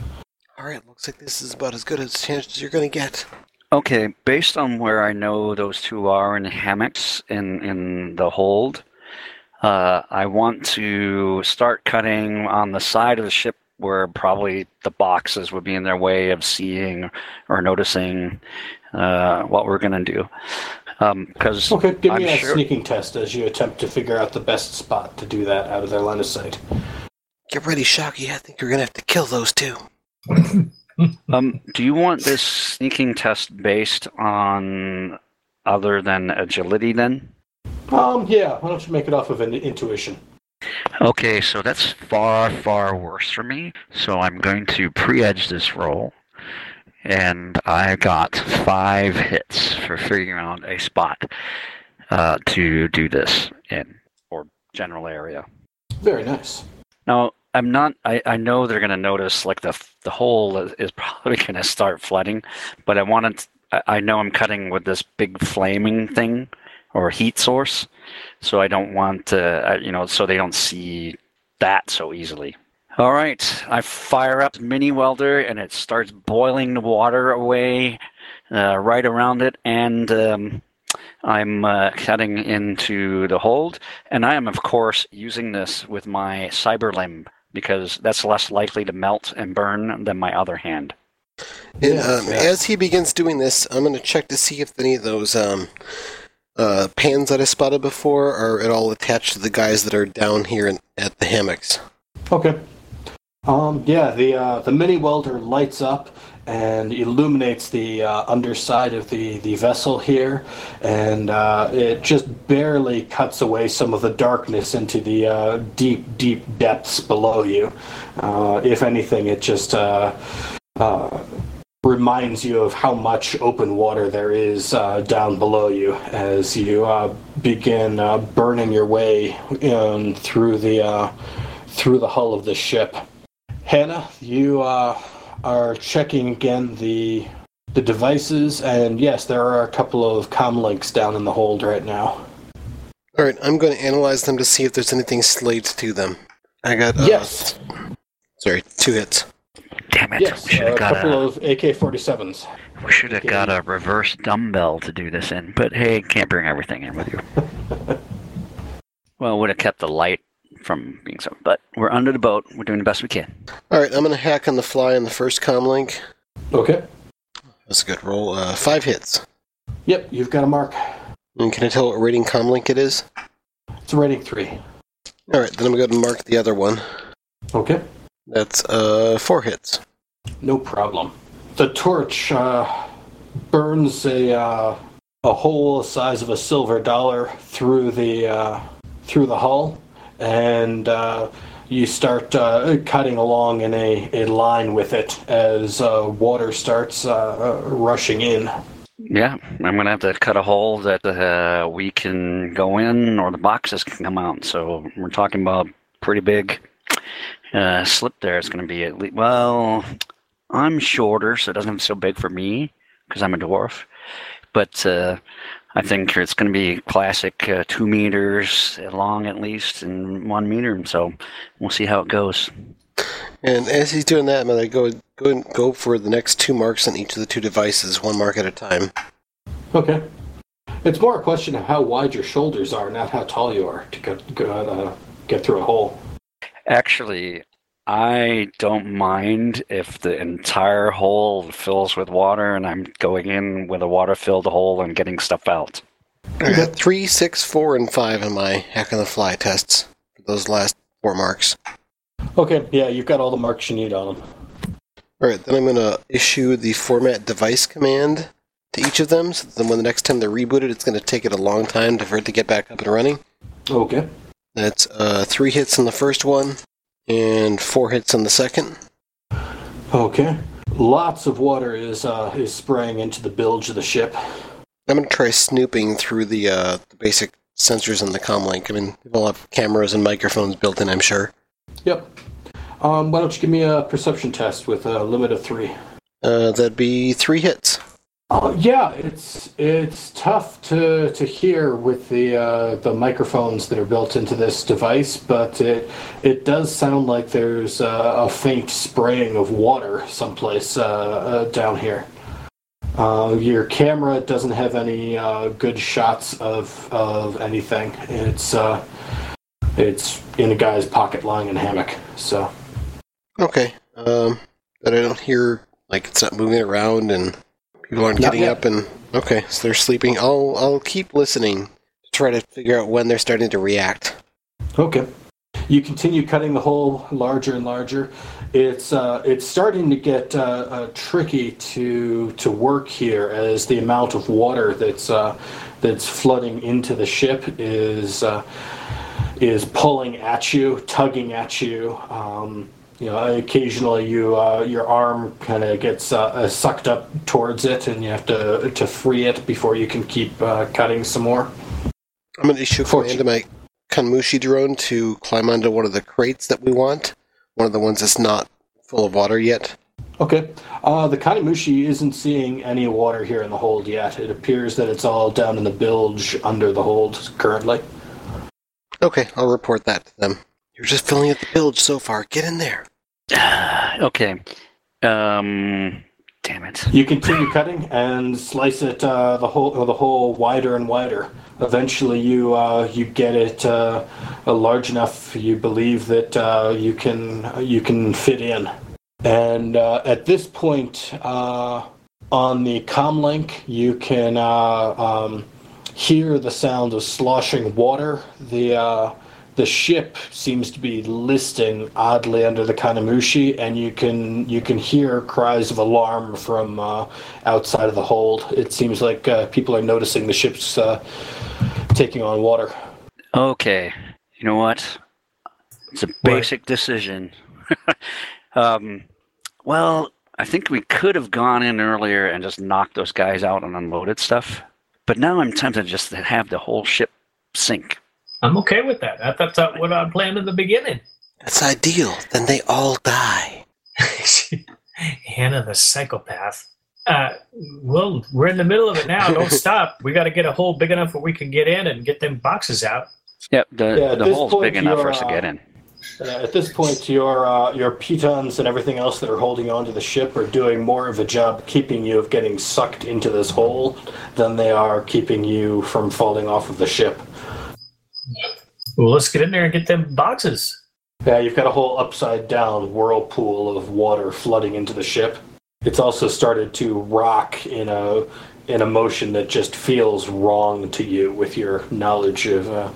Alright, looks like this is about as good a chance as you're gonna get. Okay. Based on where I know those two are in hammocks in in the hold, uh, I want to start cutting on the side of the ship where probably the boxes would be in their way of seeing or noticing uh, what we're gonna do. Because Okay, give me I'm a sure- sneaking test as you attempt to figure out the best spot to do that out of their line of sight. Get ready, Shocky. I think you're gonna have to kill those two. Um, do you want this sneaking test based on other than agility then? Um, yeah, why don't you make it off of an intuition? Okay, so that's far, far worse for me. So I'm going to pre-edge this roll. And I got five hits for figuring out a spot uh, to do this in, or general area. Very nice. Now, I'm not. I, I know they're going to notice like the the hole is, probably going to start flooding, but I wanted. I, I know I'm cutting with this big flaming thing or heat source, so I don't want to. Uh, you know, so they don't see that so easily. All right, I fire up mini welder and it starts boiling the water away uh, right around it, and um, I'm uh, cutting into the hold, and I am of course using this with my cyber limb because that's less likely to melt and burn than my other hand. And um, yes. as he begins doing this, I'm gonna check to see if any of those um, uh, pans that I spotted before are at all attached to the guys that are down here in, at the hammocks. Okay. Um, yeah, the uh, the mini welder lights up and illuminates the uh, underside of the, the vessel here, and uh, it just barely cuts away some of the darkness into the uh, deep, deep depths below you. Uh, if anything, it just uh, uh, reminds you of how much open water there is down below you as you begin burning your way in through the through the hull of the ship. Hannah, you uh, are checking again the the devices, and yes, there are a couple of com links down in the hold right now. All right, I'm going to analyze them to see if there's anything slaved to them. I got uh, yes, Sorry, two hits. Damn it! yes, we should a have got couple a of AK-47s. we should have got a reverse dumbbell to do this in. But hey, can't bring everything in with you. well, would have kept the light from being so. But we're under the boat. We're doing the best we can. All right, I'm going to hack on the fly on the first com link. Okay. That's a good roll. Uh, five hits. Yep, you've got a mark. And can I tell what rating com link it is? It's a rating three. All right, then I'm going to mark the other one. Okay. That's uh, four hits. No problem. The torch uh, burns a uh, a hole the size of a silver dollar through the uh, through the hull, and uh, you start uh, cutting along in a, a line with it as uh, water starts uh, uh, rushing in. Yeah, I'm gonna have to cut a hole that uh, we can go in, or the boxes can come out. So we're talking about pretty big slip there. It's gonna be at least. Well, I'm shorter, so it doesn't so big for me because I'm a dwarf. But I think it's gonna be classic uh, two meters long at least, and one meter. So we'll see how it goes. And as he's doing that, I'm going to go go and go for the next two marks on each of the two devices, one mark at a time. Okay. It's more a question of how wide your shoulders are, not how tall you are to get get, uh, get through a hole. Actually, I don't mind if the entire hole fills with water and I'm going in with a water filled hole and getting stuff out. I got three, six, four, and five in my hack on the fly tests those last four marks. Okay, yeah, you've got all the marks you need on them. All right, then I'm going to issue the format device command to each of them. So then, when the next time they're rebooted, it's going to take it a long time for it to get back up and running. Okay. That's uh, three hits on the first one and four hits on the second. Okay. Lots of water is uh, is spraying into the bilge of the ship. I'm going to try snooping through the, uh, the basic sensors on the comlink. I mean, they'll have cameras and microphones built in, I'm sure. Yep. Um, why don't you give me a perception test with a limit of three? Uh, that'd be three hits. Uh, yeah, it's it's tough to to hear with the uh, the microphones that are built into this device, but it it does sound like there's a faint spraying of water someplace uh, uh, down here. Uh, your camera doesn't have any uh, good shots of of anything. It's it's in a guy's pocket lying in a hammock. So Okay. Um, but I don't hear, like, it's not moving around and people aren't Not getting yet. up and. Okay, so they're sleeping. I'll, I'll keep listening to try to figure out when they're starting to react. Okay. You continue cutting the hole larger and larger. It's uh, it's starting to get uh, uh, tricky to to work here as the amount of water that's uh, that's flooding into the ship is uh, is pulling at you, tugging at you. Um, you know, occasionally you uh, your arm kind of gets uh, uh, sucked up towards it, and you have to to free it before you can keep uh, cutting some more. I'm going to issue a command to my Kanmushi drone to climb onto one of the crates that we want. One of the ones that's not full of water yet. Okay. Uh, the Kanmushi isn't seeing any water here in the hold yet. It appears that it's all down in the bilge under the hold currently. Okay, I'll report that to them. You're just filling up the bilge so far. Get in there. okay. Um, damn it. You continue cutting and slice it uh, the whole uh, the hole wider and wider. Eventually, you uh, you get it uh, uh, large enough. You believe that uh, you can you can fit in. And uh, at this point, uh, on the comlink, you can uh, um, hear the sound of sloshing water. The uh, the ship seems to be listing oddly under the Kanmushi, and you can you can hear cries of alarm from uh, outside of the hold. It seems like uh, people are noticing the ship's uh, taking on water. Okay. You know what? It's a basic decision. um, well, I think we could have gone in earlier and just knocked those guys out and unloaded stuff. But now I'm tempted to just to have the whole ship sink. I'm okay with that. I thought that's what I planned in the beginning. That's ideal. Then they all die. Hannah the psychopath. Uh, well, we're in the middle of it now. Don't stop. We got to get a hole big enough where we can get in and get them boxes out. Yep, the, Yeah, the hole's big enough for us to uh, get in. Uh, at this point, your uh, your pitons and everything else that are holding onto the ship are doing more of a job keeping you of getting sucked into this hole than they are keeping you from falling off of the ship. Well, let's get in there and get them boxes. Yeah, you've got a whole upside down whirlpool of water flooding into the ship. It's also started to rock in a in a motion that just feels wrong to you with your knowledge of uh,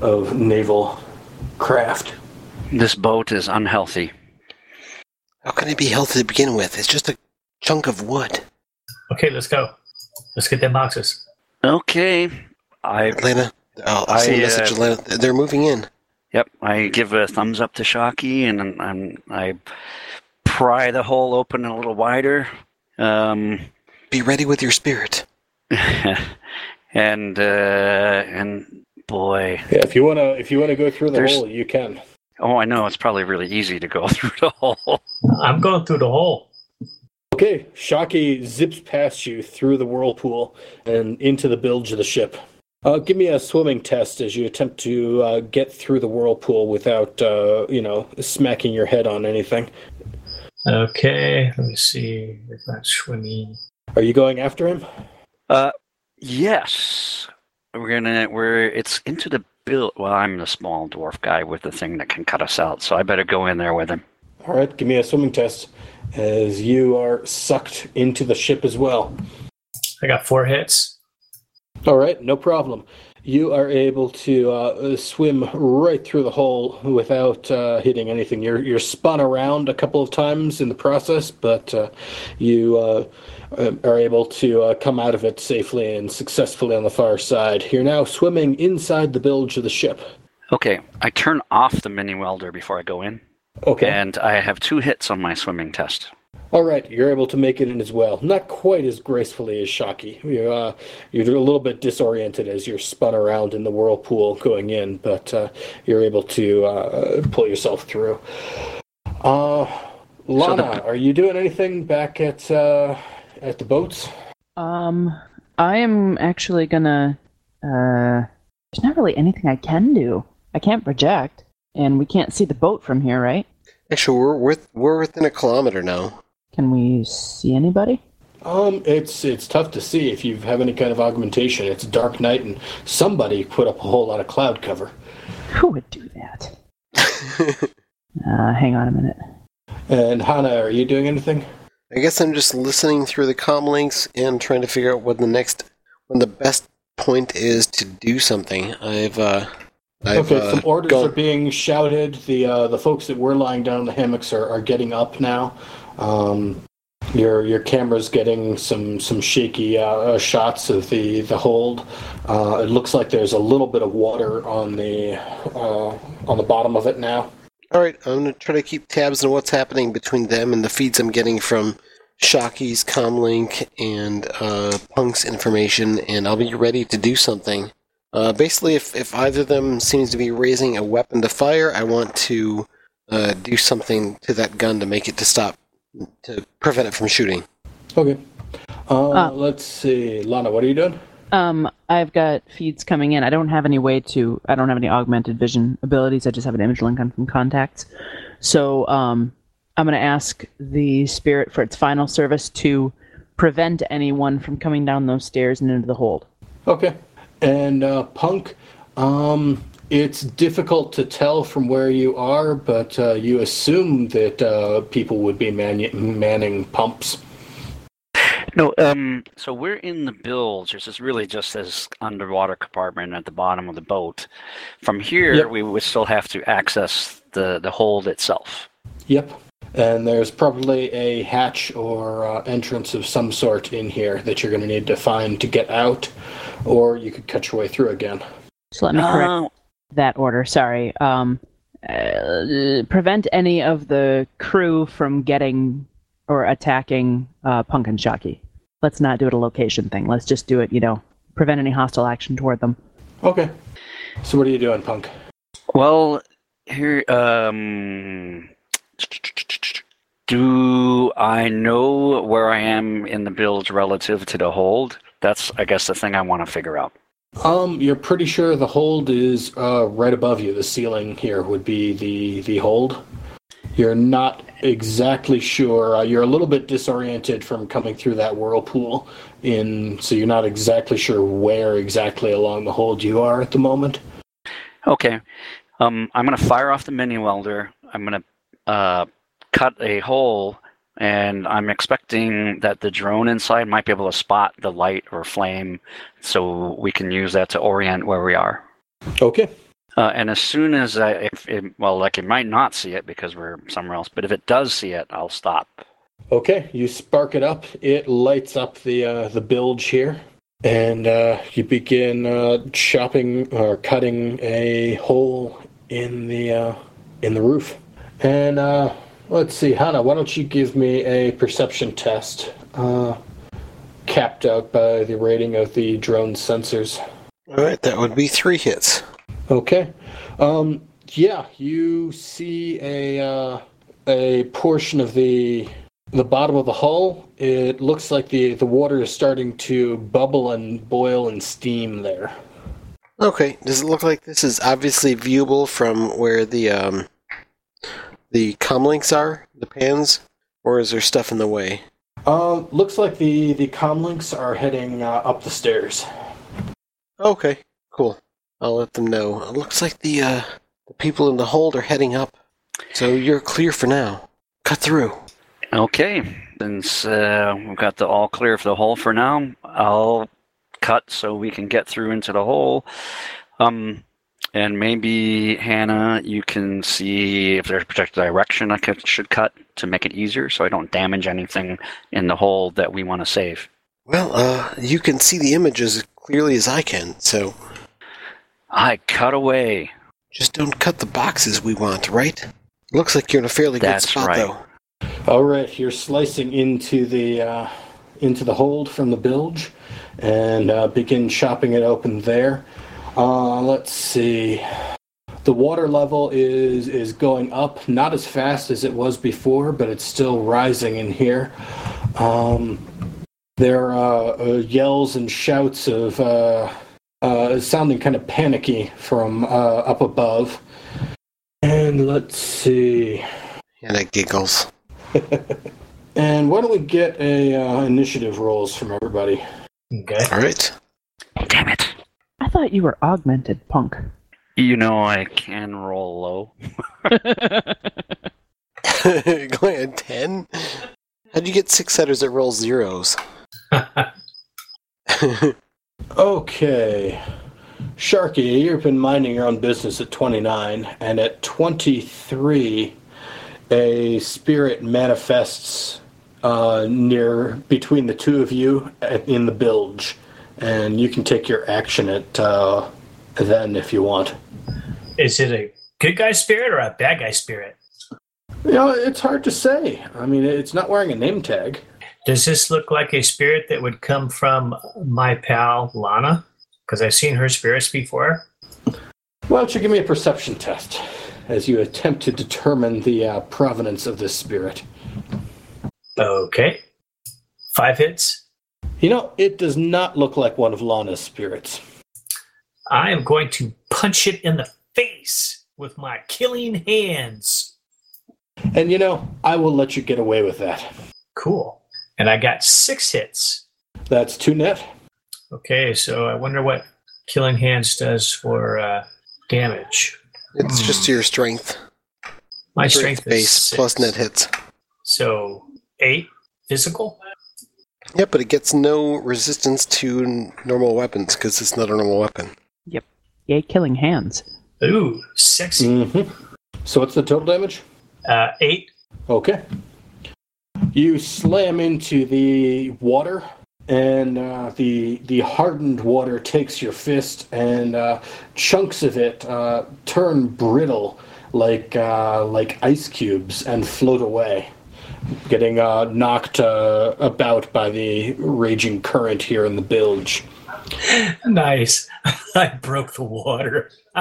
of naval craft. This boat is unhealthy. How can it be healthy to begin with? It's just a chunk of wood. Okay, let's go. Let's get them boxes. Okay. I Atlanta, I'll, I'll I, send a message. uh, Atlanta, they're moving in. Yep, I give a thumbs up to Shocky, and I'm, I pry the hole open a little wider, um, Be ready with your spirit. and uh, and boy, Yeah, if you wanna if you wanna go through the hole, you can. oh, I know it's probably really easy to go through the hole. I'm going through the hole. Okay, Shocky zips past you through the whirlpool and into the bilge of the ship. Uh, give me a swimming test as you attempt to uh, get through the whirlpool without, uh, you know, smacking your head on anything. Okay, let me see if that's swimming. Are you going after him? Uh, yes, we're gonna. We're it's into the bill. Well, I'm the small dwarf guy with the thing that can cut us out, so I better go in there with him. All right, give me a swimming test as you are sucked into the ship as well. I got four hits. All right, no problem. You are able to uh, swim right through the hole without uh, hitting anything. You're you're spun around a couple of times in the process, but uh, you uh, are able to uh, come out of it safely and successfully on the far side. You're now swimming inside the bilge of the ship. Okay, I turn off the mini welder before I go in, Okay. and I have two hits on my swimming test. All right, you're able to make it in as well. Not quite as gracefully as Shocky. You're, uh, you're a little bit disoriented as you're spun around in the whirlpool going in, but uh, you're able to uh, pull yourself through. Uh, Lana, are you doing anything back at uh, at the boats? Um, I am actually gonna. Uh, there's not really anything I can do. I can't project, and we can't see the boat from here, right? Actually, we're with, we're within a kilometer now. Can we see anybody? Um, it's it's tough to see if you have any kind of augmentation. It's dark night, and somebody put up a whole lot of cloud cover. Who would do that? Uh, hang on a minute. And Hana, are you doing anything? I guess I'm just listening through the comm links and trying to figure out what the next, when the best point is to do something. I've, uh, I've, okay, uh, some orders gone- are being shouted. The uh, the folks that were lying down in the hammocks are, are getting up now. Um, your your camera's getting some some shaky uh, uh, shots of the the hold. Uh, it looks like there's a little bit of water on the uh, on the bottom of it now. All right, I'm gonna try to keep tabs on what's happening between them and the feeds I'm getting from Shocky's comlink and uh, Punk's information, and I'll be ready to do something. Uh, basically, if, if either of them seems to be raising a weapon to fire, I want to do something to that gun to make it to stop, to prevent it from shooting. Okay. Uh, Uh. let's see, Lana, what are you doing? Um, I've got feeds coming in. I don't have any way to. I don't have any augmented vision abilities. I just have an image link on from contacts. So, um, I'm going to ask the spirit for its final service to prevent anyone from coming down those stairs and into the hold. Okay. And uh, Punk, um, it's difficult to tell from where you are, but uh, you assume that uh, people would be man- manning pumps. No, um, so we're in the bilge. This is really just this underwater compartment at the bottom of the boat. From here, Yep. we would still have to access the the hold itself. Yep. And there's probably a hatch or uh, entrance of some sort in here that you're going to need to find to get out, or you could cut your way through again. So let me correct Oh, that order. Sorry. Um, uh, prevent any of the crew from getting or attacking uh, Punk and Shocky. Let's not do it a location thing. Let's just do it. You know, prevent any hostile action toward them. Okay. So what are you doing, Punk? well, Here, um, do I know where I am in the build relative to the hold? That's, I guess, the thing I want to figure out. Um, you're pretty sure the hold is uh, right above you. The ceiling here would be the the hold. You're not exactly sure. Uh, you're a little bit disoriented from coming through that whirlpool, in so you're not exactly sure where exactly along the hold you are at the moment. Okay. Um, I'm to fire off the mini welder. I'm to uh, cut a hole, and I'm expecting that the drone inside might be able to spot the light or flame, so we can use that to orient where we are. Okay. Uh, and as soon as I, if it, well, like it might not see it because we're somewhere else, but if it does see it, I'll stop. Okay. You spark it up. It lights up the uh, the bilge here, and uh, you begin uh, chopping or cutting a hole in the uh, in the roof. And uh, let's see, Hannah, why don't you give me a perception test, uh, capped out by the rating of the drone sensors. All right, that would be three hits. Okay. Um, yeah, you see a uh, a portion of the the bottom of the hull. It looks like the the water is starting to bubble and boil and steam there. Okay, does it look like this is obviously viewable from where the um the comlinks are, the pans, or is there stuff in the way? Uh, looks like the the comlinks are heading uh, up the stairs. Okay, cool. I'll let them know. It looks like the uh the people in the hold are heading up, so you're clear for now. Cut through. Okay, since uh, we've got the all clear for the hole for now, I'll cut so we can get through into the hole. Um, and maybe Hannah, you can see if there's a particular direction I could, should cut to make it easier, so I don't damage anything in the hole that we want to save. Well, uh, you can see the image as clearly as I can, so I cut away. just don't cut the boxes we want, right? Looks like you're in a fairly That's good spot, right. though. All right, you're slicing into the uh, into the hold from the bilge, and uh, begin chopping it open there. Uh, let's see. The water level is is going up, not as fast as it was before, but it's still rising in here. Um, there are uh, yells and shouts of uh, uh, sounding kind of panicky from uh, up above. And let's see. Hannah giggles. And why don't we get a uh, initiative rolls from everybody? Okay. All right. Damn it. I thought you were augmented, punk. You know I can roll low. Going at 10? How'd you get six setters that roll zeros? Okay. Shocky, you've been minding your own business at 29, and at 23, a spirit manifests uh, near between the two of you in the bilge, and you can take your action at uh, then if you want. Is it a good guy spirit or a bad guy spirit? You know, it's hard to say. I mean, it's not wearing a name tag. Does this look like a spirit that would come from my pal Lana? Because I've seen her spirits before. Why don't you give me a perception test as you attempt to determine the uh, provenance of this spirit? Okay. Five hits. You know, it does not look like one of Lana's spirits. I am going to punch it in the face with my killing hands. And you know, I will let you get away with that. Cool. And I got six hits. That's two net. Okay, so I wonder what killing hands does for uh, damage. It's just your strength. My strength, base is six. plus net hits. So eight physical. Yep, but it gets no resistance to n- normal weapons because it's not a normal weapon. Yep. Yay, killing hands. Ooh, sexy. hmm So what's the total damage? Uh, eight. Okay. You slam into the water, and uh, the the hardened water takes your fist, and uh, chunks of it uh, turn brittle like uh, like ice cubes and float away, getting uh, knocked uh, about by the raging current here in the bilge. Nice. I broke the water.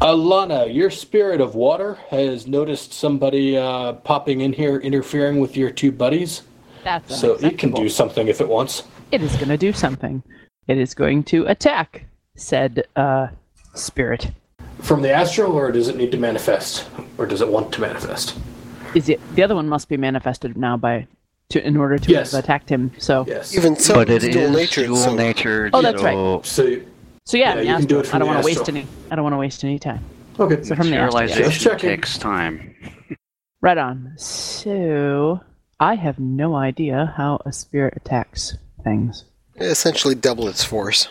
Alana, your spirit of water has noticed somebody uh, popping in here, interfering with your two buddies. That's So it can do something if it wants. It is going to do something. It is going to attack said uh, spirit. From the astral, or does it need to manifest, or does it want to manifest? Is it the other one must be manifested now by to in order to Yes. have attacked him. So Yes. Even so, but it's dual is natured, dual so natured. Oh, that's right. so So so yeah, Yeah, the you can do it from I don't want to waste any. I don't want to waste any time. okay. So from the astral. yeah. Just Materialization checking. takes time. Right on. So I have no idea how a spirit attacks things. essentially double its force,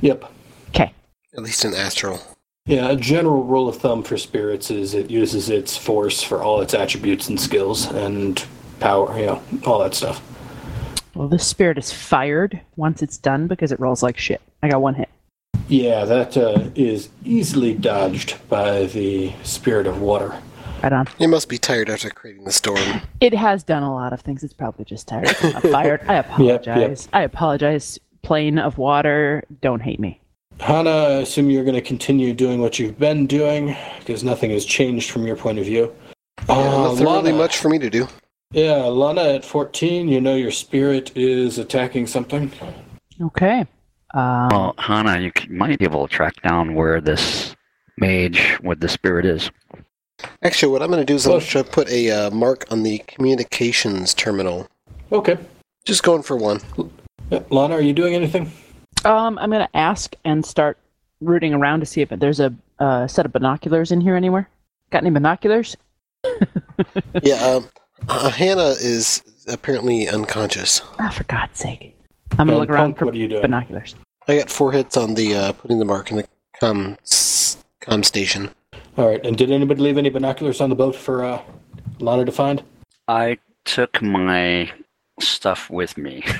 Yep. Okay. at least in astral. Yeah, a general rule of thumb for spirits is it uses its force for all its attributes and skills and power, you know, all that stuff. Well, this spirit is fired once it's done because it rolls like shit. I got one hit. Yeah, that uh, is easily dodged by the spirit of water. Right on. You must be tired after creating the storm. It has done a lot of things. It's probably just tired. I'm fired. I apologize. I apologize. Plane of water. Don't hate me. Hana, I assume you're going to continue doing what you've been doing because nothing has changed from your point of view. Yeah, Uh, nothing really much for me to do. Yeah, Lana at 14, you know your spirit is attacking something. Okay. Um, Well, Hana, you might be able to track down where this mage with the spirit is. Actually, what I'm going to do is I'm going to to put a uh, mark on the communications terminal. Okay. Just going for one. Yeah, Lana, are you doing anything? Um, I'm gonna ask and start rooting around to see if there's a uh, set of binoculars in here anywhere. Got any binoculars? Yeah, um, uh, Hannah is apparently unconscious. Ah, for God's sake! I'm gonna And look around Punk, for what are you doing? binoculars. I got four hits on the uh, putting the mark in the com com station. All right, and did anybody leave any binoculars on the boat for uh, Lana to find? I took my stuff with me.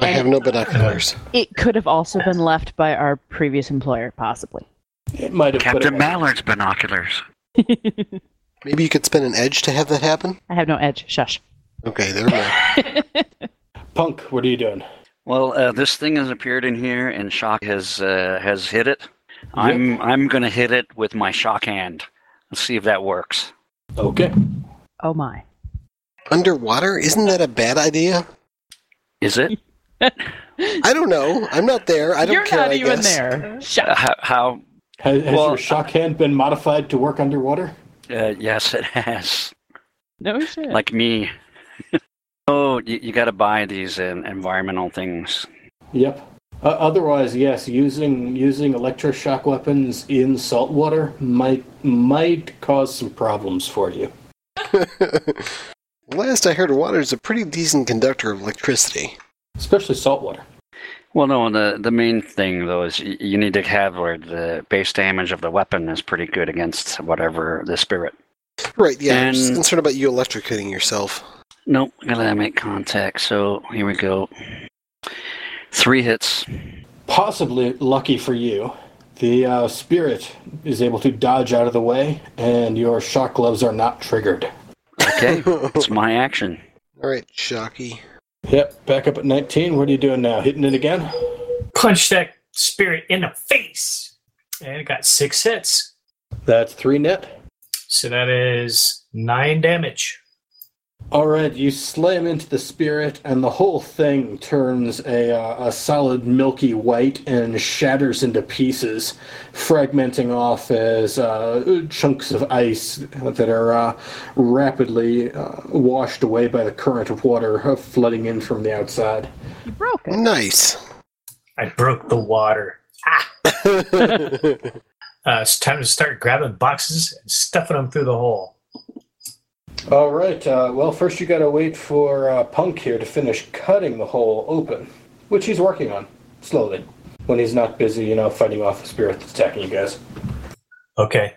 I have no binoculars. It could have also been left by our previous employer, possibly. It might have put Captain it. Mallard's binoculars. Maybe you could spend an edge to have that happen. I have no edge. Shush. Okay, there we go. Punk, what are you doing? Well, uh, this thing has appeared in here, and Shock has uh, has hit it. I'm I'm gonna hit it with my shock hand. Let's see if that works. Okay. Oh my. Underwater? Isn't that a bad idea? Is it? I don't know. I'm not there. I don't You're care. not I even guess. there. Shut Uh, how? how Has, has Well, your shock hand been modified to work underwater? uh, yes, it has. No shit. Like me. oh, you, you got to buy these uh, environmental things. Yep. Uh, otherwise, yes, using using electroshock weapons in salt water might might cause some problems for you. Last I heard, water is a pretty decent conductor of electricity. Especially salt water. Well, no, the the main thing though is you, you need to have where the base damage of the weapon is pretty good against whatever the spirit. Right, yeah. I'm just concerned about you electrocuting yourself. Nope, gotta make contact. So here we go. Three hits. Possibly lucky for you, the uh, spirit is able to dodge out of the way, and your shock gloves are not triggered. Okay, it's my action. Alright, Shocky. Yep. Back up at 19. What are you doing now? Hitting it again? Punch that spirit in the face. And it got six hits. That's three net. So that is nine damage. All right, you slam into the spirit, and the whole thing turns a, uh, a solid milky white and shatters into pieces, fragmenting off as uh, chunks of ice that are uh, rapidly uh, washed away by the current of water uh, flooding in from the outside. you broke it. Nice. I broke the water. Ah! Uh, it's time to start grabbing boxes and stuffing them through the hole. All right, uh, well, first you gotta wait for uh, Punk here to finish cutting the hole open, which he's working on, slowly, when he's not busy, you know, fighting off the spirit that's attacking you guys. Okay.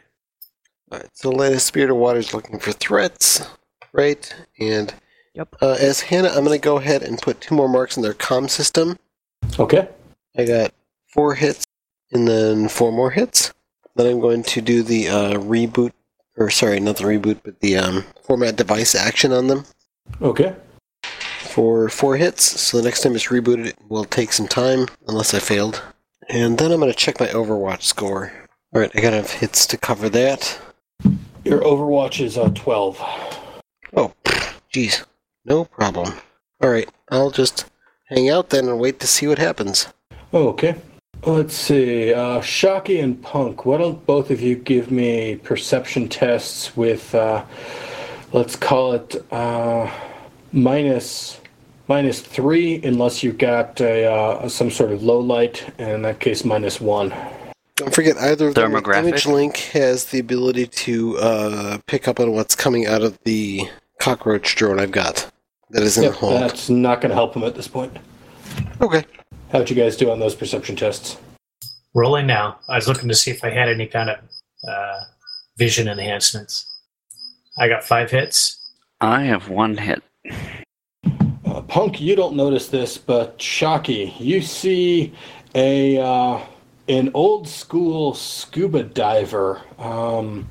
Alright, so latest Spirit of Water is looking for threats, right? And Yep. uh, as Hannah, I'm going to go ahead and put two more marks in their comm system. Okay. I got four hits and then four more hits. Then I'm going to do the uh, reboot, or sorry, not the reboot, but the um, format device action on them Okay. for four hits. So the next time it's rebooted, it will take some time, unless I failed. And then I'm going to check my Overwatch score. All right, I got enough hits to cover that. Your Overwatch is uh, 12. Oh, jeez, no problem. All right, I'll just hang out then and wait to see what happens. Oh, okay. Let's see. Uh, Shocky and Punk, why don't both of you give me perception tests with, uh, let's call it uh, minus minus three, unless you've got a, uh, some sort of low light, and in that case, minus one. Don't forget either of them. Thermographic. Image Link has the ability to uh, pick up on what's coming out of the cockroach drone I've got. That is in Yep, the hold. that's not going to help him at this point. Okay. How'd you guys do on those perception tests? Rolling now. I was looking to see if I had any kind of uh, vision enhancements. I got five hits. I have one hit. Uh, Punk, you don't notice this, but Shocky, you see a uh, an old school scuba diver. Um,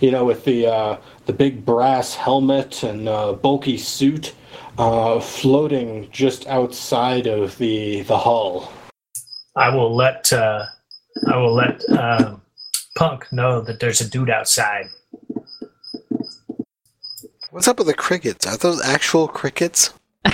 you know, with the uh, the big brass helmet and uh, bulky suit, uh, floating just outside of the the hull. I will let uh, I will let um, Punk know that there's a dude outside. What's up with the crickets? Are those actual crickets?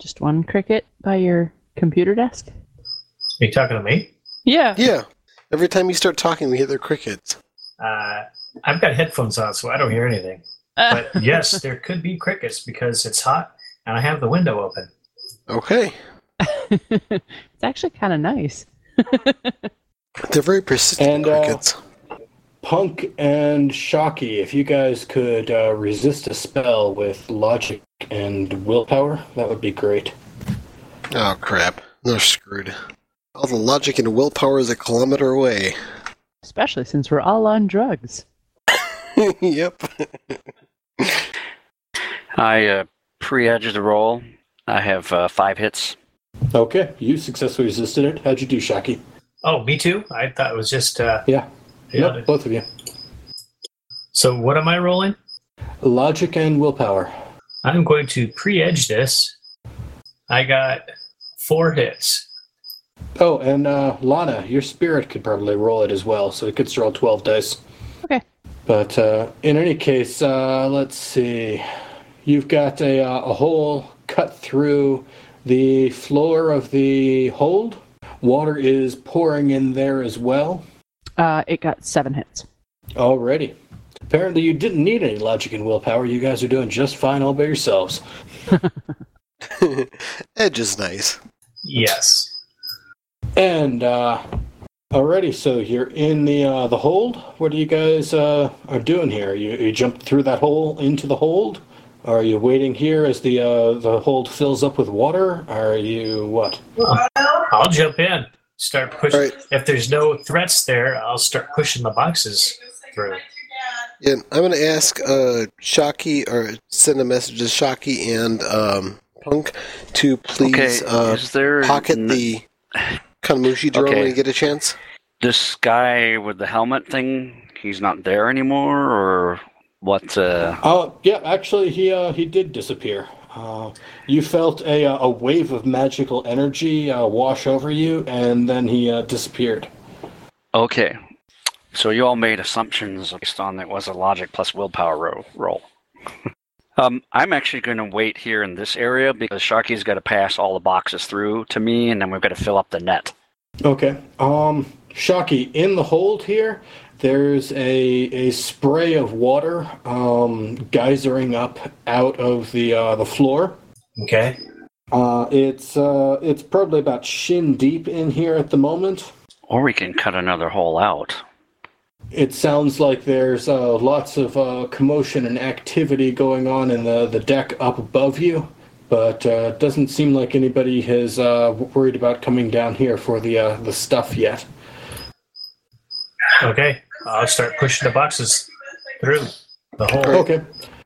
Just one cricket by your computer desk? Are you talking to me? Yeah. Yeah. Every time you start talking, we hear the crickets. Uh, I've got headphones on, so I don't hear anything. Uh, But yes, there could be crickets because it's hot and I have the window open. Okay. it's actually kind of nice. They're very persistent And, uh, crickets. Punk and Shocky, if you guys could uh, resist a spell with logic and willpower, that would be great. Oh, crap. They're screwed. All the logic and willpower is a kilometer away. Especially since we're all on drugs. yep. I uh, pre-edged the roll. I have uh, five hits. Okay, you successfully resisted it. How'd you do, Shocky? Oh, me too. I thought it was just. Uh, Yeah. yeah. Yep, both of you. So what am I rolling? Logic and willpower. I'm going to pre-edge this. I got four hits. Oh, and uh, Lana, your spirit could probably roll it as well, so it could roll 12 dice. Okay. But uh, in any case, uh, let's see. You've got a, uh, a hole cut through the floor of the hold. Water is pouring in there as well. Uh, it got seven hits. Already. Apparently, you didn't need any logic and willpower. You guys are doing just fine all by yourselves. Edge is nice. Yes. And uh alrighty, so you're in the uh the hold. What are you guys uh are doing here? You you jumped through that hole into the hold? Are you waiting here as the uh the hold fills up with water? Are you what? I'll jump in. Start pushing. All right. If there's no threats there, I'll start pushing the boxes through. Yeah, I'm going to ask uh, Shocky or send a message to Shocky and um, Punk to please okay, uh, is there pocket n- the Kanmushi drone Okay. when you get a chance. this guy with the helmet thing? He's not there anymore, or what? Uh, Uh yeah, actually he uh he did disappear. Uh, you felt a uh, a wave of magical energy uh, wash over you, and then he uh, disappeared. okay, so you all made assumptions based on it was a logic plus willpower ro- roll. um, I'm actually going to wait here in this area because Shocky's got to pass all the boxes through to me, and then we've got to fill up the net. Okay. Um, Shocky, in the hold here, there's a a spray of water um, geysering up out of the uh, the floor. Okay. Uh, it's uh, it's probably about shin deep in here at the moment. Or we can cut another hole out. It sounds like there's uh, lots of uh, commotion and activity going on in the, the deck up above you, but uh, it doesn't seem like anybody has uh, worried about coming down here for the uh, the stuff yet. Okay. I'll start pushing the boxes through the hole. Okay.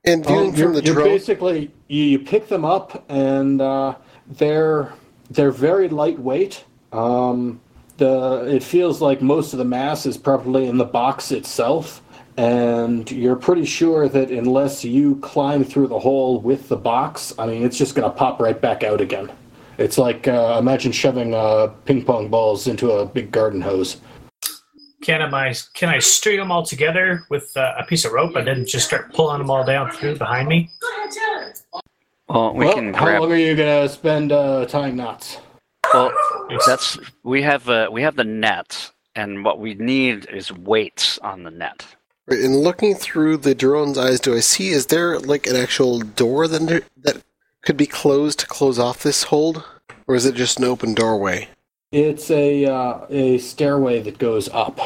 And Um, viewing you're, from the you're drone, basically you, you pick them up and uh, they're they're very lightweight. Um, the it feels like most of the mass is probably in the box itself, and you're pretty sure that unless you climb through the hole with the box, I mean, it's just going to pop right back out again. It's like uh, imagine shoving uh, ping pong balls into a big garden hose. can I can I string them all together with uh, a piece of rope and then just start pulling them all down through behind me? Well, we well, can how grab. long are you gonna spend uh, tying knots? Well, that's we have uh, we have the net, and what we need is weights on the net. In looking through the drone's eyes, do I see is there like an actual door that that could be closed to close off this hold, or is it just an open doorway? It's a uh, a stairway that goes up.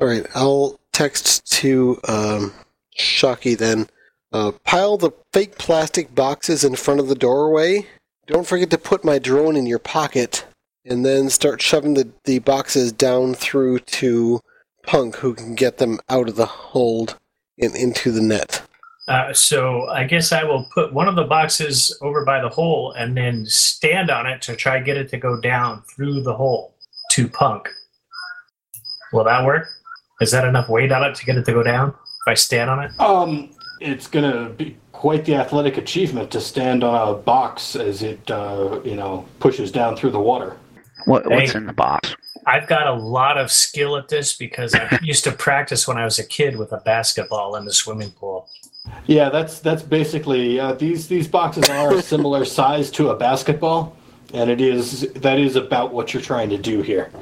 All right, I'll text to um, Shocky then. Uh, pile the fake plastic boxes in front of the doorway. Don't forget to put my drone in your pocket, and then start shoving the, the boxes down through to Punk, who can get them out of the hold and into the net. Uh, so I guess I will put one of the boxes over by the hole and then stand on it to try to get it to go down through the hole to Punk. Will that work? Is that enough weight on it to get it to go down if I stand on it? Um, it's gonna be quite the athletic achievement to stand on a box as it uh, you know pushes down through the water. What, what's Hey. in the box? I've got a lot of skill at this because I used to practice when I was a kid with a basketball in the swimming pool. Yeah, that's that's basically uh, these these boxes are a similar size to a basketball, and it is that is about what you're trying to do here.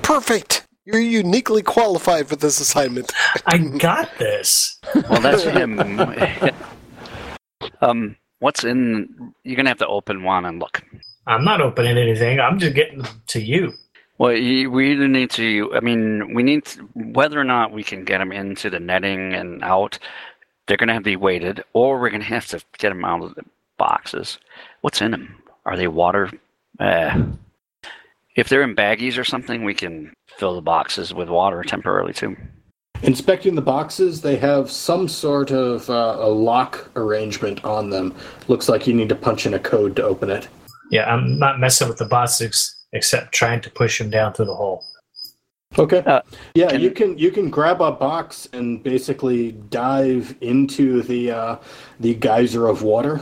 Perfect! You're uniquely qualified for this assignment. I got this. Well, that's him. um, what's in? You're gonna have to open one and look. I'm not opening anything. I'm just getting to you. Well, you, we either need to. I mean, we need to, whether or not we can get them into the netting and out. They're going to have to be weighted, or we're going to have to get them out of the boxes. What's in them? Are they water? Uh, if they're in baggies or something, we can fill the boxes with water temporarily too. Inspecting the boxes, they have some sort of uh, a lock arrangement on them. Looks like you need to punch in a code to open it. Yeah, I'm not messing with the boxes except trying to push them down through the hole. Okay. Uh, yeah, can- you can you can grab a box and basically dive into the uh, the geyser of water.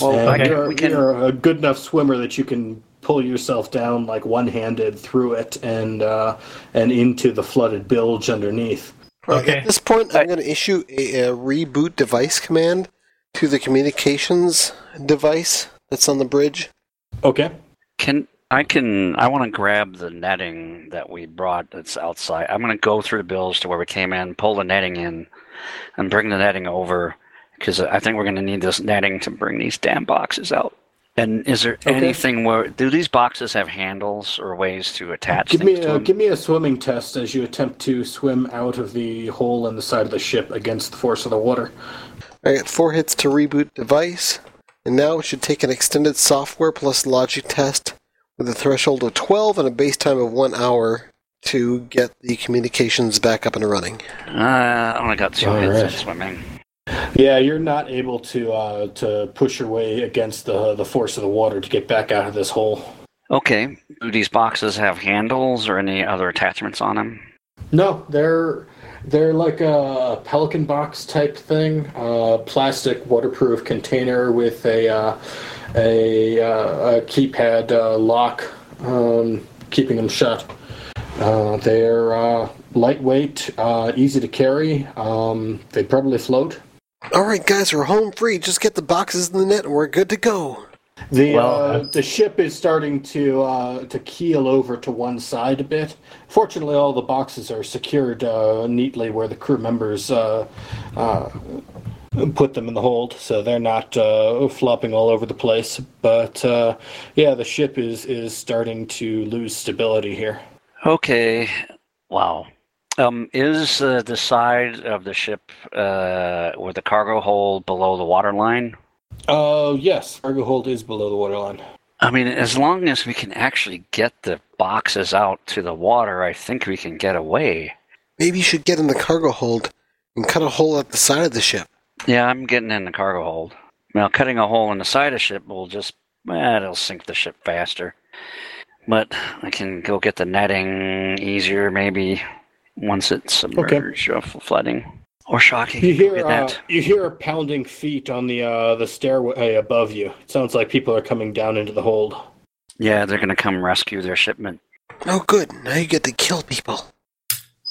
Well, and okay, you're, we can- you're a good enough swimmer that you can pull yourself down like one-handed through it and uh, and into the flooded bilge underneath. Right, Okay. At this point, I- I'm going to issue a, a reboot device command to the communications device that's on the bridge. Okay. Can I can I want to grab the netting that we brought that's outside. I'm going to go through the bilge to where we came in, pull the netting in, and bring the netting over because I think we're going to need this netting to bring these damn boxes out. And is there Okay. anything where do these boxes have handles or ways to attach Give things me to a, them? give me a swimming test as you attempt to swim out of the hole in the side of the ship against the force of the water. I got four hits to reboot device, and now it should take an extended software plus logic test with a threshold of 12 and a base time of one hour to get the communications back up and running. Uh, I only got two All hits right. in swimming. Yeah, you're not able to uh, to push your way against the the force of the water to get back out of this hole. Okay. Do these boxes have handles or any other attachments on them? No, they're they're like a pelican box type thing, uh, plastic waterproof container with a uh, a, uh, a keypad uh, lock, um, keeping them shut. Uh, they're uh, lightweight, uh, easy to carry. Um, they probably float. All right, guys, we're home free. Just get the boxes in the net, and we're good to go. The Well, uh, uh, the ship is starting to uh, to keel over to one side a bit. Fortunately, all the boxes are secured uh, neatly where the crew members uh, uh, put them in the hold, so they're not uh, flopping all over the place. But uh, yeah, the ship is is starting to lose stability here. Okay. Wow. Um, is uh, the side of the ship uh, with the cargo hold below the water line? Uh, yes, cargo hold is below the waterline. I mean, as long as we can actually get the boxes out to the water, I think we can get away. Maybe you should get in the cargo hold and cut a hole at the side of the ship. Yeah, I'm getting in the cargo hold. Now, cutting a hole in the side of the ship will just, eh, it'll sink the ship faster. But I can go get the netting easier, maybe once it's submerged or flooding. Or shocking. You hear uh, that. you hear pounding feet on the uh, the stairway above you. It sounds like people are coming down into the hold. Yeah, they're gonna come rescue their shipment. Oh, good. Now you get to kill people.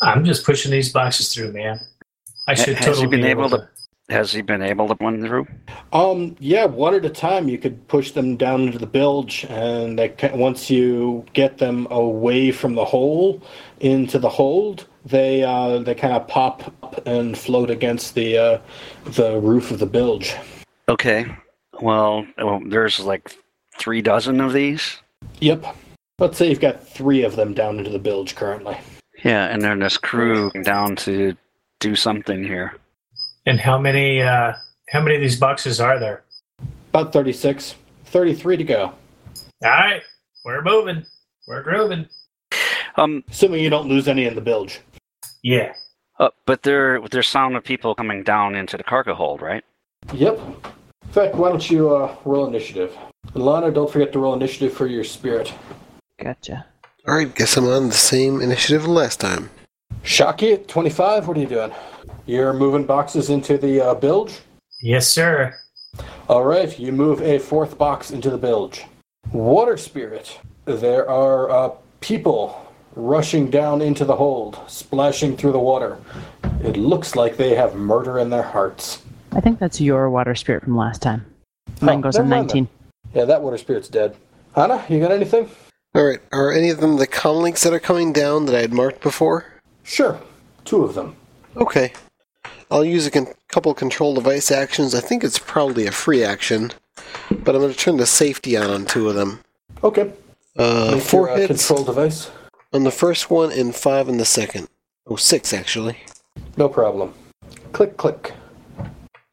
I'm just pushing these boxes through, man. I Ha- should has totally he been be able to- Has he been able to run through? Um, yeah, one at a time. You could push them down into the bilge, and they ca- once you get them away from the hole into the hold, they uh, they kind of pop up and float against the uh, the roof of the bilge. Okay. Well, well, there's like three dozen of these. Yep. Let's say you've got three of them down into the bilge currently. Yeah, and then this crew down to do something here. And how many uh, how many of these boxes are there? About 36. 33 to go. All right, we're moving. We're grooving. Um, Assuming you don't lose any in the bilge. Yeah. uh, but there, there's sound of people coming down into the cargo hold, right? Yep. In fact, why don't you uh, roll initiative? And Lana, don't forget to roll initiative for your spirit. Gotcha. Alright, guess I'm on the same initiative last time. Shocky 25, what are you doing? You're moving boxes into the uh, bilge? Yes, sir. All right, you move a fourth box into the bilge. Water spirit. There are uh, people rushing down into the hold, splashing through the water. It looks like they have murder in their hearts. I think that's your water spirit from last time. Mine Oh, goes on mind 19. Yeah, that water spirit's dead. Hannah, you got anything? Alright, are any of them the comlinks that are coming down that I had marked before? Sure, two of them. Okay. I'll use a con- couple control device actions. I think it's probably a free action, but I'm going to turn the safety on on two of them. Okay. Uh, Make four your, uh, hits control device. On the first one and five on the second. Oh, six actually. No problem. Click, click.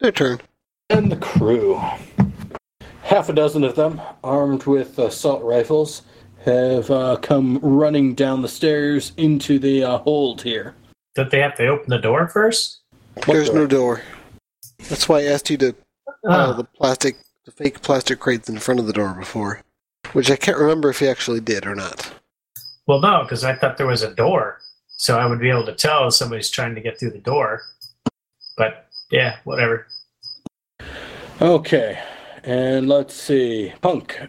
Their turn. And the crew. Half a dozen of them, armed with assault rifles, have uh, come running down the stairs into the uh, hold here. Don't they have to open the door first? There's door? no door. That's why I asked you to pile Ah, the plastic, the fake plastic crates in front of the door before, which I can't remember if you actually did or not. Well, no, because I thought there was a door, so I would be able to tell if somebody's trying to get through the door. But yeah, whatever. Okay, and let's see. Punk,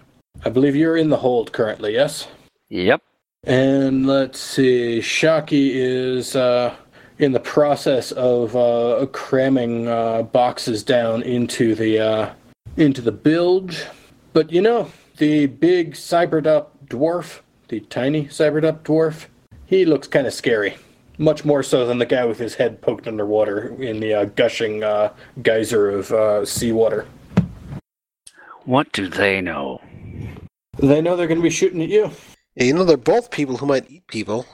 I believe you're in the hold currently, yes? Yep. And let's see. Shocky is uh, in the process of uh, cramming uh, boxes down into the uh, into the bilge. But you know, the big cybered up dwarf, the tiny cybered up dwarf, he looks kind of scary. Much more so than the guy with his head poked underwater in the uh, gushing uh, geyser of uh, seawater. What do they know? They know they're going to be shooting at you. Yeah, you know they're both people who might eat people.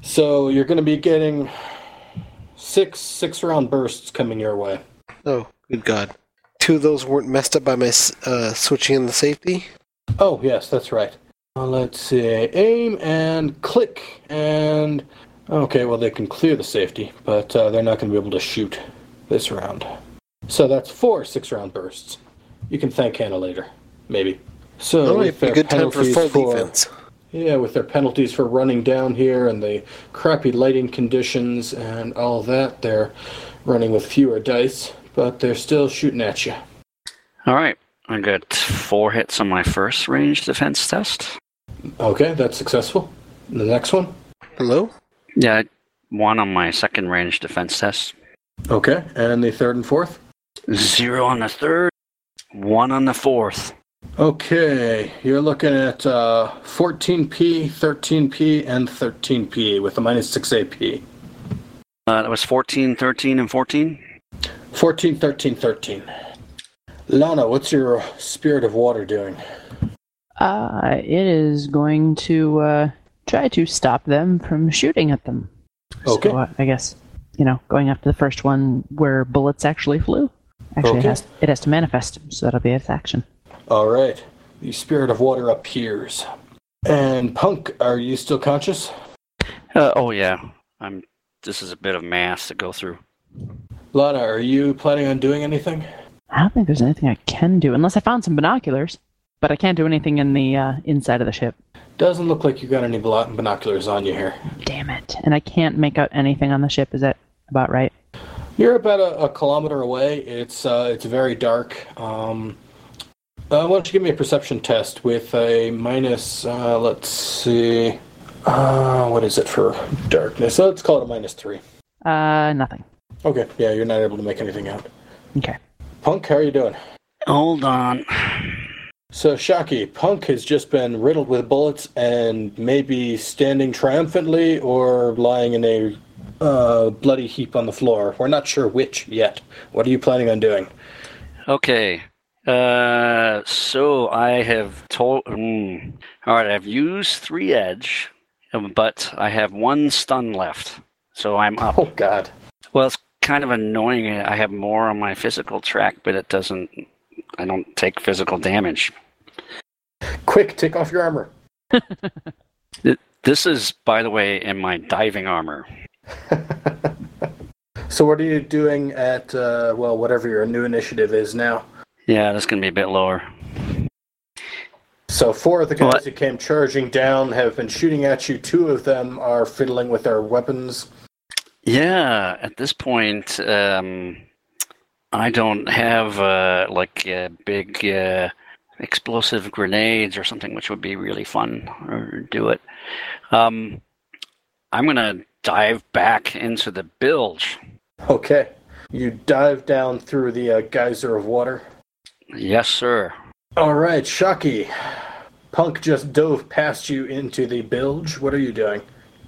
So you're going to be getting six six round bursts coming your way. Oh, good God! Two of those weren't messed up by my uh, switching in the safety. Oh yes, that's right. Uh, let's see. Aim and click and okay. Well, they can clear the safety, but uh, they're not going to be able to shoot this round. So that's four six round bursts. You can thank Hannah later, maybe. So Oh, with it'd be a their good time for penalties full defense. Yeah, with their penalties for running down here and the crappy lighting conditions and all that, they're running with fewer dice, but they're still shooting at you. All right. I got four hits on my first range defense test. Okay, that's successful. The next one. Hello. Yeah, one on my second range defense test. Okay, and the third and fourth. Zero on the third. One on the fourth. Okay, you're looking at uh, 14p, 13p, and 13p with a minus 6 AP. Uh, that was 14, 13, and 14. 14, 13, 13. Lana, what's your spirit of water doing? Uh, it is going to uh, try to stop them from shooting at them. Okay. So, uh, I guess, you know, going after the first one where bullets actually flew. Actually, Okay. it, has, it has to manifest, so that'll be its action. All right. The spirit of water appears. And Punk, are you still conscious? Uh, oh yeah, I'm. This is a bit of math to go through. Lana, are you planning on doing anything? I don't think there's anything I can do unless I found some binoculars. But I can't do anything in the uh, inside of the ship. Doesn't look like you got any blo- binoculars on you here. Damn it! And I can't make out anything on the ship. Is that about right? You're about a, a kilometer away. It's uh, it's very dark. Um, uh, why don't you give me a perception test with a minus? Uh, let's see. Uh, what is it for darkness? Let's call it a minus three. Uh, nothing. Okay, yeah, you're not able to make anything out. Okay. Punk, how are you doing? Hold on. So, Shocky, Punk has just been riddled with bullets and maybe standing triumphantly or lying in a uh, bloody heap on the floor. We're not sure which yet. What are you planning on doing? Okay. Uh, so I have told. Mm, all right, I've used three edge, um, but I have one stun left, so I'm up. Oh, God. Well, it's kind of annoying. I have more on my physical track, but it doesn't. I don't take physical damage. Quick, take off your armor. This is, by the way, in my diving armor. So, what are you doing at, uh, well, whatever your new initiative is now? Yeah, that's gonna be a bit lower. So, four of the guys What? who came charging down have been shooting at you. Two of them are fiddling with their weapons. Yeah, at this point, um, I don't have uh, like uh, big uh, explosive grenades or something, which would be really fun or do it. Um, I'm gonna dive back into the bilge. Okay. You dive down through the uh, geyser of water. Yes, sir. All right, Shocky. Punk just dove past you into the bilge. What are you doing?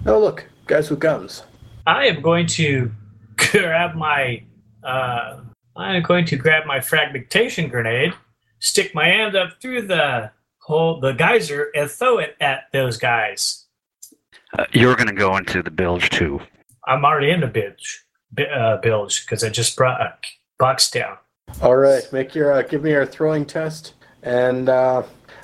Oh, look, guys with guns. I am going to grab my uh, I am going to grab my fragmentation grenade, stick my hand up through the hole, the geyser, and throw it at those guys. Uh, you're gonna go into the bilge too. I'm already in the bilge, bi- uh, bilge because I just brought a box down. All right, make your uh, give me your throwing test, and uh,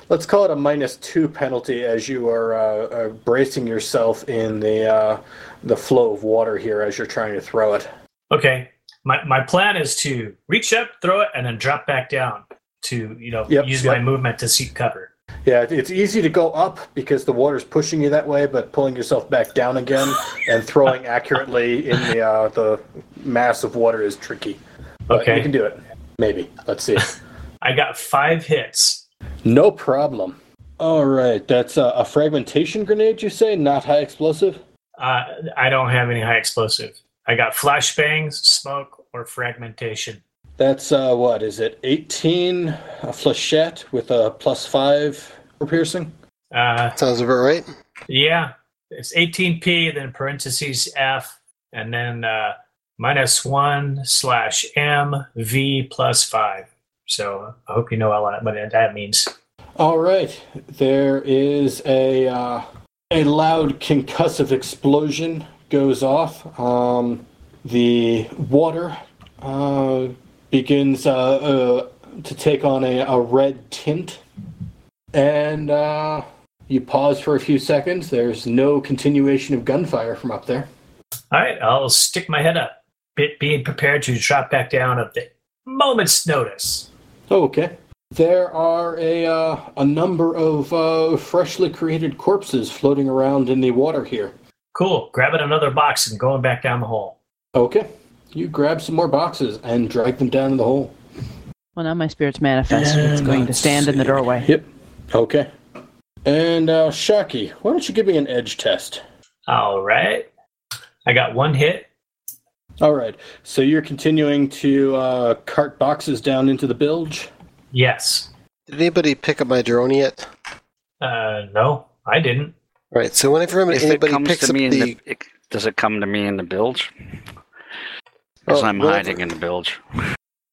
let's call it a minus two penalty as you are uh, uh, bracing yourself in the uh, the flow of water here as you're trying to throw it. Okay, my my plan is to reach up, throw it, and then drop back down to you know Yep, use yep. my movement to seek cover. Yeah, it's easy to go up because the water's pushing you that way, but pulling yourself back down again and throwing accurately in the uh, the mass of water is tricky. But Okay. you can do it. Maybe. Let's see. I got five hits. no problem. All right, that's uh, a fragmentation grenade. You say not high explosive. Uh, I don't have any high explosive. I got flashbangs, smoke, or fragmentation. That's uh, what is it? 18 a flechette with a plus five for piercing. Uh, Sounds about right. yeah, it's 18p, then parentheses F, and then uh, minus one slash M V plus five. So I hope you know all that, what that means. All right, there is a uh, a loud concussive explosion goes off. Um, the water uh, begins uh, uh, to take on a, a red tint, and uh, you pause for a few seconds. There's no continuation of gunfire from up there. All right, I'll stick my head up, bit being prepared to drop back down at the moment's notice. Okay. There are a uh, a number of uh, freshly created corpses floating around in the water here. Cool. Grabbing another box and going back down the hole. Okay. You grab some more boxes and drag them down in the hole. Well, now my spirit's manifest. it's going to let's stand in the doorway. Yep. Okay. And uh, Shocky, why don't you give me an edge test? All right. I got one hit. All right. So you're continuing to uh, cart boxes down into the bilge. Yes. Did anybody pick up my drone yet? Uh, no, I didn't. Right. So whenever If anybody comes picks to up me in the, the, it, does it come to me in the bilge? Because Oh, I'm whatever. hiding in the bilge.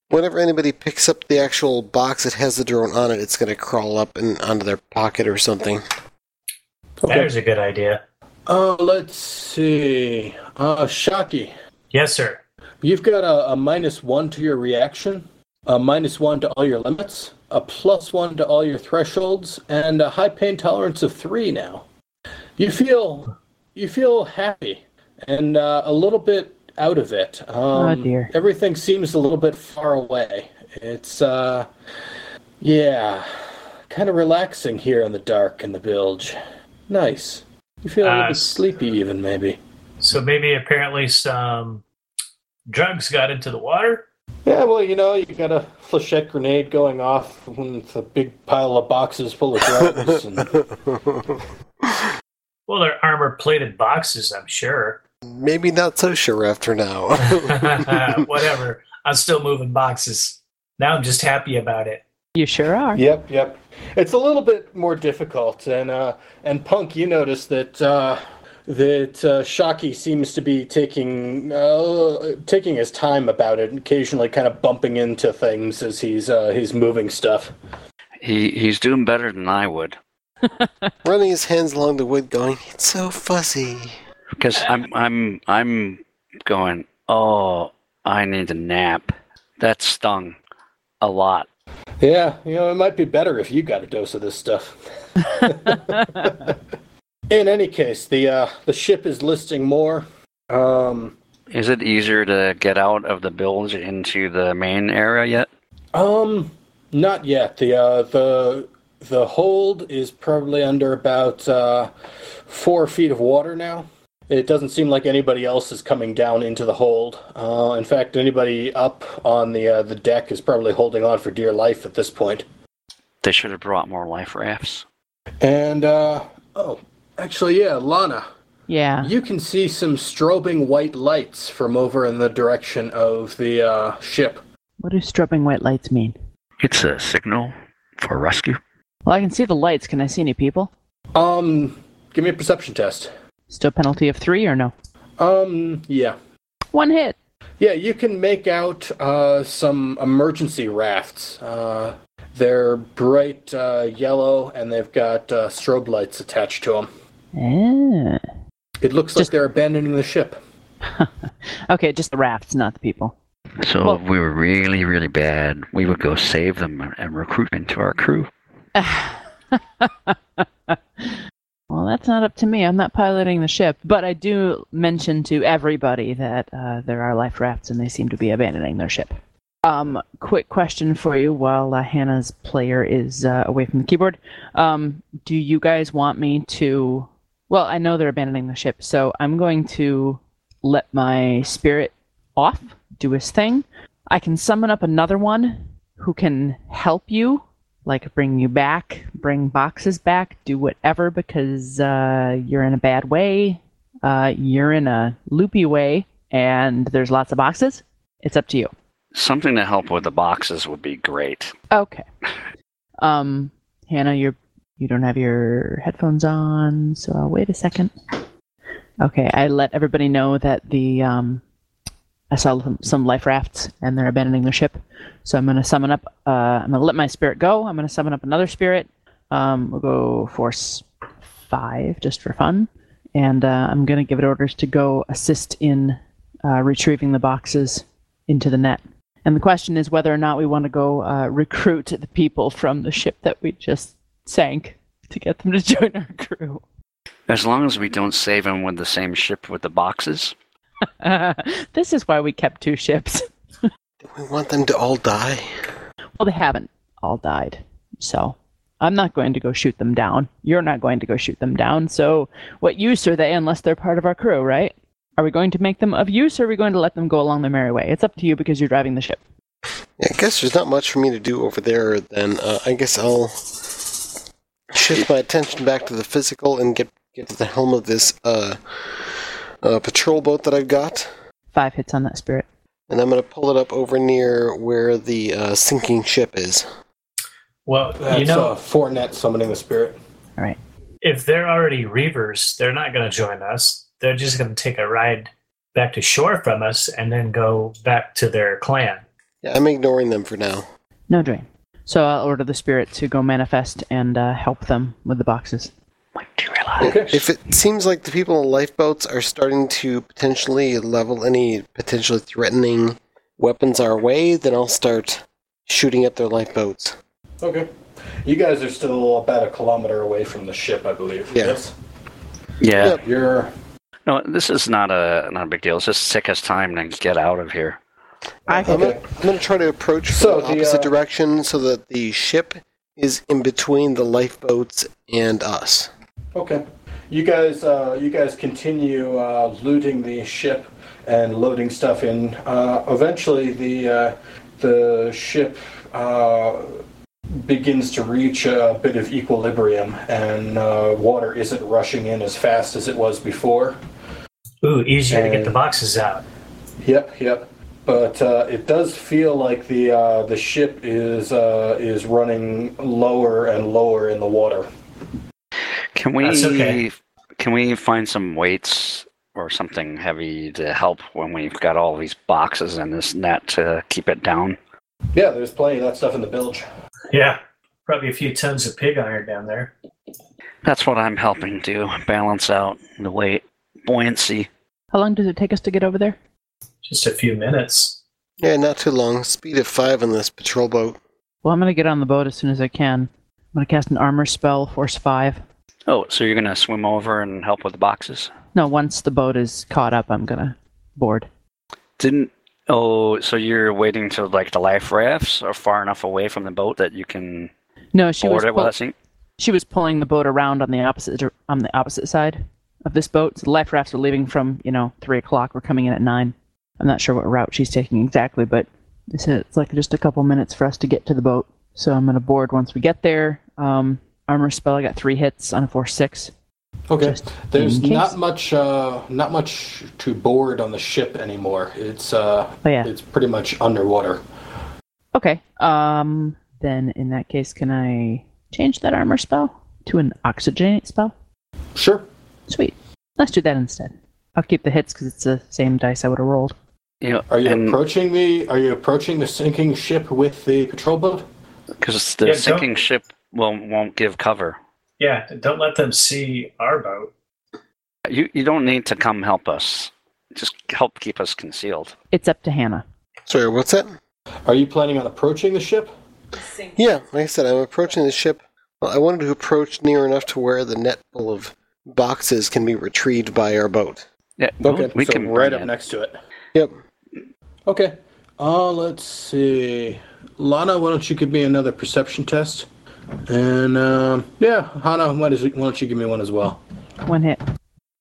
whenever anybody picks up the actual box that has the drone on it, it's going to crawl up and onto their pocket or something. Okay. There's a good idea. Uh, let's see. Uh, Shocky, Yes, sir. you've got a, a minus one to your reaction, a minus one to all your limits, a plus one to all your thresholds, and a high pain tolerance of three now. You feel you feel happy and uh, a little bit out of it. Um, Oh, dear. Everything seems a little bit far away. It's uh, yeah, kind of relaxing here in the dark in the bilge. Nice. You feel a little Uh, bit sleepy, even maybe. So maybe apparently some drugs got into the water. Yeah, well, you know, you got a flechette grenade going off with a big pile of boxes full of drugs. and, Well, Well, they're armor plated boxes, I'm sure. Maybe not so sure after now. Whatever. I'm still moving boxes. Now I'm just happy about it. You sure are. Yep, yep. It's a little bit more difficult, and uh, and Punk, you notice that uh, that uh, Shocky seems to be taking uh, taking his time about it, occasionally kind of bumping into things as he's uh, he's moving stuff. He he's doing better than I would Running his hands along the wood, going, "It's so fuzzy." because I'm I'm I'm going. Oh, I need a nap. That stung a lot. Yeah, you know, it might be better if you got a dose of this stuff. In any case, the uh, the ship is listing more. Um, Is it easier to get out of the bilge into the main area yet? Um, not yet. The uh, the the hold is probably under about uh, four feet of water now. It doesn't seem like anybody else is coming down into the hold. Uh, in fact, anybody up on the uh, the deck is probably holding on for dear life at this point. They should have brought more life rafts. And uh, oh, actually, yeah, Lana, Yeah. you can see some strobing white lights from over in the direction of the uh, ship. What do strobing white lights mean? It's a signal for rescue. Well, I can see the lights. Can I see any people? Um, give me a perception test. Still penalty of three or no? Um, yeah. One hit. Yeah, you can make out uh, some emergency rafts. Uh, they're bright uh, yellow and they've got uh, strobe lights attached to them. Ah. It looks Just- like they're abandoning the ship. Okay, just the rafts, not the people. So Well- if we were really, really bad, we would go save them and recruit into our crew. Well, that's not up to me. I'm not piloting the ship, but I do mention to everybody that uh, there are life rafts and they seem to be abandoning their ship. Um, quick question for you while uh, Hannah's player is uh, away from the keyboard. Um, do you guys want me to? Well, I know they're abandoning the ship, so I'm going to let my spirit off, do his thing. I can summon up another one who can help you like bring you back, bring boxes back, do whatever because uh, you're in a bad way, uh, you're in a loopy way, and there's lots of boxes. It's up to you. Something to help with the boxes would be great. Okay. Um, Hannah, you're you don't have your headphones on, so I'll wait a second. Okay, I let everybody know that the um, I saw some, life rafts and they're abandoning their ship. So I'm gonna summon up. Uh, I'm gonna let my spirit go. I'm gonna summon up another spirit. Um, we'll go force five just for fun, and uh, I'm gonna give it orders to go assist in uh, retrieving the boxes into the net. And the question is whether or not we want to go uh, recruit the people from the ship that we just sank to get them to join our crew. As long as we don't save them with the same ship with the boxes. this is why we kept two ships. Do we want them to all die. Well, they haven't all died. So I'm not going to go shoot them down. You're not going to go shoot them down. So what use are they unless they're part of our crew, right? Are we going to make them of use or are we going to let them go along their merry way? It's up to you because you're driving the ship. Yeah, I guess there's not much for me to do over there. Then uh, I guess I'll shift my attention back to the physical and get get to the helm of this uh, uh, patrol boat that I've got, Five hits on that spirit. and I'm gonna pull it up over near where the uh, sinking ship is. Well, That's you know, uh, Fortnet summoning the spirit. All right. if they're already Reavers, they're not going to join us. They're just going to take a ride back to shore from us and then go back to their clan. Yeah, I'm ignoring them for now. No drain. So I'll order the spirit to go manifest and uh, help them with the boxes. When do you realize? Okay. If it seems like the people in lifeboats are starting to potentially level any potentially threatening weapons our way, then I'll start shooting at their lifeboats. Okay. You guys are still about a kilometer away from the ship, I believe. Yeah. Yes. Yeah. Yep. You're. No, this is not a not a big deal. It's just sick as time to get out of here. I I'm, gonna, I'm gonna try to approach from So the the, opposite uh, direction so that the ship is in between the lifeboats and us. Okay. You guys, uh, you guys continue uh, looting the ship and loading stuff in. Uh, eventually, the uh, the ship uh, begins to reach a bit of equilibrium, and uh, water isn't rushing in as fast as it was before. Ooh, easier to get the boxes out. Yep, yep. But uh, it does feel like the uh, the ship is uh, is running lower and lower in the water. Can we That's okay. can we find some weights or something heavy to help when we've got all these boxes and this net to keep it down? Yeah, there's plenty of that stuff in the bilge. Yeah, probably a few tons of pig iron down there. That's what I'm helping do, balance out the weight, buoyancy. How long does it take us to get over there? Just a few minutes. Yeah, not too long. Speed of five on this patrol boat. Well, I'm gonna get on the boat as soon as I can. I'm gonna cast an armor spell, force five. Oh, so you're gonna swim over and help with the boxes? No, once the boat is caught up, I'm gonna board. Didn't oh, so you're waiting till like the life rafts are far enough away from the boat that you can No, she was board it pull- without seeing? she was pulling the boat around on the opposite on the opposite side of this boat. So the life rafts are leaving from you know three o'clock. We're coming in at nine. I'm not sure what route she's taking exactly, but they it's like just a couple minutes for us to get to the boat. So I'm gonna board once we get there. Um, armor spell. I got three hits on a four six. Okay. Just There's not much uh, not much to board on the ship anymore. It's uh, Oh yeah. it's pretty much underwater. Okay. Um. Then in that case, can I change that armor spell to an oxygenate spell? Sure. Sweet. Let's do that instead. I'll keep the hits because it's the same dice I would have rolled. You know, Are you and approaching the Are you approaching the sinking ship with the patrol boat? because the Yeah, don't- sinking ship will won't give cover. Yeah, don't let them see our boat. You you don't need to come help us. Just help keep us concealed. It's up to Hannah. Sorry, what's that? Are you planning on approaching the ship? Yeah, like I said, I'm approaching the ship. Well, I wanted to approach near enough to where the net full of boxes can be retrieved by our boat. Yeah, Okay, we so can right up it. next to it. Yep. Okay. Uh, let's see. Lana, why don't you give me another perception test? And um, yeah, Hana, why, why don't you give me one as well? One hit.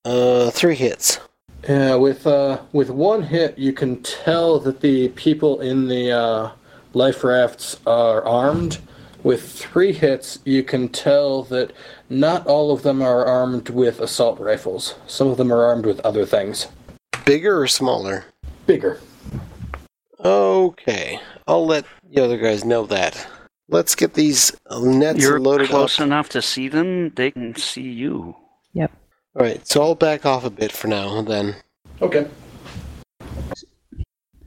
Uh, three hits. Yeah, with uh, with one hit, you can tell that the people in the uh, life rafts are armed. With three hits, you can tell that not all of them are armed with assault rifles. Some of them are armed with other things. Bigger or smaller? Bigger. Okay, I'll let the other guys know that. Let's get these uh, nets You're loaded close up. enough to see them. They can see you. Yep. All right, so I'll back off a bit for now. Then Okay.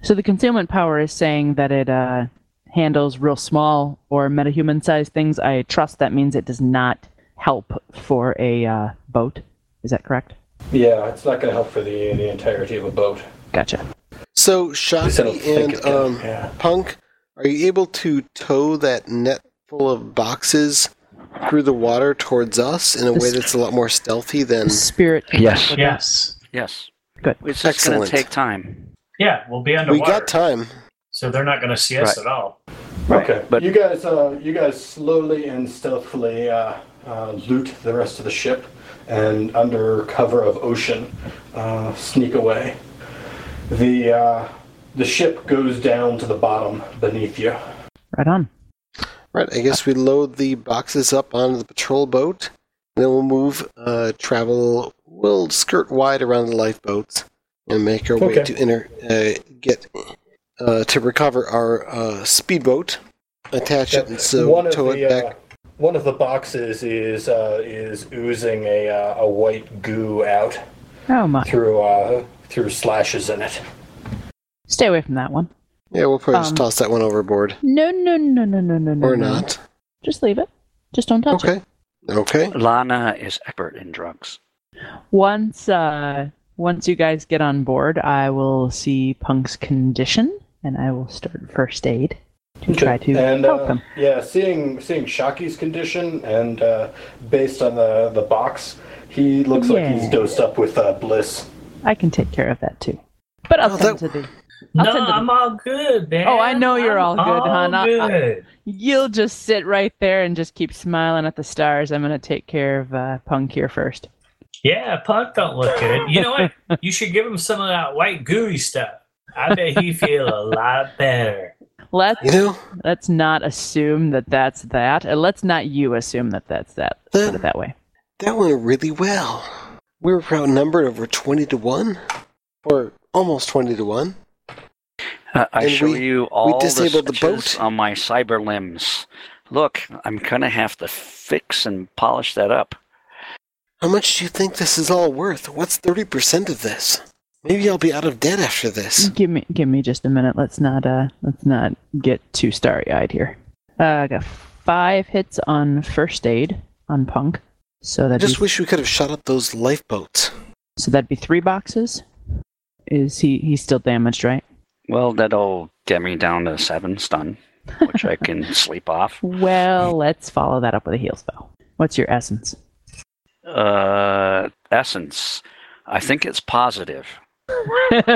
So the concealment power is saying that it uh, handles real small or metahuman sized things. I trust that means it does not help for a uh, boat. Is that correct? Yeah, it's not going to help for the the entirety of a boat. Gotcha. So At least I don't Shocky think and um, yeah. Punk, are you able to tow that net full of boxes through the water towards us in a way that's a lot more stealthy than? The spirit. Yes. help with that. Yes. Yes. Good. It's just going to take time. Yeah, we'll be underwater. We underwater. got time. So they're not going to see us Right. at all. Okay, but- you guys, uh, you guys slowly and stealthily uh, uh, loot the rest of the ship, and under cover of ocean, uh, sneak away. The uh, the ship goes down to the bottom beneath you. Right on. Right, I guess we load the boxes up onto the patrol boat, and then we'll move, uh, travel, we'll skirt wide around the lifeboats, and make our way Okay. to inter, uh, get, uh, to recover our, uh, speedboat, attach it, and so one tow the it back. uh, one of the boxes is uh, is oozing a uh, a white goo out Oh my. through uh, through slashes in it. Stay away from that one. yeah, we'll probably just um, toss that one overboard. No, no, no, no, no, no, no. Or no. not. Just leave it. Just don't touch it. Okay. Okay. Lana is expert in drugs. Once, uh, once you guys get on board, I will see Punk's condition, and I will start first aid to try to and help uh, him. yeah, seeing seeing Shocky's condition and uh, based on the the box, he looks like he's Yeah. dosed up with uh, bliss. I can take care of that too. But I'll Oh, send that- to the. I'll no, send to the- I'm all good, man. Oh, I know you're I'm all good, hon. I- I- good. You'll just sit right there and just keep smiling at the stars. I'm gonna take care of uh, Punk here first. Yeah, Punk don't look good. You know what? you should give him some of that white gooey stuff. I bet he feel a lot better. Let's You know, let's not assume that that's that, and let's not you assume that that's that. Put it that way. that went really well. We were outnumbered over 20 to 1, or almost 20 to 1. Uh, I And show we- you all the disabled the switches boat. on my cyber limbs. Look, I'm gonna have to fix and polish that up. How much do you think this is all worth? What's 30% of this? Maybe I'll be out of debt after this. Give me give me just a minute. Let's not uh let's not get too starry eyed here. Uh, I got five hits on first aid on punk. So I that just be, wish we could have shot up those lifeboats. so that'd be three boxes. Is he he's still damaged, right? Well, that'll get me down to seven stun, which I can sleep off. Well, let's follow that up with a heal spell. What's your essence? Uh, essence. I think it's positive.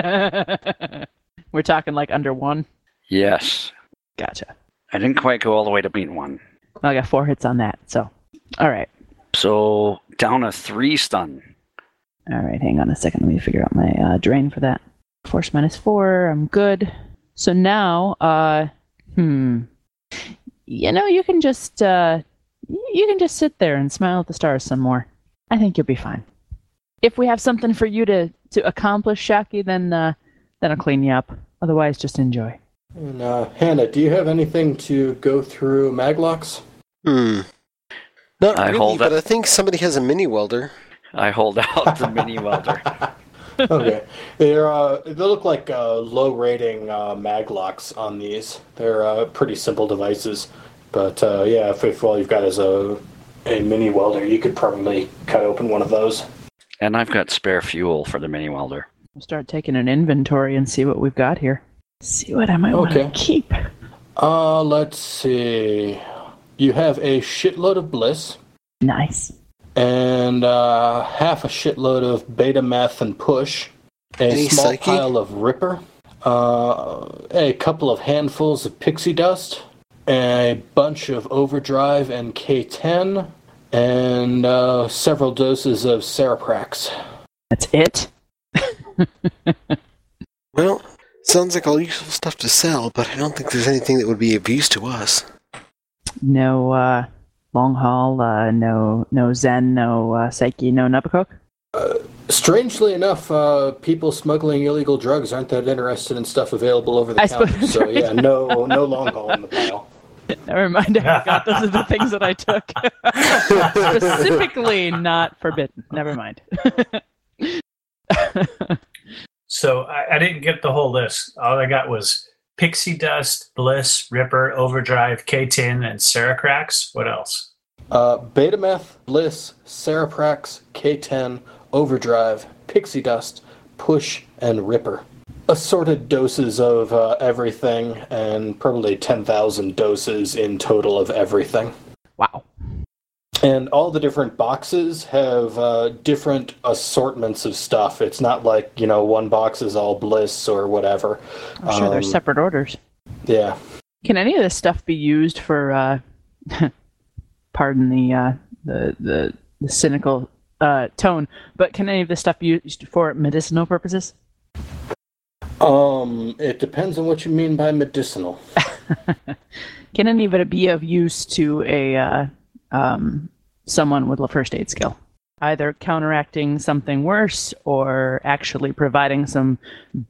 We're talking like under one. Yes. Gotcha. I didn't quite go all the way to beat one. I got four hits on that. So, all right, So down to three stun. all right. Hang on a second. Let me figure out my uh, drain for that. Force minus four. I'm good. So now, uh, hmm, you know, you can just uh, you can just sit there and smile at the stars some more. I think you'll be fine. If we have something for you to to accomplish, Shocky, then uh, then I'll clean you up. Otherwise, just enjoy. And uh, Hannah, do you have anything to go through maglocks? Hmm. Not I really, hold but it. I think somebody has a mini welder. I hold out the mini welder. okay, they're uh, they look like uh, low rating uh, maglocks on these. They're uh, pretty simple devices, but uh, yeah, if, if all you've got is a a mini welder, you could probably cut open one of those. And I've got spare fuel for the mini welder. We'll start taking an inventory and see what we've got here. See what I might want Okay. to keep. Uh, let's see. You have a shitload of bliss Nice. And uh, half a shitload of beta meth and push, a Any small psyche? pile of ripper, uh, a couple of handfuls of pixie dust, a bunch of overdrive and K10, and uh, several doses of Cereprax. That's it. Well, sounds like all useful stuff to sell, but I don't think there's anything that would be of use to us. No uh, long haul. Uh, no no Zen. No uh, Psyche. No Novacoke. Strangely enough, uh, people smuggling illegal drugs aren't that interested in stuff available over the I counter. So right. yeah, no, no long haul in the pile. Never mind. I forgot those are the things that I took. Specifically not forbidden. Never mind. So I, I didn't get the whole list. All I got was Pixie Dust, Bliss, Ripper, Overdrive, K10, and Cereprax. What else? Uh, Betameth, Bliss, Cereprax, K10, Overdrive, Pixie Dust, Push, and Ripper. Assorted doses of uh, everything, and probably 10,000 doses in total of everything. wow. And all the different boxes have uh, different assortments of stuff. It's not like, you know, one box is all Bliss or whatever. I'm sure there's Um, separate orders. Yeah. Can any of this stuff be used for? Uh, pardon the uh, the the, the cynical uh, tone, but can any of this stuff be used for medicinal purposes? Um, it depends on what you mean by medicinal. Can any of it be of use to a uh, um, someone with a first aid skill? Either counteracting something worse or actually providing some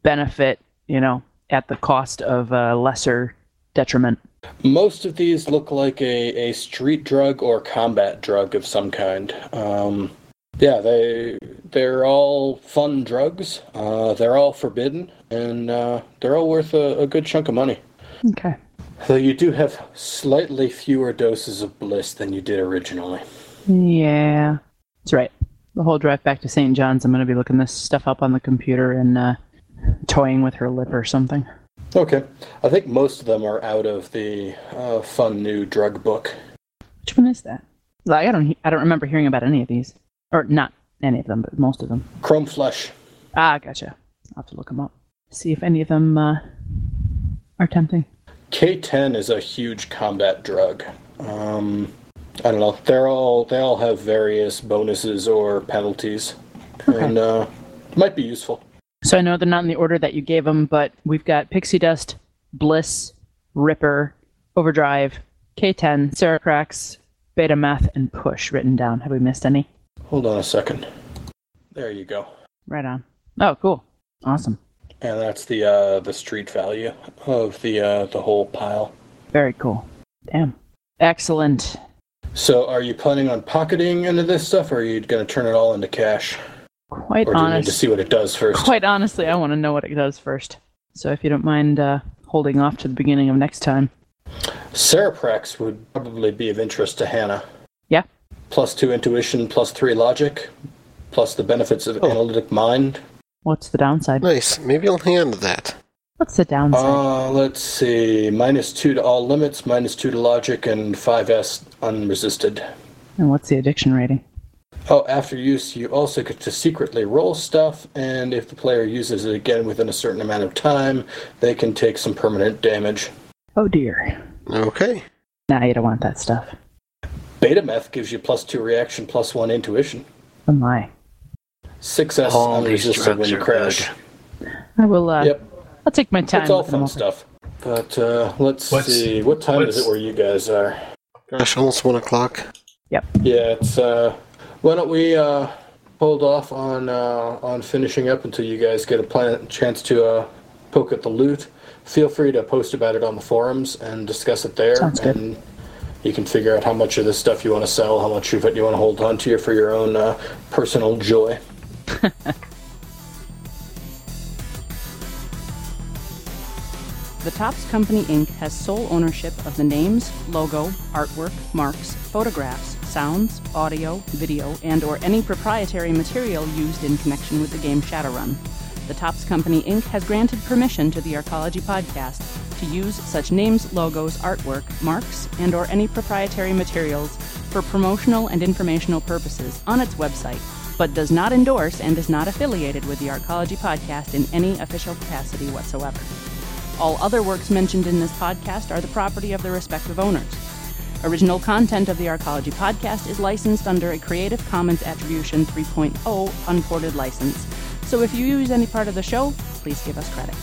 benefit, you know, at the cost of a lesser detriment. Most of these look like a, a street drug or combat drug of some kind. Um, yeah, they they're all fun drugs. Uh, they're all forbidden, and uh, they're all worth a, a good chunk of money. Okay. Though you do have slightly fewer doses of bliss than you did originally. Yeah. That's right. The whole drive back to St. John's, I'm going to be looking this stuff up on the computer and uh, toying with her lip or something. Okay, I think most of them are out of the uh, fun new drug book. Which one is that? Like, I don't. he- I don't remember hearing about any of these, or not any of them, but most of them. Chrome Flesh. Ah, gotcha. I'll have to look them up. See if any of them uh, are tempting. K10 is a huge combat drug. Um, I don't know. They're all they all have various bonuses or penalties, and uh, might be useful. So I know they're not in the order that you gave them, but we've got Pixie Dust, Bliss, Ripper, Overdrive, K10, Cereprax, Beta Meth, and Push written down. Have we missed any? Hold on a second. There you go. Right on. Oh, cool. Awesome. And that's the uh, the street value of the uh, the whole pile. Very cool. Damn. Excellent. So, are you planning on pocketing into this stuff, or are you going to turn it all into cash, Quite or do need to see what it does first? Quite honestly, I want to know what it does first. So if you don't mind uh, holding off to the beginning of next time. Cereprax would probably be of interest to Hannah. Yeah. Plus two intuition, plus three logic, plus the benefits of Oh. analytic mind. What's the downside? Nice. Maybe I'll hang on to that. What's the downside? Uh, let's see. Minus two to all limits, minus two to logic, and 5S unresisted. and what's the addiction rating? Oh, after use, you also get to secretly roll stuff, and if the player uses it again within a certain amount of time, they can take some permanent damage. Oh dear. Okay. Nah, you don't want that stuff. Beta meth gives you plus two reaction, plus one intuition. Oh my. 6S All these unresisted when you crash. good. I will. Uh, Yep, I'll take my time. it's all looking them fun stuff. But uh, let's What's- see. What time is what's- it where you guys are? Gosh, almost one o'clock. Yep. Yeah, it's. Uh, why don't we uh, hold off on uh, on finishing up until you guys get a plan- chance to uh, poke at the loot? Feel free to post about it on the forums and discuss it there. Sounds good. And you can figure out how much of this stuff you want to sell, how much of it you want to hold on to for your own uh, personal joy. The Topps Company Inc. has sole ownership of the names, logo, artwork, marks, photographs, sounds, audio, video, and or any proprietary material used in connection with the game Shadowrun. The Topps Company Inc. has granted permission to the Arcology podcast to use such names, logos, artwork, marks, and or any proprietary materials for promotional and informational purposes on its website, but does not endorse and is not affiliated with the Arcology podcast in any official capacity whatsoever. All other works mentioned in this podcast are the property of their respective owners. Original content of the Arcology podcast is licensed under a Creative Commons Attribution 3.0 unported license. So if you use any part of the show, please give us credit.